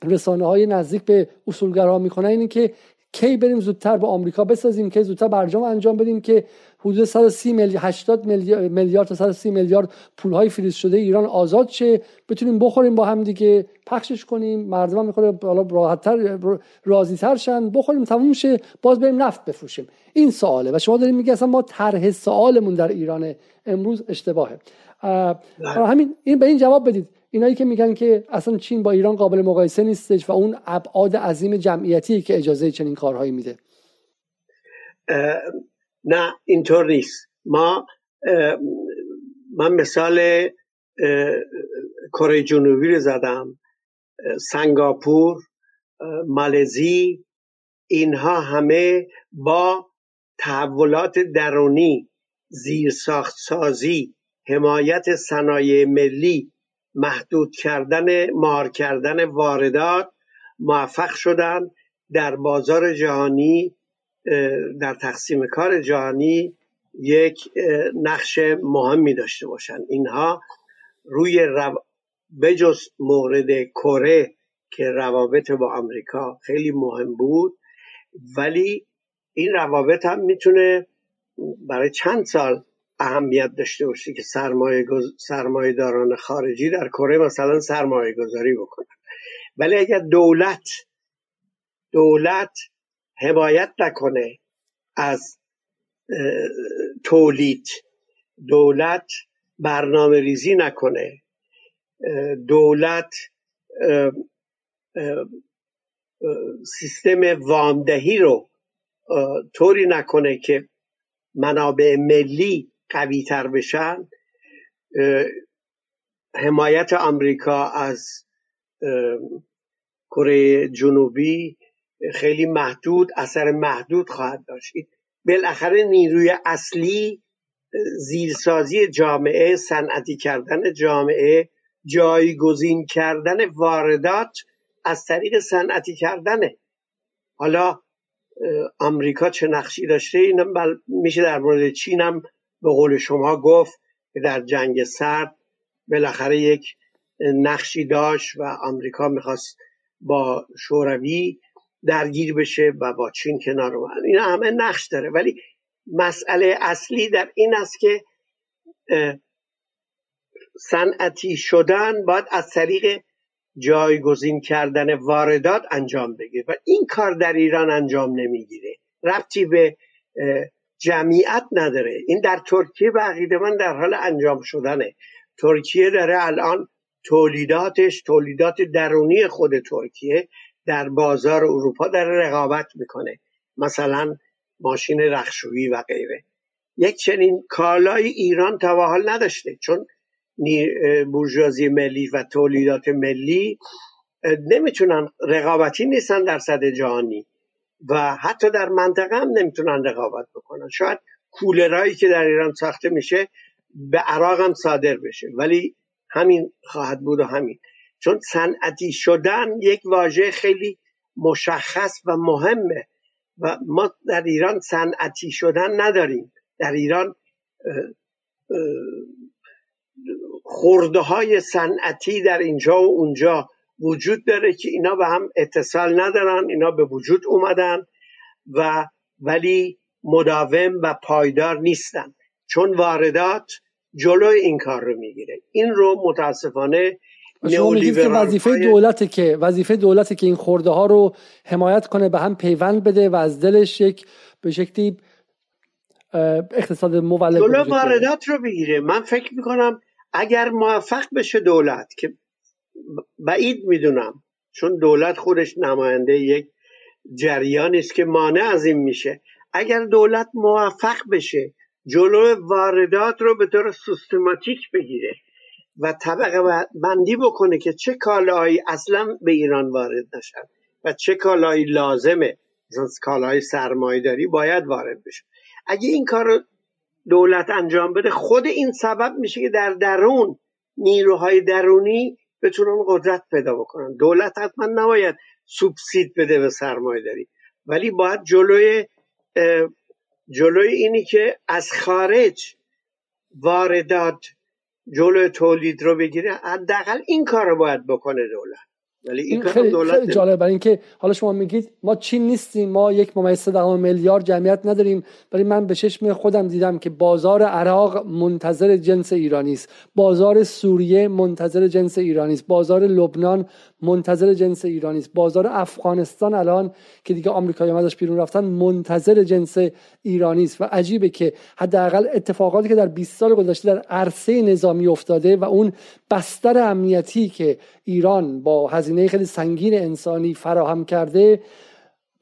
رسانه های نزدیک به اصولگرا می‌کنن اینه که کی بریم زودتر با آمریکا بسازیم که زودتر برجام انجام بدیم که حدود 130 میلیارد 80 میلیارد تا 130 میلیارد پول های فریز شده ایران آزاد شه. بتونیم بخوریم با هم دیگه پخشش کنیم. مردم می‌خوره حالا راحتتر راضی تر شن. بخوریم تموم شه. باز بریم نفت بفروشیم. این سواله. و شما داریم میگه اصلا ما طرح سوالمون در ایران امروز اشتباهه. همین این به این جواب بدید. اینایی که میگن که اصلا چین با ایران قابل مقایسه نیستش و اون ابعاد عظیم جمعیتی که اجازه چنین کارهایی میده. نه اینطور نیست. ما من مثال کره جنوبی رو زدم سنگاپور مالزی اینها همه با تحولات درونی زیرساخت سازی حمایت صنایع ملی محدود کردن مار کردن واردات موفق شدن در بازار جهانی در تقسیم کار جهانی یک نقش مهمی داشته باشند اینها روی رو... بجز مورد کره که روابط با آمریکا خیلی مهم بود ولی این روابط هم می‌تونه برای چند سال اهمیت داشته باشه که سرمایه, سرمایه داران خارجی در کره مثلا سرمایه گذاری بکنن. ولی اگر دولت دولت حمایت نکنه از تولید دولت برنامه ریزی نکنه دولت سیستم وامدهی رو طوری نکنه که منابع ملی قوی تر بشن حمایت آمریکا از کره جنوبی خیلی محدود اثر محدود خواهد داشت. بالاخره نیروی اصلی زیرسازی جامعه صنعتی کردن جامعه جایگزین کردن واردات از طریق صنعتی کردنه حالا آمریکا چه نقشی داشته؟ اینم میشه در مورد چین هم به قول شما گفت که در جنگ سرد بالاخره یک نقشی داشت و آمریکا می‌خواست با شوروی درگیر بشه و با چین کنار اومد. این همه نقش داره. ولی مسئله اصلی در این است که صنعتی شدن باید از طریق جایگزین کردن واردات انجام بگیره. و این کار در ایران انجام نمی‌گیره. ربطی به جمعیت نداره. این در ترکیه به عقیده من در حال انجام شدنه. ترکیه داره الان تولیداتش تولیدات درونی خود ترکیه در بازار اروپا داره رقابت می‌کنه. مثلا ماشین رخشویی و غیره. یک چنین کالای ایران تا حال نداشته چون بورژوازی ملی و تولیدات ملی نمی‌تونن رقابتی نیستن در صد جهانی. و حتی در منطقه هم نمی‌تونن رقابت بکنن. شاید کولرایی که در ایران ساخته میشه به عراق هم صادر بشه. ولی همین خواهد بود و همین. چون صنعتی شدن یک واژه خیلی مشخص و مهمه و ما در ایران صنعتی شدن نداریم. در ایران خورده های صنعتی در اینجا و اونجا وجود داره که اینا به هم اتصال ندارن اینا به وجود اومدن و ولی مداوم و پایدار نیستن. چون واردات جلوی این کار رو می‌گیره. این رو متاسفانه شما میگید که وظیفه دولته که وظیفه دولته که این خورده ها رو حمایت کنه به هم پیوند بده و از دلش یک به شکلی اقتصاد مولد جلو واردات رو بگیره. من فکر می‌کنم اگر موفق بشه دولت که بعید می‌دونم چون دولت خودش نماینده یک جریانی است که مانع از این میشه. اگر دولت موفق بشه جلو واردات رو به طور سیستماتیک بگیره و طبقه بندی بکنه که چه کالاهایی اصلا به ایران وارد نشن و چه کالاهایی لازمه مثلا کالاهای سرمایهداری باید وارد بشه. اگه این کار رو دولت انجام بده خود این سبب میشه که در درون نیروهای درونی بتونن قدرت پیدا بکنن. دولت حتما نباید سوبسید بده به سرمایه داری. ولی باید جلوی جلوی اینی که از خارج واردات جلوی تولید رو بگیره حداقل این کار رو باید بکنه دولت. ولی این, خیلی, خیلی جالب. برای اینکه حالا شما میگید ما چین نیستیم ما یک ممیز میلیارد جمعیت نداریم ولی من به چشم خودم دیدم که بازار عراق منتظر جنس ایرانی است. بازار سوریه منتظر جنس ایرانی است. بازار لبنان منتظر جنس ایرانی است بازار افغانستان الان که دیگه آمریکایی ازش بیرون رفتن منتظر جنس ایرانی است. و عجیبه که حداقل اتفاقاتی که در 20 سال گذشته در عرصه نظامی افتاده و اون بستر امنیتی که ایران با هزینه خیلی سنگین انسانی فراهم کرده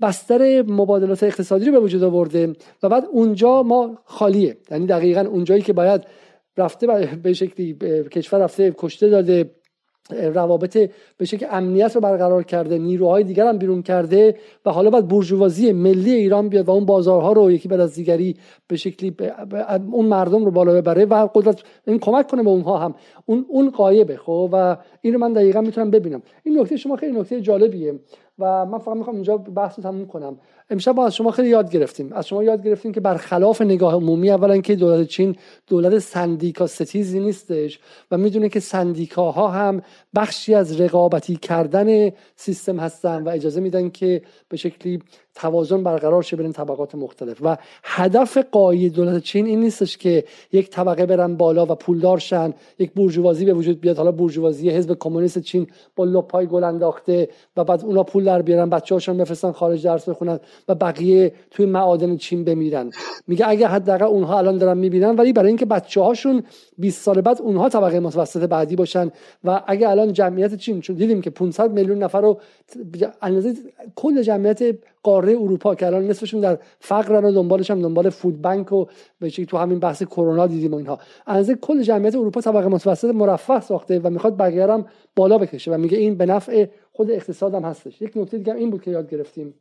بستر مبادلات اقتصادی رو به وجود آورده. و بعد اونجا ما خالیه. یعنی دقیقا اونجایی که باید رفته به شکلی کشور رفته کشته داده. روابط به شکل امنیت رو برقرار کرده نیروهای دیگر هم بیرون کرده و حالا باید برجوازی ملی ایران بیاد و اون بازارها رو یکی بعد از دیگری به شکلی اون مردم رو بالا ببره و قدرت این کمک کنه به اونها هم. اون اون قایبه خب؟ و این رو من دقیقا می‌تونم ببینم. این نکته شما خیلی نکته جالبیه. و من فقط می‌خوام اینجا بحث رو تموم کنم. امشب با از شما خیلی یاد گرفتیم. از شما یاد گرفتیم که برخلاف نگاه عمومی اولا که دولت چین دولت سندیکا ستیزی نیستش و می‌دونه که سندیکاها هم بخشی از رقابتی کردن سیستم هستن و اجازه میدن که به شکلی توازن برقرار شه بین طبقات مختلف. و هدف قایی دولت چین این نیستش که یک طبقه برن بالا و پولدار شن یک بورژوازی به وجود بیاد. حالا بورژوازی حزب کمونیست چین با لپای گل انداخته و بعد اونا پول در بیارن بچه‌هاشون بفرستن خارج درس بخونن و بقیه توی معادن چین بمیرن. میگه اگه حداقل اونها الان دارن می‌بینن ولی برای اینکه بچه‌هاشون 20 سال بعد اونها طبقه متوسط بعدی باشن. و اگه الان جمعیت چین چون دیدیم که 500 میلیون نفر رو اندازه کل جمعیت قاره اروپا که الان نصفشون در فقرن و دنبالش هم دنبال فود بانک و به تو همین بحث کرونا دیدیم و اینها. اندازه کل جمعیت اروپا طبقه متوسط مرفه ساخته و می‌خواد بقیه بالا بکشه و میگه این به نفع خود اقتصادم هستش. یک نکته دیگه این بود که یاد گرفتیم.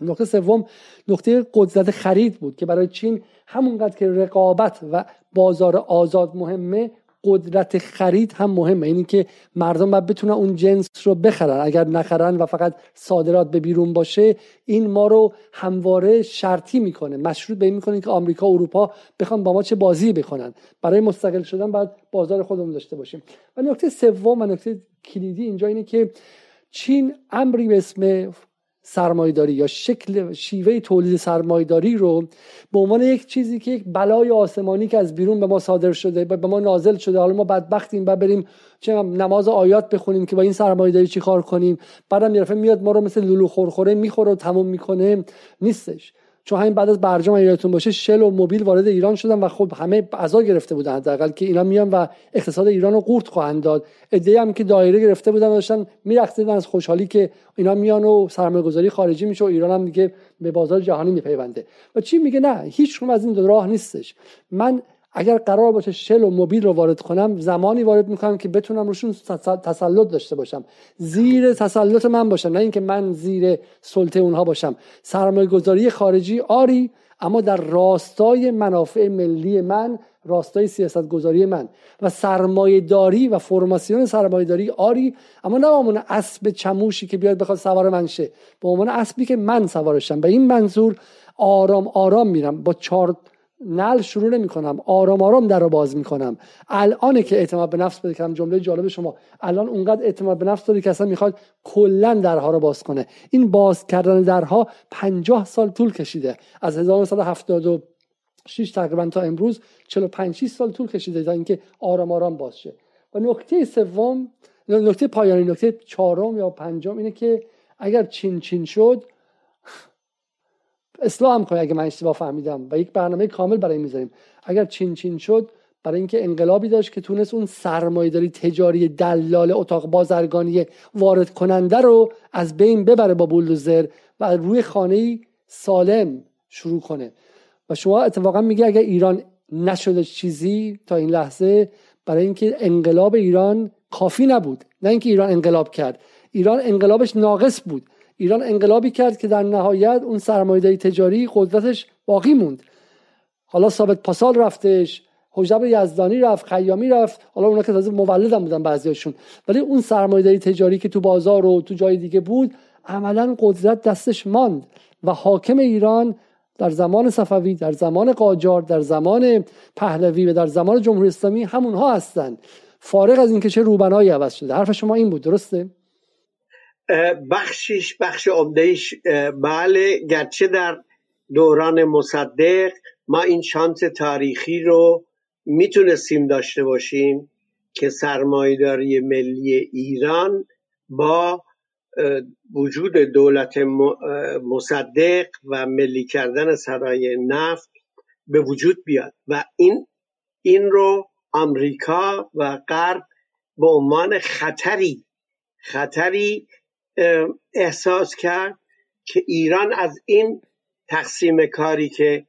نکته سوم نکته قدرت خرید بود که برای چین همونقدر که رقابت و بازار آزاد مهمه قدرت خرید هم مهمه. اینی که مردم باید بتونن اون جنس رو بخرن. اگر نخرن و فقط صادرات به بیرون باشه این ما رو همواره شرطی می‌کنه. مشروط به این می‌کنه که آمریکا و اروپا بخوان با ما چه بازی بکنن. برای مستقل شدن باید بازار خودمون داشته باشیم. و نکته سوم و نکته کلیدی اینجا اینه که چین امری به اسم سرمایداری یا شکل شیوه تولید سرمایداری رو به عنوان یک چیزی که یک بلای آسمانی که از بیرون به ما صادر شده به ما نازل شده حالا ما بدبختیم و بریم چه نماز آیات بخونیم که با این سرمایداری چی کار کنیم؟ بعدم یه میاد ما رو مثل لولو خورخوره می‌خوره و تموم می‌کنه. نیستش. چون همین بعد از برجام یادتون باشه شل و موبیل وارد ایران شدن و خب همه عزا گرفته بودن حداقل که اینا میان و اقتصاد ایران رو قورت خواهند داد. ایده هم که دایره گرفته بودن داشتن میرقصیدن از خوشحالی که اینا میان و سرمایه گذاری خارجی میشه و ایران هم دیگه به بازار جهانی میپیونده. و چی میگه؟ نه هیچ از این راه نیستش. من اگر قرار باشه شل و موبیل رو وارد کنم زمانی وارد می‌کنم که بتونم روشون تسلط داشته باشم. زیر تسلط من باشم نه اینکه من زیر سلطه اونها باشم. سرمایه گذاری خارجی آری اما در راستای منافع ملی من راستای سیاست گذاری من. و سرمایه داری و فرماسیون سرمایه داری آری اما نه به اسب چموشی که بیاد بخواد سوار من شه. به عنوان اسبی که من سوارشم. به این منظور آرام آرام میرم. با چهار نل شروع نمی کنم آرام آرام در رو باز می کنم الان که اعتماد به نفس بده کردم جمله جالب شما. الان اونقدر اعتماد به نفس داری که اصلا می‌خواد کلا درها رو باز کنه. این باز کردن درها پنجاه سال طول کشیده. از 1976 تقریبا تا امروز 45 سال طول کشیده تا اینکه آرام آرام باز شه. و نکته سوم نکته پایانی نکته چهارم یا پنجم اینه که اگر چین چین شد اصلاح هم اگه من اشتباه فهمیدم. و یک برنامه کامل برای می‌ذاریم. اگر چین چین شد برای اینکه انقلابی داشت که تونست اون سرمایهداری تجاری دلال اتاق بازرگانی وارد کننده رو از بین ببره با بولدوزر و روی خانه سالم شروع کنه. و شما اتفاقا میگه اگر ایران نشده چیزی تا این لحظه برای اینکه انقلاب ایران کافی نبود. نه اینکه ایران انقلاب کرد. ایران انقلابش ناقص بود. ایران انقلابی کرد که در نهایت اون سرمایه‌داری تجاری قدرتش باقی موند. حالا ثابت پاسال رفتش حجب یزدانی رفت خیامی رفت. حالا اونا که تازه مولد هم بودن بعضیاشون. ولی اون سرمایه‌داری تجاری که تو بازار و تو جای دیگه بود عملا قدرت دستش ماند و حاکم ایران در زمان صفوی در زمان قاجار در زمان پهلوی و در زمان جمهوری اسلامی همونها هستند فارغ از اینکه چه روبنایی عوض شده. حرف شما این بود درسته؟ بخشش بخش عمدهش بله گرچه در دوران مصدق ما این شانس تاریخی رو می‌تونستیم داشته باشیم که سرمایداری ملی ایران با وجود دولت مصدق و ملی کردن سرای نفت به وجود بیاد و این این رو آمریکا و غرب به عنوان خطری خطری احساس کرد که ایران از این تقسیم کاری که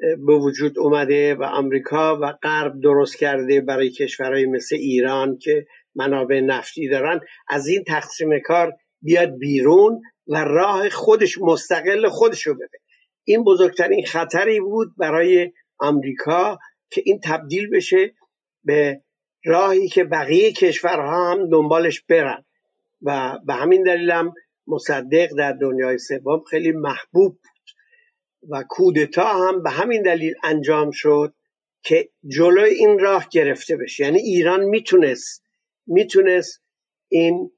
به وجود اومده و آمریکا و غرب درست کرده برای کشورهای مثل ایران که منابع نفتی دارن از این تقسیم کار بیاد بیرون و راه خودش مستقل خودش رو بده. این بزرگترین خطری بود برای آمریکا که این تبدیل بشه به راهی که بقیه کشورها هم دنبالش برن. و به همین دلیل هم مصدق در دنیای سوم خیلی محبوب بود. و کودتا هم به همین دلیل انجام شد که جلوی این راه گرفته بشه. یعنی ایران می‌تونست می‌تونست این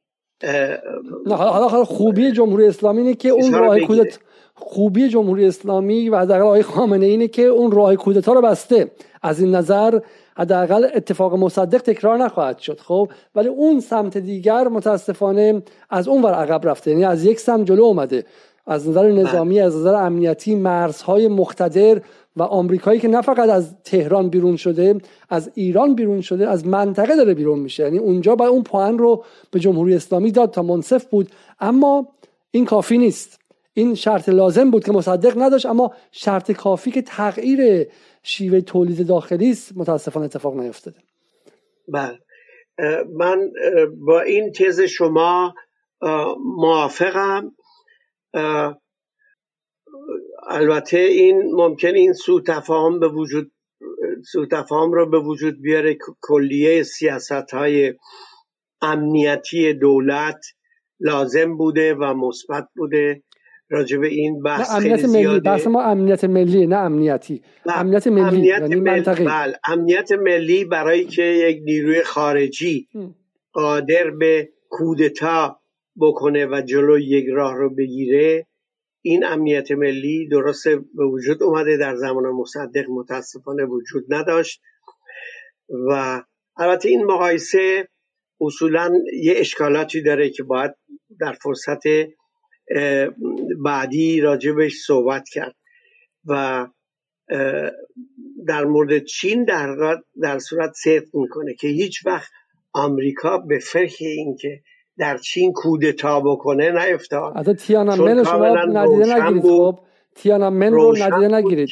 نه حالا خوبی جمهوری اسلامی اینه که اون راه کودت خوبی جمهوری اسلامی و حداقل آقای خامنه اینه که اون راه کودتا رو بسته. از این نظر حداقل اتفاق مصدق تکرار نخواهد شد خب؟ ولی اون سمت دیگر متاسفانه از اون ور عقب رفته یعنی از یک سمت جلو اومده. از نظر بله. نظامی از نظر امنیتی مرزهای مقتدر و آمریکایی که نه فقط از تهران بیرون شده از ایران بیرون شده از منطقه داره بیرون میشه. یعنی اونجا با اون پوان رو به جمهوری اسلامی داد تا منصف بود. اما این کافی نیست. این شرط لازم بود که مصدق نداشت اما شرط کافی که تغییر شیوه تولید داخلی است متاسفانه اتفاق نیفتاده. بله. من با این تز شما موافقم. البته این ممکن این سو تفاهم به وجود سو تفاهم رو به وجود بیاره کلیه سیاست های امنیتی دولت لازم بوده و مثبت بوده. راجب این بحث امنیت ملی. بحث ما امنیت ملی نه امنیتی امنیت ملی امنیت یعنی ملی بله. امنیت ملی برای که یک نیروی خارجی قادر به کودتا بکنه و جلو یک راه رو بگیره این امنیت ملی درست به وجود اومده در زمان مصدق متاسفانه وجود نداشت و البته این مقایسه اصولا یه اشکالاتی داره که باید در فرصت بعدی راجبش صحبت کرد و در مورد چین در, در صورت صدق می‌کنه که هیچ وقت آمریکا به فکر اینکه در چین کودتا بکنه نیفتاد. از تیانانمن شما ندیده نگیرید خب؟ تیانانمن رو ندیده نگیرید.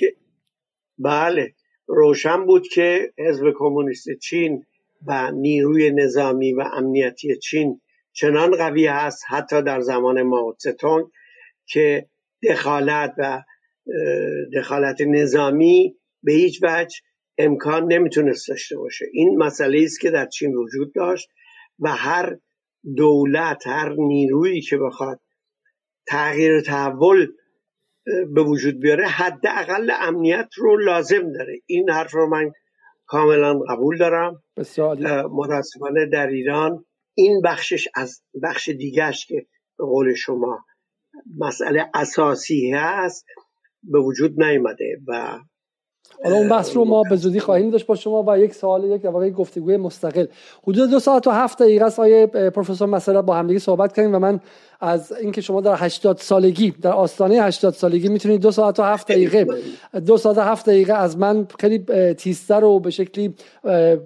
بله روشن بود که حزب کمونیست چین و نیروی نظامی و امنیتی چین چنان قوی هست حتی در زمان ماوتستون که دخالت و دخالت نظامی به هیچ وجه امکان نمی‌تونست داشته باشه. این مسئله است که در چین وجود داشت و هر دولت هر نیرویی که بخواد تغییر تحول به وجود بیاره حداقل امنیت رو لازم داره. این حرف رو من کاملا قبول دارم. متاسفانه در ایران این بخشش از بخش دیگرش که به قول شما مسئله اساسی هست به وجود نیامده و حالا اون بحث رو ما به زودی خواهیم داشت با شما و یک سوال یک واقعی گفتگوی مستقل. حدود دو ساعت و هفت دقیقه است. آیه پروفسور مسئله با همدیگه صحبت کردیم و من از اینکه شما در 80 سالگی در آستانه 80 سالگی می‌تونید دو ساعت و هفت دقیقه دو ساعت و هفت دقیقه از من خیلی تیزتر و به شکلی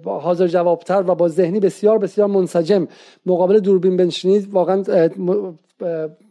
حاضر جوابتر و با ذهنی بسیار بسیار منسجم مقابل دوربین بنشینید. واقعا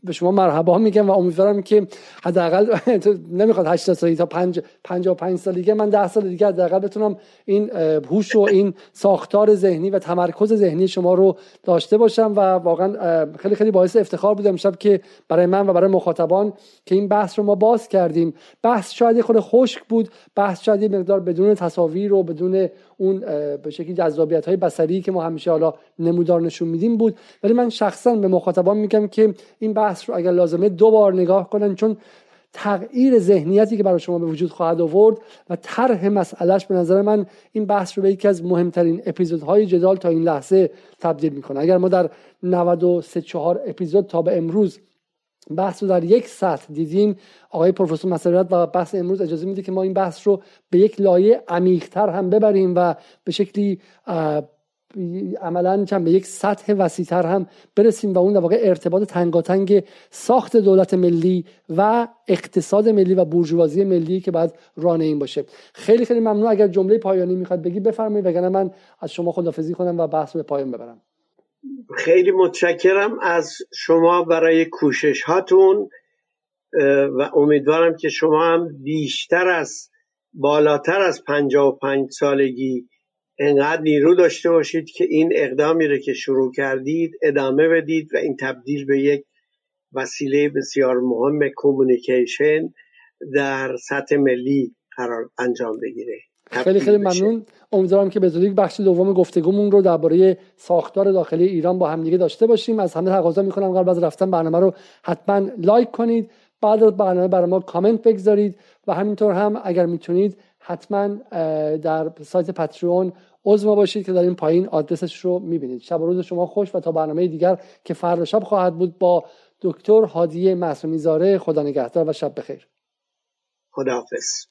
به شما مرحبا میگم و امیدوارم که حداقل نمی‌خواد 80 سالی تا 5 55 سال دیگه من 10 سال دیگه حداقل بتونم این هوش و این ساختار ذهنی و تمرکز ذهنی شما رو داشته باشم و واقعا خیلی خیلی باعث افتخار بودم شب که برای من و برای مخاطبان که این بحث رو ما باز کردیم. بحث شاید خود خشک بود بحث شاید مقدار بدون تصاویر و بدون اون به شکلی جذابیت های بصری که ما همیشه حالا نمودار نشون میدیم بود. ولی من شخصا به مخاطبان میگم که این بحث رو اگر لازمه دو بار نگاه کنن چون تغییر ذهنیتی که برای شما به وجود خواهد آورد و طرح مسئلهش به نظر من این بحث رو به یکی از مهمترین اپیزودهای جدال تا این لحظه تبدیل می‌کنه. اگر ما در 93 4 اپیزود تا به امروز بحث رو در یک سطح دیدیم. آقای پروفسور مسئولیت و بحث امروز اجازه میده که ما این بحث رو به یک لایه عمیقتر هم ببریم و به شکلی عملا چند به یک سطح وسیعتر هم برسیم و اون در واقع ارتباط تنگاتنگ ساخت دولت ملی و اقتصاد ملی و بورژوازی ملی که باید رانه این باشه. خیلی خیلی ممنون. اگر جمله پایانی می‌خواد بگی بفرمایید وگرنه من از شما خدافزی کنم و بحث به پایان ببرم. خیلی متشکرم از شما برای کوشش هاتون و امیدوارم که شما هم بیشتر از بالاتر از پنجاه و پنج سالگی انقدر نیرو داشته باشید که این اقدامی رو که شروع کردید ادامه بدید و این تبدیل به یک وسیله بسیار مهم کومونیکیشن در سطح ملی قرار انجام بگیره. خیلی خیلی ممنون. امیدوارم که به زودی بخش دوم گفتگومون رو درباره ساختار داخلی ایران با همدیگه داشته باشیم. از همه تقاضا می‌کنم قبل از رفتن برنامه رو حتما لایک کنید. بعد از برنامه برای ما کامنت بگذارید و همینطور هم اگر می‌تونید حتما در سایت پتریون عضو ما باشید که در این پایین آدرسش رو می‌بینید. شب و روز شما خوش و تا برنامه دیگر که فردا شب خواهد بود با دکتر هادی معصومی زاره. خدا نگهدار و شب بخیر. خداحافظ.